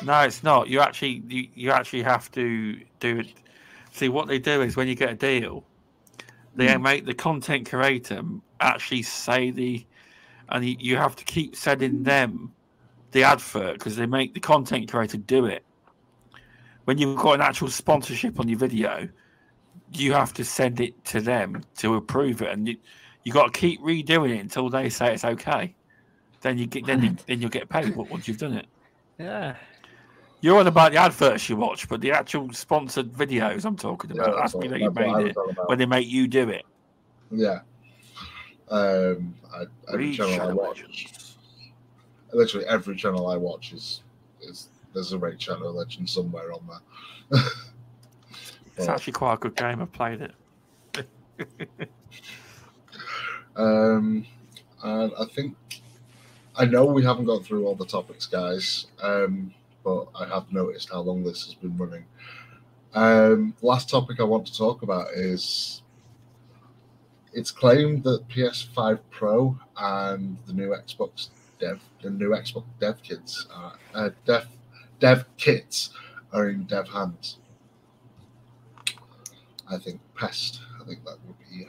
No, it's not. You actually you, you actually have to do it. See what they do is when you get a deal, they Hmm. make the content creator actually say the, and you, you have to keep sending them the advert because they make the content creator do it. When you've got an actual sponsorship on your video, you have to send it to them to approve it, and you you got to keep redoing it until they say it's okay. Then you get then you, then you'll get paid once you've done it. Yeah. You're on about the adverts you watch, but the actual sponsored videos I'm talking about, that's that's me what- that you that's what I made it when they make you do it. Yeah. Um, I, every Read channel I watch, Legends. Literally every channel I watch is is there's a Raid Shadow Legend somewhere on there. It's But, actually quite a good game. I've played it. um, and I think I know we haven't got through all the topics, guys. Um, but I have noticed how long this has been running. Um, last topic I want to talk about is it's claimed that PS5 Pro and the new Xbox Dev, the new Xbox Dev kits, are, uh, Dev Dev kits are in Dev hands. I think pest. I think that would be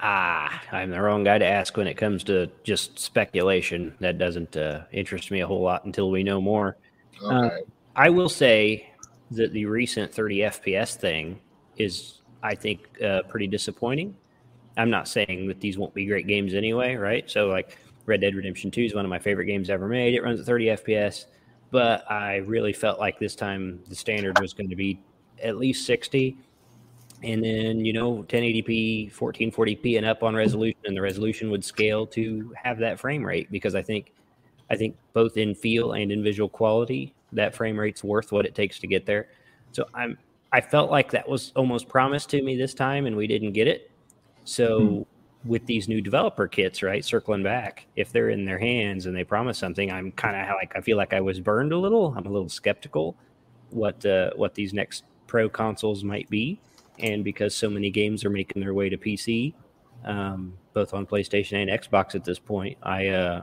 Ah, I'm the wrong guy to ask when it comes to just speculation. That doesn't uh, interest me a whole lot until we know more. okay. I will say that the recent 30 FPS thing is, I think, uh, pretty disappointing. I'm not saying that these won't be great games anyway, right? So, like, Red Dead Redemption 2 is one of my favorite games ever made. It runs at 30 FPS, but I really felt like this time the standard was going to be at least 60. And then, you know, 1080p, 1440p and up on resolution, and the resolution would scale to have that frame rate because I think I think both in feel and in visual quality, that frame rate's worth what it takes to get there. So I'm I felt like that was almost promised to me this time and we didn't get it. So hmm. With these new developer kits, right, circling back, if they're in their hands and they promise something, I'm kind of like I feel like I was burned a little. I'm a little skeptical what uh, what these next pro consoles might be, and because so many games are making their way to PC, um, both on PlayStation and Xbox at this point, I uh,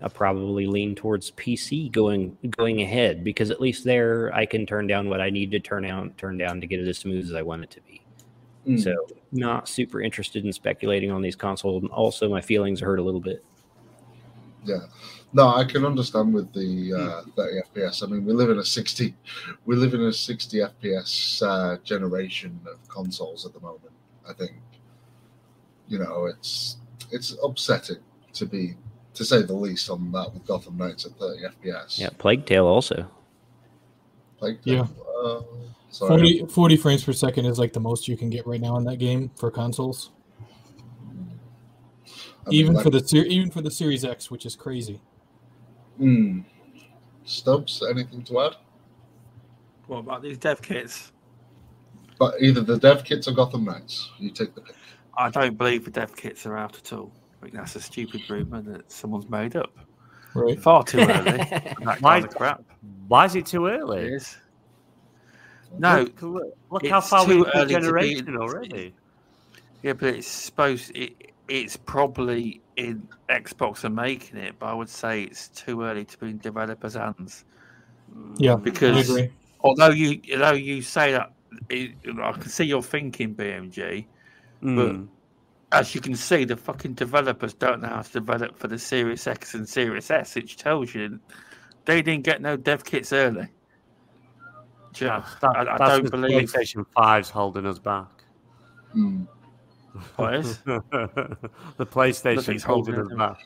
I probably lean towards PC going going ahead because at least there I can turn down what I need to turn down turn down to get it as smooth as I want it to be. Mm. So not super interested in speculating on these consoles. And also, my feelings are hurt a little bit. Yeah. No, I can understand with the uh, 30 FPS. I mean, we live in a 60, we live in a 60 FPS uh, generation of consoles at the moment. I think, you know, it's it's upsetting to be, to say the least, on that with Gotham Knights at 30 FPS. Yeah, Plague Tale also. Like, Yeah. Uh, sorry. 40, 40 frames per second is like the most you can get right now in that game for consoles. I mean, even like- for the even for the Series X, which is crazy. Mm. Stubz, anything to add? What about these dev kits? But either the dev kits or Gotham Knights. You take the pick. I don't believe the dev kits are out at all. I think that's a stupid rumor that someone's made up. Right. Far too early. for that Why- kind of crap. Why is it too early? is. No, Look, look, look how far too we've got early to be- generation already. Yeah, but it's supposed it, it's probably in Xbox are making it, but I would say it's too early to be in developers' hands. Yeah, I Because agree. although you although you say that, it, I can see your thinking, BMG. Mm. As you can see, the fucking developers don't know how to develop for the Series X and Series S, which tells you they didn't get no dev kits early. Do you know, That- I, I don't believe. PlayStation 5's holding us back. Mm. What is? the PlayStation Nothing's holding holding us back.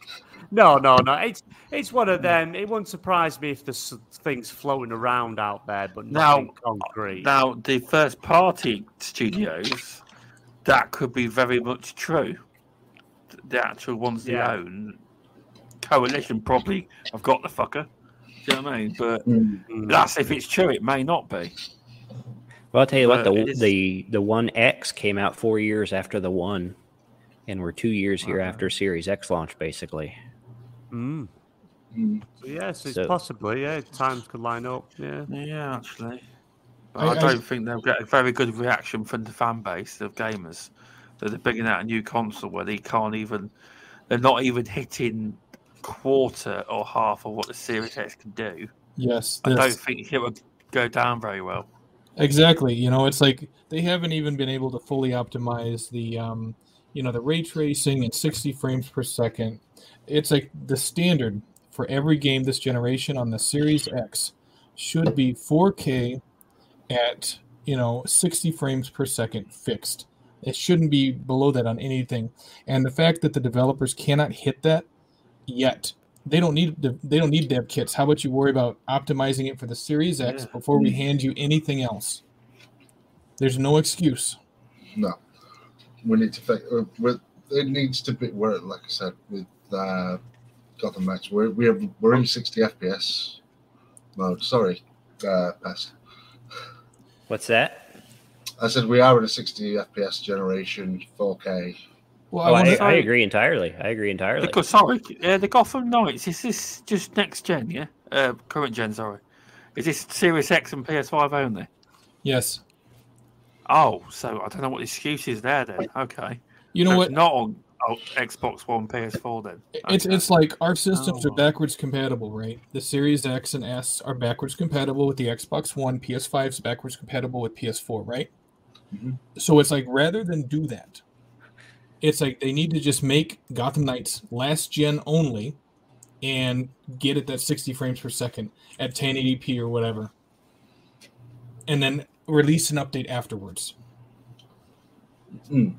No, no, no. It's it's one of them. It wouldn't surprise me if there's things floating around out there, but Now- concrete. Now, the first party studios, that could be very much true. The actual ones they own, Coalition probably I've got the fucker. Do you know what I mean? But Mm. that's if it's true. It may not be. Well, I'll tell you what the it is- the the One X came out four years after the One, and we're two years here Uh-huh. after Series X launch, basically. Mm. Mm. So yes, it's So- possibly. Yeah, times could line up. Yeah. Yeah, actually. But I- I, I- don't think they'll get a very good reaction from the fan base of gamers. That they're bringing out a new console where they can't even, they're not even hitting quarter or half of what the Series X can do. Yes, I don't think it would go down very well. Exactly. You know, it's like they haven't even been able to fully optimize the, um, you know, the ray tracing and 60 frames per second. It's like the standard for every game this generation on the Series X should be 4K at, you know, 60 frames per second fixed. It shouldn't be below that on anything. And the fact that the developers cannot hit that yet. They don't need the, they don't need dev kits. How about you worry about optimizing it for the Series X Yeah. before we hand you anything else? There's no excuse. No, we need to. Think, uh, it needs to be. We're like I said with uh, Gotham Knights. We're we have, we're in 60 FPS mode. Sorry, uh, past. What's that? I said we are in a 60 FPS generation, 4K. Well, Oh, I I, wanna, I agree entirely. I agree entirely. Because sorry, uh, the Gotham Knights is this just next gen? Yeah, uh, current gen. Sorry, is this Series X and PS5 only? yes. Oh, so I don't know what the excuse is there then. Okay, You know So what? it's Not on oh, Xbox One, PS4 then. It's Okay. it's like our systems Oh. are backwards compatible, right? The Series X and S are backwards compatible with the Xbox One. PS5 is backwards compatible with PS4, right? Mhm. So it's like rather than do that, it's like they need to just make Gotham Knights last gen only, and get it that 60 frames per second at 1080p or whatever, and then release an update afterwards. Mm.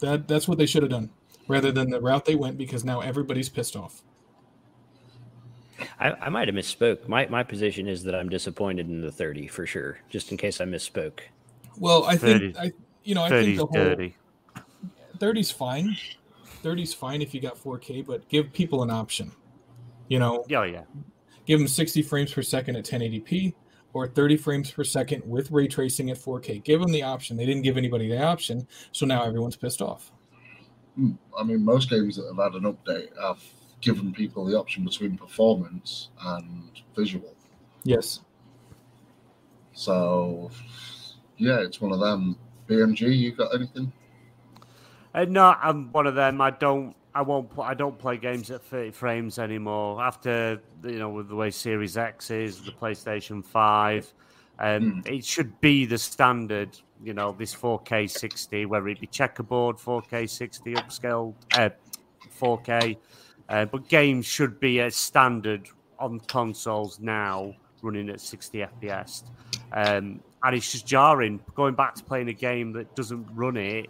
That that's what they should have done, rather than the route they went because now everybody's pissed off. I, I might have misspoke. My my position is that I'm disappointed in the 30 for sure. Just in case I misspoke. Well, I 30. think I you know I think 30's the whole dirty. 30's fine. 30's fine if you got 4K, but give people an option. You know, Yeah, yeah. give them 60 frames per second at 1080p or 30 frames per second with ray tracing at 4K. Give them the option. They didn't give anybody the option, so now everyone's pissed off. Mm. I mean, most games that have had an update have given people the option between performance and visual. Yes. So, yeah, it's one of them. BMG, you got anything? Uh, no, I'm one of them. I don't. I won't. Pl- I don't play games at 30 frames anymore. After you know, with the way Series X is, the PlayStation Five, um, it should be the standard. You know, this 4K 60, whether it be checkerboard 4K 60 upscaled, uh, 4K, uh, but games should be a standard on consoles now, running at 60 FPS. Um, and it's just jarring going back to playing a game that doesn't run it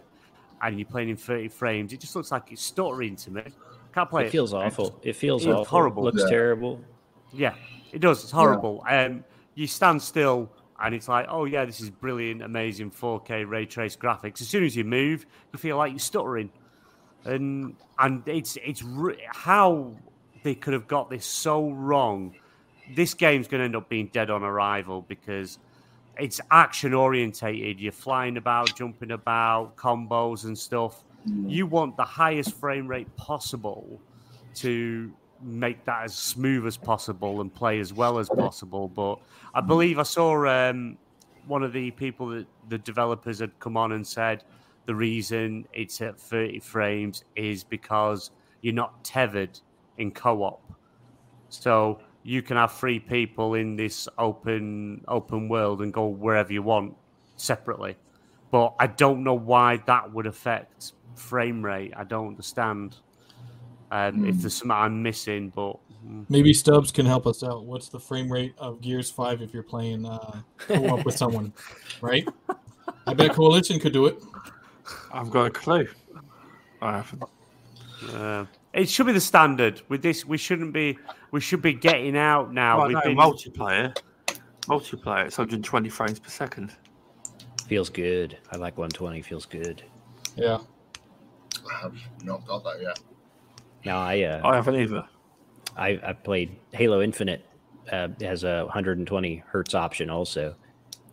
and you're playing in 30 frames, it just looks like it's stuttering to me. Can't play it. It feels awful. It feels It's awful. horrible. Looks Yeah. terrible. Yeah, it does. It's horrible. Um, you stand still and it's like, oh yeah, this is brilliant, amazing 4K ray trace graphics. As soon as you move, you feel like you're stuttering, and and it's it's re- how they could have got this so wrong. This game's going to end up being dead on arrival because it's action orientated. You're flying about, jumping about, combos and stuff. You want the highest frame rate possible to make that as smooth as possible and play as well as possible. But I believe I saw um, one of the people that the developers had come on and said the reason it's at 30 frames is because you're not tethered in co-op. So you can have three people in this open open world and go wherever you want separately. But I don't know why that would affect frame rate. I don't understand. Um, If there's something I'm missing, but mm, Maybe Stubz can help us out. What's the frame rate of Gears 5 if you're playing uh, co-op with someone, right? I bet Coalition could do it. I've got a clue. I haven't. Uh, it should be the standard with this. We shouldn't be. We should be getting out now. Oh, We've no, been- multiplayer. Multiplayer. It's 120 frames per second. Feels good. I like 120. Feels good. Yeah. I have not got that yet. Now I uh, I haven't either. I, I played Halo Infinite. Uh, it has a 120 hertz option also,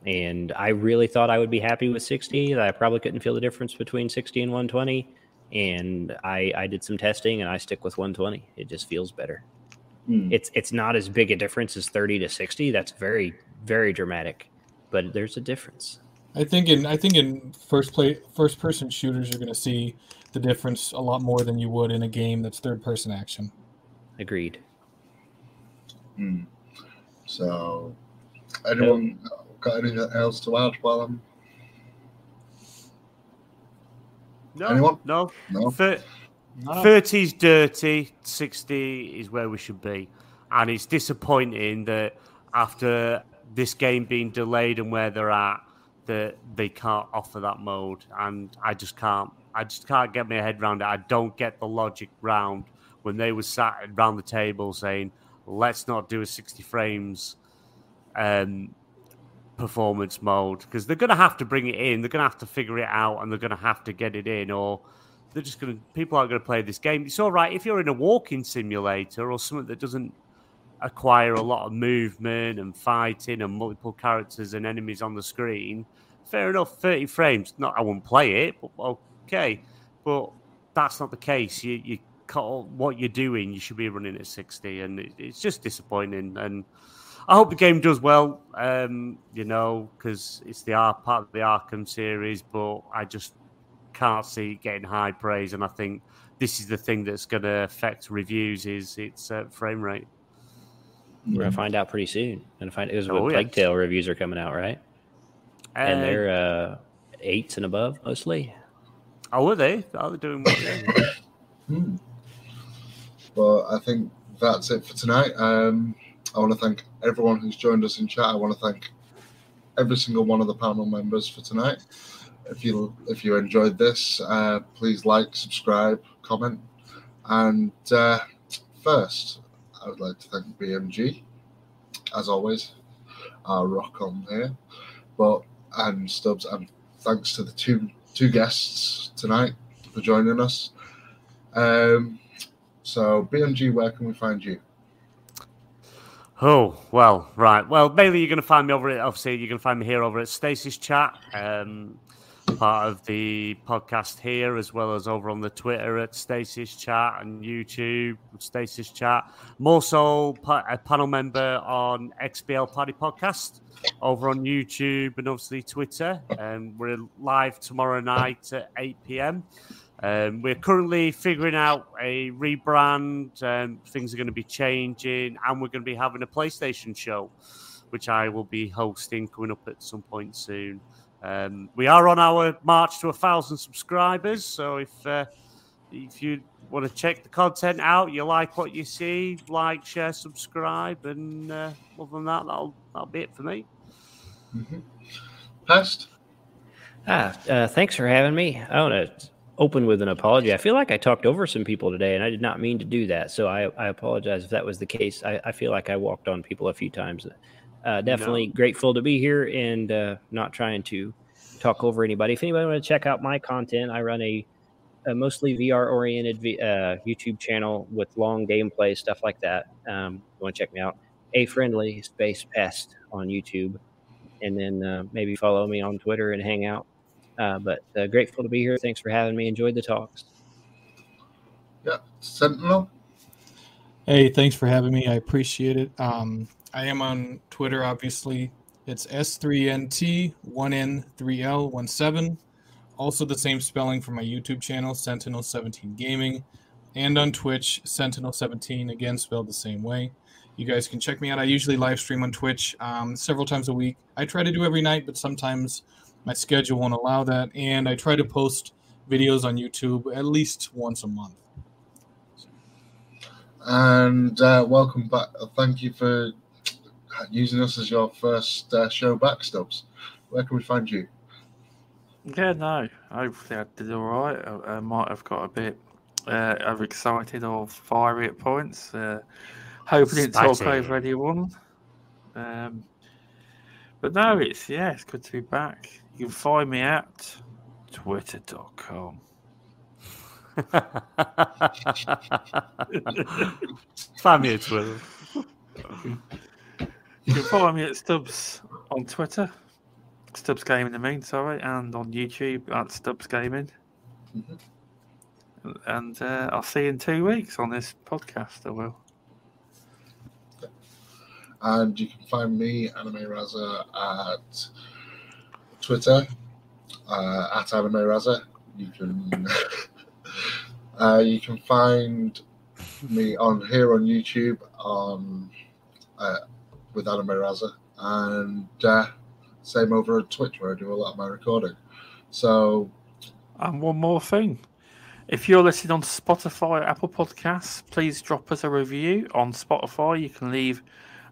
and I really thought I would be happy with 60. That I probably couldn't feel the difference between 60 and 120. And I I did some testing, and I stick with 120. It just feels better. Hmm. It's it's not as big a difference as 30 to 60. That's very very dramatic, but there's a difference. I think in I think in first play first person shooters you're going to see the difference a lot more than you would in a game that's third person action. Agreed. Hmm. So, anyone got anything else to add while I'm no, Anyone? no. no? Thir- No. 30's dirty, 60 is where we should be. And it's disappointing that after this game being delayed and where they're at, that they can't offer that mode. And I just can't. I just can't get my head around it. I don't get the logic round when they were sat around the table saying, let's not do a 60 frames um, performance mode because they're going to have to bring it in. They're going to have to figure it out and they're going to have to get it in or they're just going to people aren't going to play this game. It's all right if you're in a walking simulator or something that doesn't acquire a lot of movement and fighting and multiple characters and enemies on the screen. Fair enough, thirty frames. Not I wouldn't play it, but okay. But that's not the case. You you what you're doing. You should be running at sixty, and it, it's just disappointing. And I hope the game does well. Um, you know, because it's the Ar- part of the Arkham series, but I just can't see it getting high praise, and I think this is the thing that's going to affect reviews is its uh, frame rate. We're gonna find out pretty soon. Gonna find it was Oh, what yeah. Tale reviews are coming out, right? and Uh, they're uh, eights and above mostly. oh, are they? Are they doing well? yeah. Hmm. But I think that's it for tonight. Um, I want to thank everyone who's joined us in chat. I want to thank every single one of the panel members for tonight. If you if you enjoyed this, uh, please like, subscribe, comment, and uh, first, I would like to thank BMG, as always, our rock on here, but and Stubz, and thanks to the two two guests tonight for joining us. Um, so BMG, where can we find you? Oh, well, right. Well, mainly you're going to find me over at, obviously, you're going to find me here over at Stasis Chat, um, part of the podcast here, as well as over on the Twitter at Stasis Chat and YouTube, Stasis Chat. I'm also a panel member on XBL Party Podcast over on YouTube and obviously Twitter. Um, we're live tomorrow night at 8 p.m. Um, we're currently figuring out a rebrand. Um, things are going to be changing, and we're going to be having a PlayStation show, which I will be hosting coming up at some point soon. Um, we are on our march to a thousand subscribers, so if uh, if you want to check the content out, you like what you see, like, share, subscribe, and uh, other than that, that'll that'll be it for me. Pest? Ah, uh, thanks for having me. I want to open with an apology. I feel like I talked over some people today, and I did not mean to do that. So I, I apologize if that was the case. I, I feel like I walked on people a few times. Uh, definitely grateful to be here and uh, not trying to talk over anybody. If anybody want to check out my content, I run a, a mostly VR oriented v, uh, YouTube channel with long gameplay stuff like that. Um, you want to check me out? A friendly space pest on YouTube, and then uh, maybe follow me on Twitter and hang out. Uh, but uh, grateful to be here. Thanks for having me. Enjoyed the talks. Yeah. Sentinel? Hey, thanks for having me. I appreciate it. Um, I am on Twitter, obviously. It's S3NT1N3L17. Also, the same spelling for my YouTube channel, Sentinel17 Gaming. And on Twitch, Sentinel17, again spelled the same way. You guys can check me out. I usually live stream on Twitch um, several times a week. I try to do every night, but sometimes my schedule won't allow that. And I try to post videos on YouTube at least once a month. And uh, welcome back. Thank you for using us as your first uh, show back, Stubz. Where can we find you? Yeah, no. Hopefully, I did all right. I, I might have got a bit uh, overexcited or fiery at points. Uh, hoping didn't talk over anyone. Um, but no, it's yeah, it's good to be back. You can find me at twitter.com. Find me a Twitter. You can follow me at Stubz on Twitter, Stubz Gaming, I mean, sorry, and on YouTube at Stubz Gaming. Mhm. And uh, I'll see you in two weeks on this podcast. I will. And you can find me, Anime Razza, at Twitter, uh, at Anime Razza. You can uh, you can find me on here on YouTube on uh, with Anime Razza, and uh, same over at Twitch where I do a lot of my recording. So And one more thing. If you're listening on Spotify or Apple Podcasts, please drop us a review. On Spotify, you can leave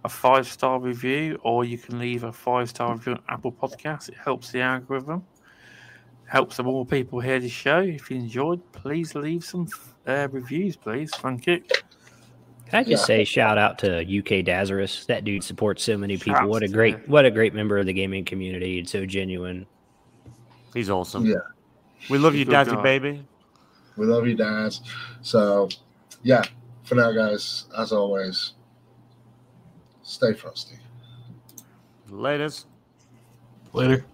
a five star review or you can leave a five star review on Apple Podcasts. It helps the algorithm, helps the more people hear the show. If you enjoyed, please leave some uh, reviews, please. Thank you. Can I just Yeah. say shout out to UK Dazarus? That dude supports so many people. Shouts What a to- great what a great member of the gaming community. It's so genuine. He's awesome. Yeah. We love He's you, a good Daddy guy. baby. we love you, Daz. So yeah, for now, guys, as always, stay frosty. Laters. Later.